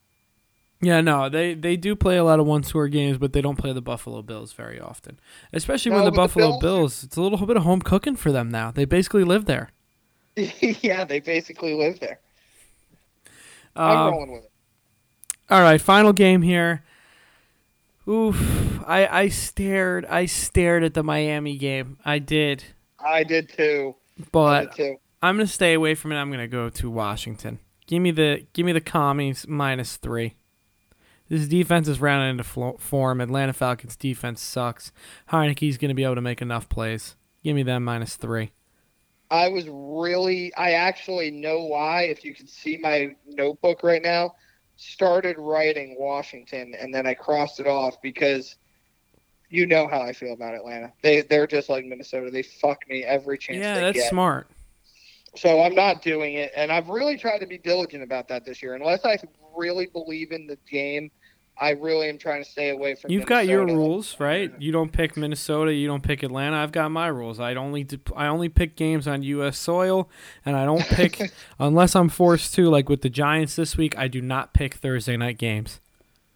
Yeah, no, they they do play a lot of one score games, but they don't play the Buffalo Bills very often. Especially no, when the Buffalo the Bills, Bills, it's a little bit of home cooking for them now. They basically live there.
yeah, they basically live there. I'm um, rolling with it.
All right, final game here. Oof, I I stared I stared at the Miami game. I did.
I did too.
But
did too.
I'm gonna stay away from it. I'm gonna go to Washington. Give me the give me the commies minus three. This defense is rounding into form. Atlanta Falcons defense sucks. Heinicke's going to be able to make enough plays. Give me them minus three.
I was really, I actually know why. If you can see my notebook right now, started writing Washington and then I crossed it off because you know how I feel about Atlanta. They they're just like Minnesota. They fuck me every chance.
Yeah, that's
get.
smart.
So I'm not doing it, and I've really tried to be diligent about that this year. Unless I really believe in the game, I really am trying to stay away from.
You've
Minnesota.
got your rules, right? You don't pick Minnesota. You don't pick Atlanta. I've got my rules. I only I only pick games on U.S. soil, and I don't pick unless I'm forced to. Like with the Giants this week, I do not pick Thursday night games.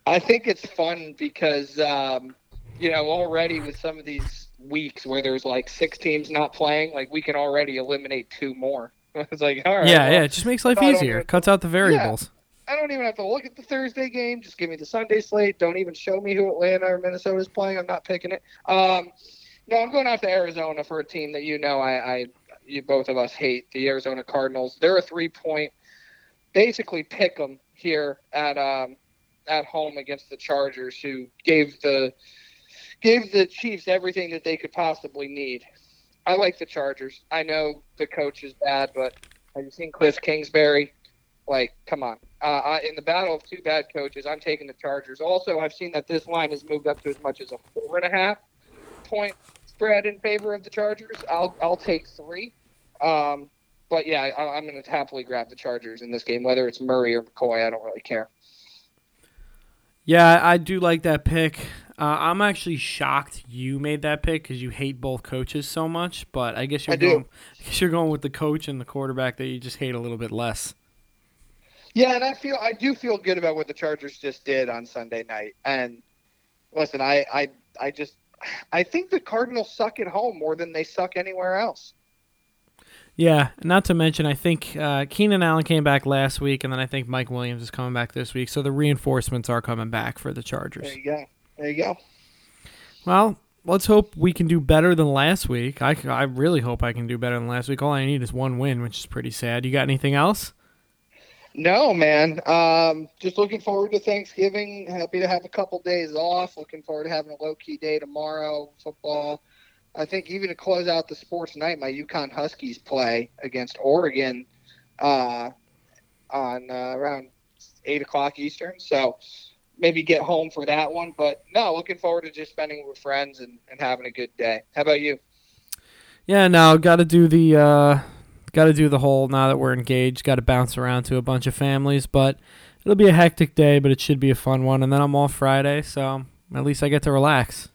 I think it's fun because um, you know already with some of these weeks where there's like six teams not playing, like we can already eliminate two more. it's like all right.
Yeah, well, yeah. It just makes life easier. Cuts out the variables.
Yeah. I don't even have to look at the Thursday game. Just give me the Sunday slate. Don't even show me who Atlanta or Minnesota is playing. I'm not picking it. Um, no, I'm going out to Arizona for a team that you know I, I you both of us hate the Arizona Cardinals. They're a three point, basically pick them here at um, at home against the Chargers, who gave the gave the Chiefs everything that they could possibly need. I like the Chargers. I know the coach is bad, but have you seen Kliff Kingsbury? Like, come on. Uh, in the battle of two bad coaches, I'm taking the Chargers. Also, I've seen that this line has moved up to as much as a four and a half point spread in favor of the Chargers. I'll I'll take three. Um, but yeah, I, I'm going to happily grab the Chargers in this game, whether it's Murray or McCoy. I don't really care.
Yeah, I do like that pick. Uh, I'm actually shocked you made that pick because you hate both coaches so much. But I guess you're
I
going. I guess you're going with the coach and the quarterback that you just hate a little bit less.
Yeah, and I feel I do feel good about what the Chargers just did on Sunday night. And listen, I I I just I think the Cardinals suck at home more than they suck anywhere else.
Yeah, not to mention, I think uh, Keenan Allen came back last week, and then I think Mike Williams is coming back this week. So the reinforcements are coming back for the Chargers.
There you go. There you go.
Well, let's hope we can do better than last week. I, I really hope I can do better than last week. All I need is one win, which is pretty sad. You got anything else?
No, man. Um, just looking forward to Thanksgiving. Happy to have a couple days off. Looking forward to having a low key day tomorrow. Football. I think even to close out the sports night, my UConn Huskies play against Oregon uh, on uh, around eight o'clock Eastern. So maybe get home for that one. But no, looking forward to just spending with friends and, and having a good day. How about you?
Yeah, no, got to do the uh, got to do the whole. Now that we're engaged, got to bounce around to a bunch of families, but it'll be a hectic day, but it should be a fun one. And then I'm off Friday, so at least I get to relax.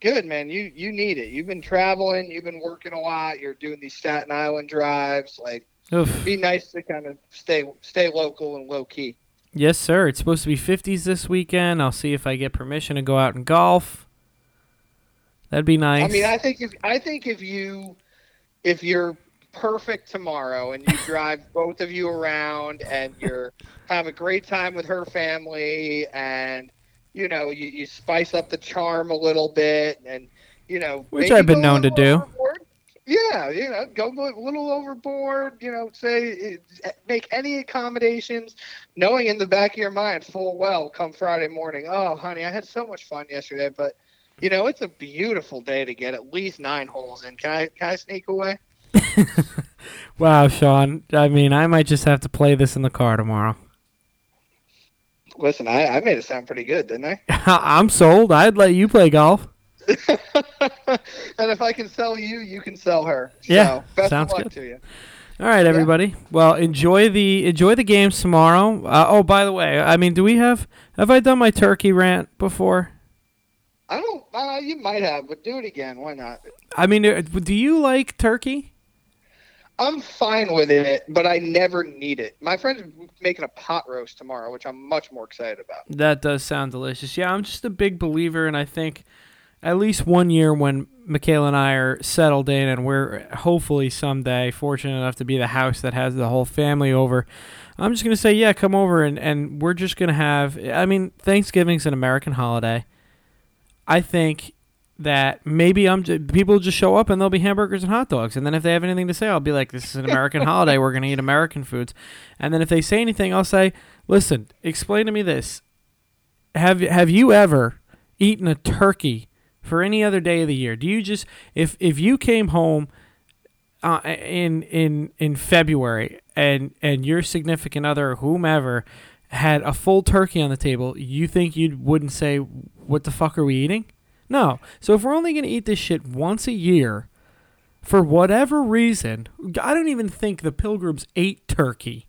Good man, you you need it. You've been traveling, you've been working a lot. You're doing these Staten Island drives. Like,
Oof.
be nice to kind of stay stay local and low key.
Yes, sir. It's supposed to be 50s this weekend. I'll see if I get permission to go out and golf. That'd be nice.
I mean, I think if I think if you if you're perfect tomorrow and you drive both of you around and you're have a great time with her family and you know you, you spice up the charm a little bit and you know
Which
maybe
I've been known to do.
overboard. Yeah, you know, go a little overboard. You know, say eh, make any accommodations, knowing in the back of your mind full well, come Friday morning. Oh, honey, I had so much fun yesterday, but you know, it's a beautiful day to get at least nine holes in. Can I can I sneak away?
wow, Sean. I mean, I might just have to play this in the car tomorrow.
Listen, I, I made it sound pretty good, didn't I?
I'm sold. I'd let you play golf.
and if I can sell you, you can sell her.
Yeah,
so, best
sounds
of luck
good.
to you.
All right, everybody. Well, enjoy the enjoy the games tomorrow. Uh, oh, by the way, I mean, do we have have I done my turkey rant before?
I don't. Uh, you might have, but do it again. Why not?
I mean, uh, do you like turkey?
I'm fine with it, but I never need it. My friend's making a pot roast tomorrow, which I'm much more excited about.
That does sound delicious. Yeah, I'm just a big believer, and I think at least one year when Michaela and I are settled in, and we're hopefully someday fortunate enough to be the house that has the whole family over. I'm just gonna say, yeah, come over, and and we're just gonna have. I mean, Thanksgiving's an American holiday. I think that maybe I'm just, people just show up and there'll be hamburgers and hot dogs, and then if they have anything to say, I'll be like, "This is an American holiday. We're gonna eat American foods," and then if they say anything, I'll say, "Listen, explain to me this. Have have you ever eaten a turkey for any other day of the year? Do you just if if you came home uh, in in in February and and your significant other or whomever had a full turkey on the table, you think you wouldn't say, "What the fuck are we eating?" No. So if we're only going to eat this shit once a year, for whatever reason, I don't even think the pilgrims ate turkey.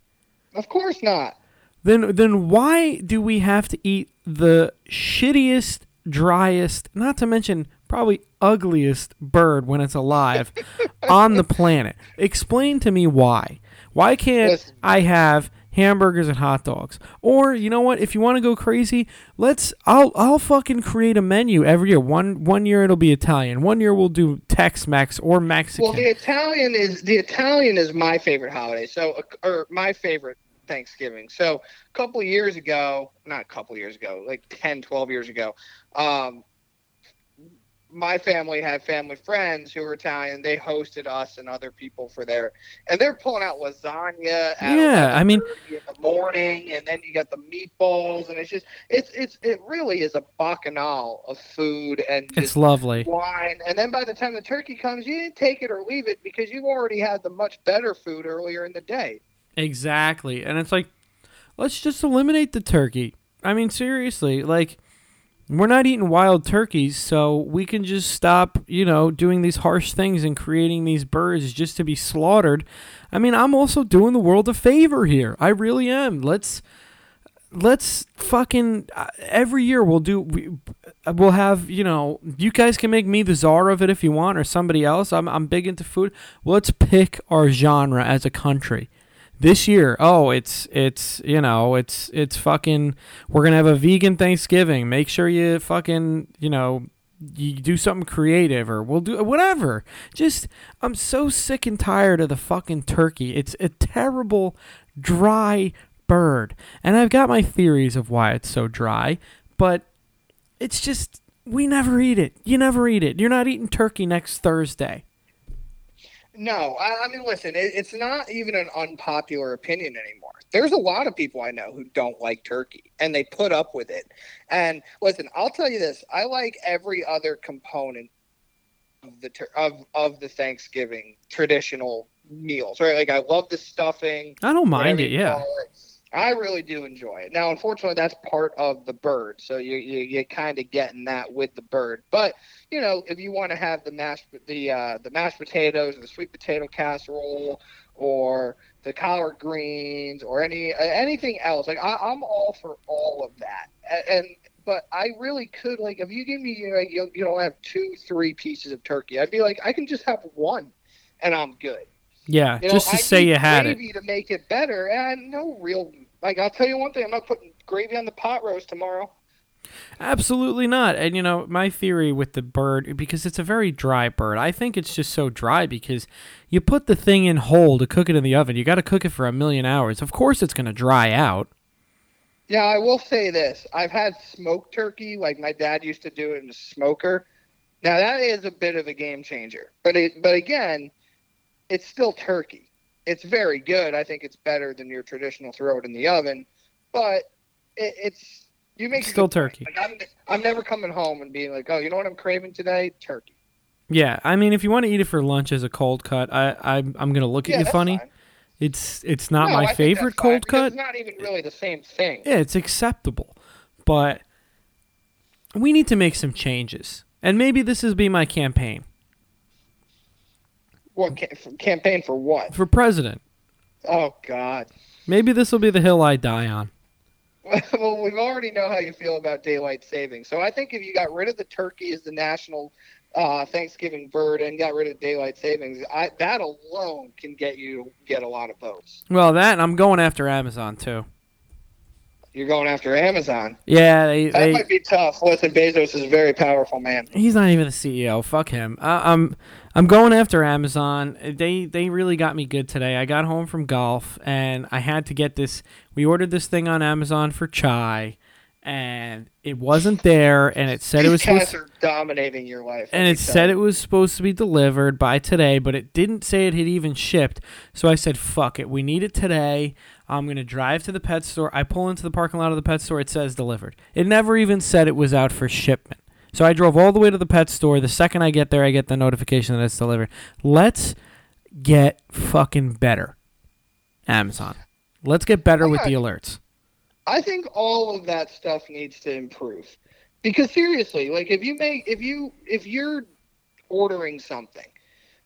Of course not.
Then then why do we have to eat the shittiest, driest, not to mention probably ugliest bird when it's alive on the planet? Explain to me why. Why can't
Listen.
I have hamburgers and hot dogs? Or you know what? If you want to go crazy, let's. I'll I'll fucking create a menu every year. One one year it'll be Italian. One year we'll do Tex-Mex or Mexican.
Well, the Italian is the Italian is my favorite holiday. So, or my favorite Thanksgiving. So, a couple years ago, not a couple years ago, like 10, 12 years ago, um, my family had family friends who were Italian. They hosted us and other people for their, and they're pulling out lasagna.
Yeah, I mean-
in the morning, and then you got the meatballs, and it's just, it's, it's, it really is a bacchanal of food and
it's lovely.
wine, and then by the time the turkey comes, you didn't take it or leave it because you've already had the much better food earlier in the day.
Exactly. And it's like, let's just eliminate the turkey. I mean, seriously, like, we're not eating wild turkeys, so we can just stop, you know, doing these harsh things and creating these birds just to be slaughtered. I mean, I'm also doing the world a favor here. I really am. Let's let's fucking uh, every year we'll do we, we'll have you know you guys can make me the czar of it if you want or somebody else i'm, I'm big into food let's pick our genre as a country this year oh it's it's you know it's it's fucking we're gonna have a vegan thanksgiving make sure you fucking you know you do something creative or we'll do whatever. Just I'm so sick and tired of the fucking turkey. It's a terrible dry bird. And I've got my theories of why it's so dry, but it's just we never eat it. You never eat it. You're not eating turkey next Thursday.
No, I, I mean, listen, it, it's not even an unpopular opinion anymore. There's a lot of people I know who don't like turkey, and they put up with it. And listen, I'll tell you this: I like every other component of the of of the Thanksgiving traditional meals. Right? Like I love the stuffing.
I don't mind it. Yeah.
it. I really do enjoy it. Now, unfortunately, that's part of the bird, so you you you kind of getting that with the bird. But you know, if you want to have the mashed the uh, the mashed potatoes, or the sweet potato casserole, or the collard greens, or any uh, anything else, like I, I'm all for all of that. A- And but I really could like if you give me you know, you, you know have two three pieces of turkey, I'd be like I can just have one, and I'm good.
Yeah.
You know,
just to
I
say you had it.
to make it better, and no real. Like I'll tell you one thing, I'm not putting gravy on the pot roast tomorrow.
Absolutely not. And you know, my theory with the bird because it's a very dry bird. I think it's just so dry because you put the thing in whole to cook it in the oven. You got to cook it for a million hours. Of course it's going to dry out.
Yeah, I will say this: I've had smoked turkey, like my dad used to do it in a smoker. Now that is a bit of a game changer, but it, but again, it's still turkey. It's very good. I think it's better than your traditional throw it in the oven, but it, it's you make
still turkey.
Like, I'm, I'm never coming home and being like, oh, you know what I'm craving today? Turkey.
Yeah, I mean if you want to eat it for lunch as a cold cut, I, I I'm going to look at
Yeah,
you funny.
fine.
It's it's not
No,
my favorite cold cut.
It's not even really the same thing.
Yeah, it's acceptable. But we need to make some changes. And maybe this is be my campaign
What campaign for what?
for president.
Oh God.
Maybe this will be the hill I die on.
well, we already know how you feel about daylight saving. So I think if you got rid of the turkey as the national uh, Thanksgiving bird and got rid of daylight savings, I, that alone can get you get a lot of votes.
Well, that I'm going after Amazon too.
You're going after Amazon.
Yeah, they,
That
they
might be tough. Listen, Bezos is a very powerful man.
he's not even the CEO. Fuck him. I'm I'm going after Amazon. They they really got me good today. I got home from golf and I had to get this. We ordered this thing on Amazon for chai, and it wasn't there. And it said it was
These
supposed.
cats are dominating your life.
and it said it was supposed to be delivered by today, but it didn't say it had even shipped. So I said, "Fuck it, we need it today." I'm gonna drive to the pet store. I pull into the parking lot of the pet store. It says delivered. It never even said it was out for shipment. So I drove all the way to the pet store. The second I get there, I get the notification that it's delivered. Let's get fucking better, Amazon. Let's get better with the alerts.
I think all of that stuff needs to improve. Because seriously, like if you make if you if you're ordering something,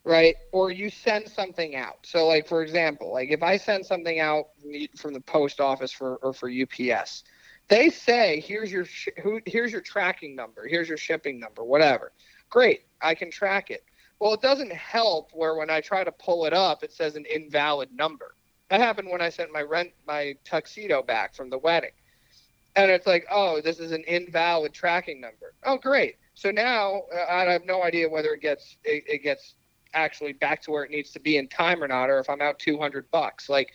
right? Or you send something out. So like for example, like if I send something out from the post office for or for UPS, they say here's your sh- who here's your tracking number, here's your shipping number, whatever. Great, I can track it. Well, it doesn't help where when I try to pull it up, it says an invalid number. That happened when I sent my rent my tuxedo back from the wedding. And it's like, oh, this is an invalid tracking number. Oh, great. So now uh, I have no idea whether it gets it, it gets actually back to where it needs to be in time or not, or if I'm out 200 bucks. Like,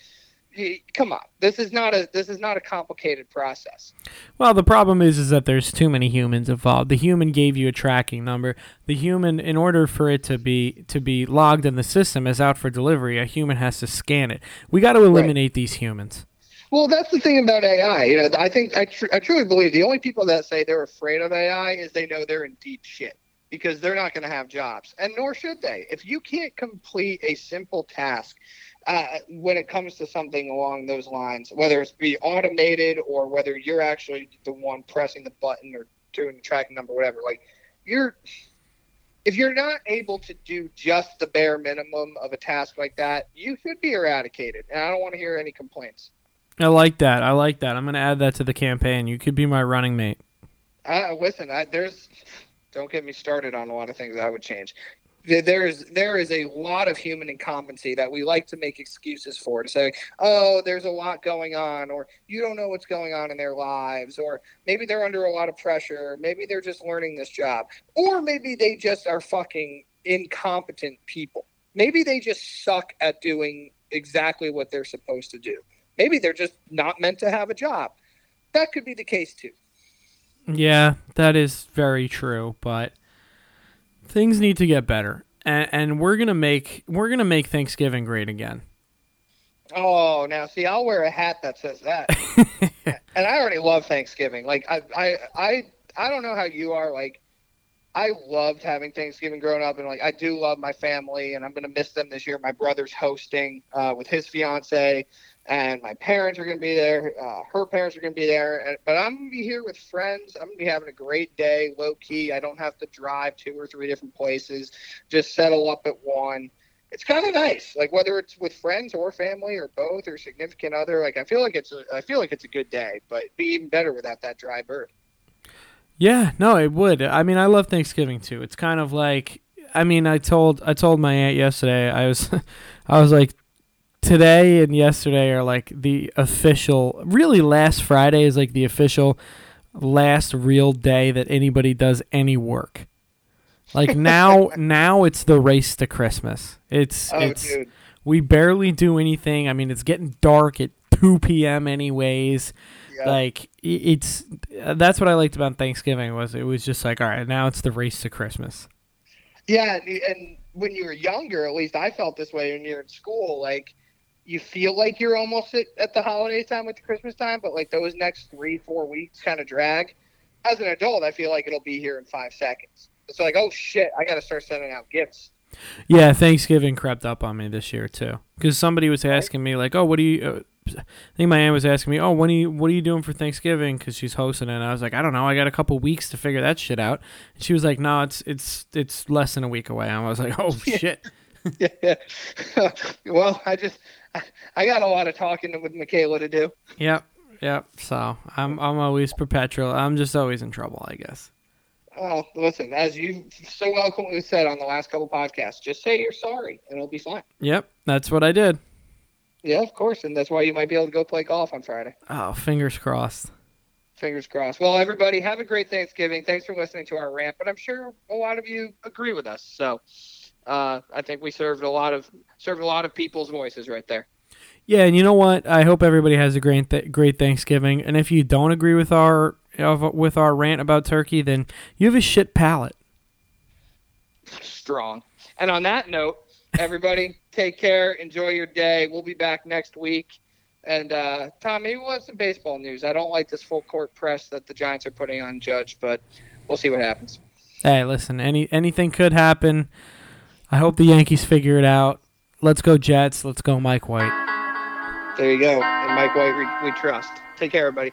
come on, this is not a this is not a complicated process.
Well, the problem is, is that there's too many humans involved. The human gave you a tracking number. The human, in order for it to be to be logged in the system as out for delivery, a human has to scan it. We got to eliminate these humans.
Well, that's the thing about AI. You know, I think I, tr- I truly believe the only people that say they're afraid of AI is they know they're in deep shit because they're not going to have jobs, and nor should they. If you can't complete a simple task uh, when it comes to something along those lines, whether it's be automated or whether you're actually the one pressing the button or doing the tracking number, whatever, like you're. If you're not able to do just the bare minimum of a task like that, you should be eradicated. And I don't want to hear any complaints.
I like that. I like that. I'm going to add that to the campaign. You could be my running mate.
Uh, listen, I, there's. Don't get me started on a lot of things I would change. there's there is a lot of human incompetency that we like to make excuses for to say oh there's a lot going on or you don't know what's going on in their lives or maybe they're under a lot of pressure. Maybe they're just learning this job. Or maybe they just are fucking incompetent people. Maybe they just suck at doing exactly what they're supposed to do. Maybe they're just not meant to have a job. That could be the case too
yeah that is very true but things need to get better, and, and we're gonna make we're gonna make Thanksgiving great again.
Oh, now see, I'll wear a hat that says that, and I already love Thanksgiving. Like I, I, I, I don't know how you are. Like I loved having Thanksgiving growing up, and like I do love my family, and I'm gonna miss them this year. My brother's hosting uh, with his fiance, and my parents are going to be there. Uh, her parents are going to be there. And, but I'm going to be here with friends. I'm going to be having a great day, low key. I don't have to drive two or three different places. Just settle up at one. It's kind of nice, like whether it's with friends or family or both or significant other. Like I feel like it's a, I feel like it's a good day, but be even better without that dry bird.
Yeah, no, it would. I mean, I love Thanksgiving too. It's kind of like I mean, I told I told my aunt yesterday. I was I was like today and yesterday are like the official really last friday is like the official last real day that anybody does any work. Like now now it's the race to christmas. It's oh, it's dude. we barely do anything. I mean it's getting dark at 2 p.m anyways. Yep. like it's that's what i liked about thanksgiving was it was just like all right now it's the race to christmas.
Yeah and when you were younger at least i felt this way when you're in school. Like you feel like you're almost at, at the holiday time with the Christmas time, but like those next three, four weeks kind of drag. As an adult, I feel like it'll be here in five seconds. It's like, oh shit, I got to start sending out gifts.
Yeah, Thanksgiving crept up on me this year too, because somebody was asking me like, "Oh, what do you?" Uh, I think my aunt was asking me, "Oh, when are you, what are you doing for Thanksgiving?" Because she's hosting it. And I was like, "I don't know. I got a couple weeks to figure that shit out." And she was like, "No, it's it's it's less than a week away." And I was like, "Oh shit."
yeah. well, I just I got a lot of talking with Michaela to do.
Yep, yep. So I'm I'm always perpetual. I'm just always in trouble, I guess.
Oh, listen, as you so eloquently said on the last couple podcasts, just say you're sorry and it'll be fine.
Yep, that's what I did.
Yeah, of course, and that's why you might be able to go play golf on Friday.
Oh, fingers crossed.
Fingers crossed. Well, everybody, have a great Thanksgiving. Thanks for listening to our rant, but I'm sure a lot of you agree with us. So uh, I think we served a lot of served a lot of people's voices right there.
Yeah, and you know what? I hope everybody has a great th- great Thanksgiving. And if you don't agree with our with our rant about turkey, then you have a shit palate.
Strong. And on that note, everybody, take care. Enjoy your day. We'll be back next week. And uh, Tom, maybe we'll have some baseball news. I don't like this full court press that the Giants are putting on Judge, but we'll see what happens.
Hey, listen, any anything could happen. I hope the Yankees figure it out. Let's go Jets. Let's go Mike White.
There you go. And Mike White, we, we trust. Take care, everybody.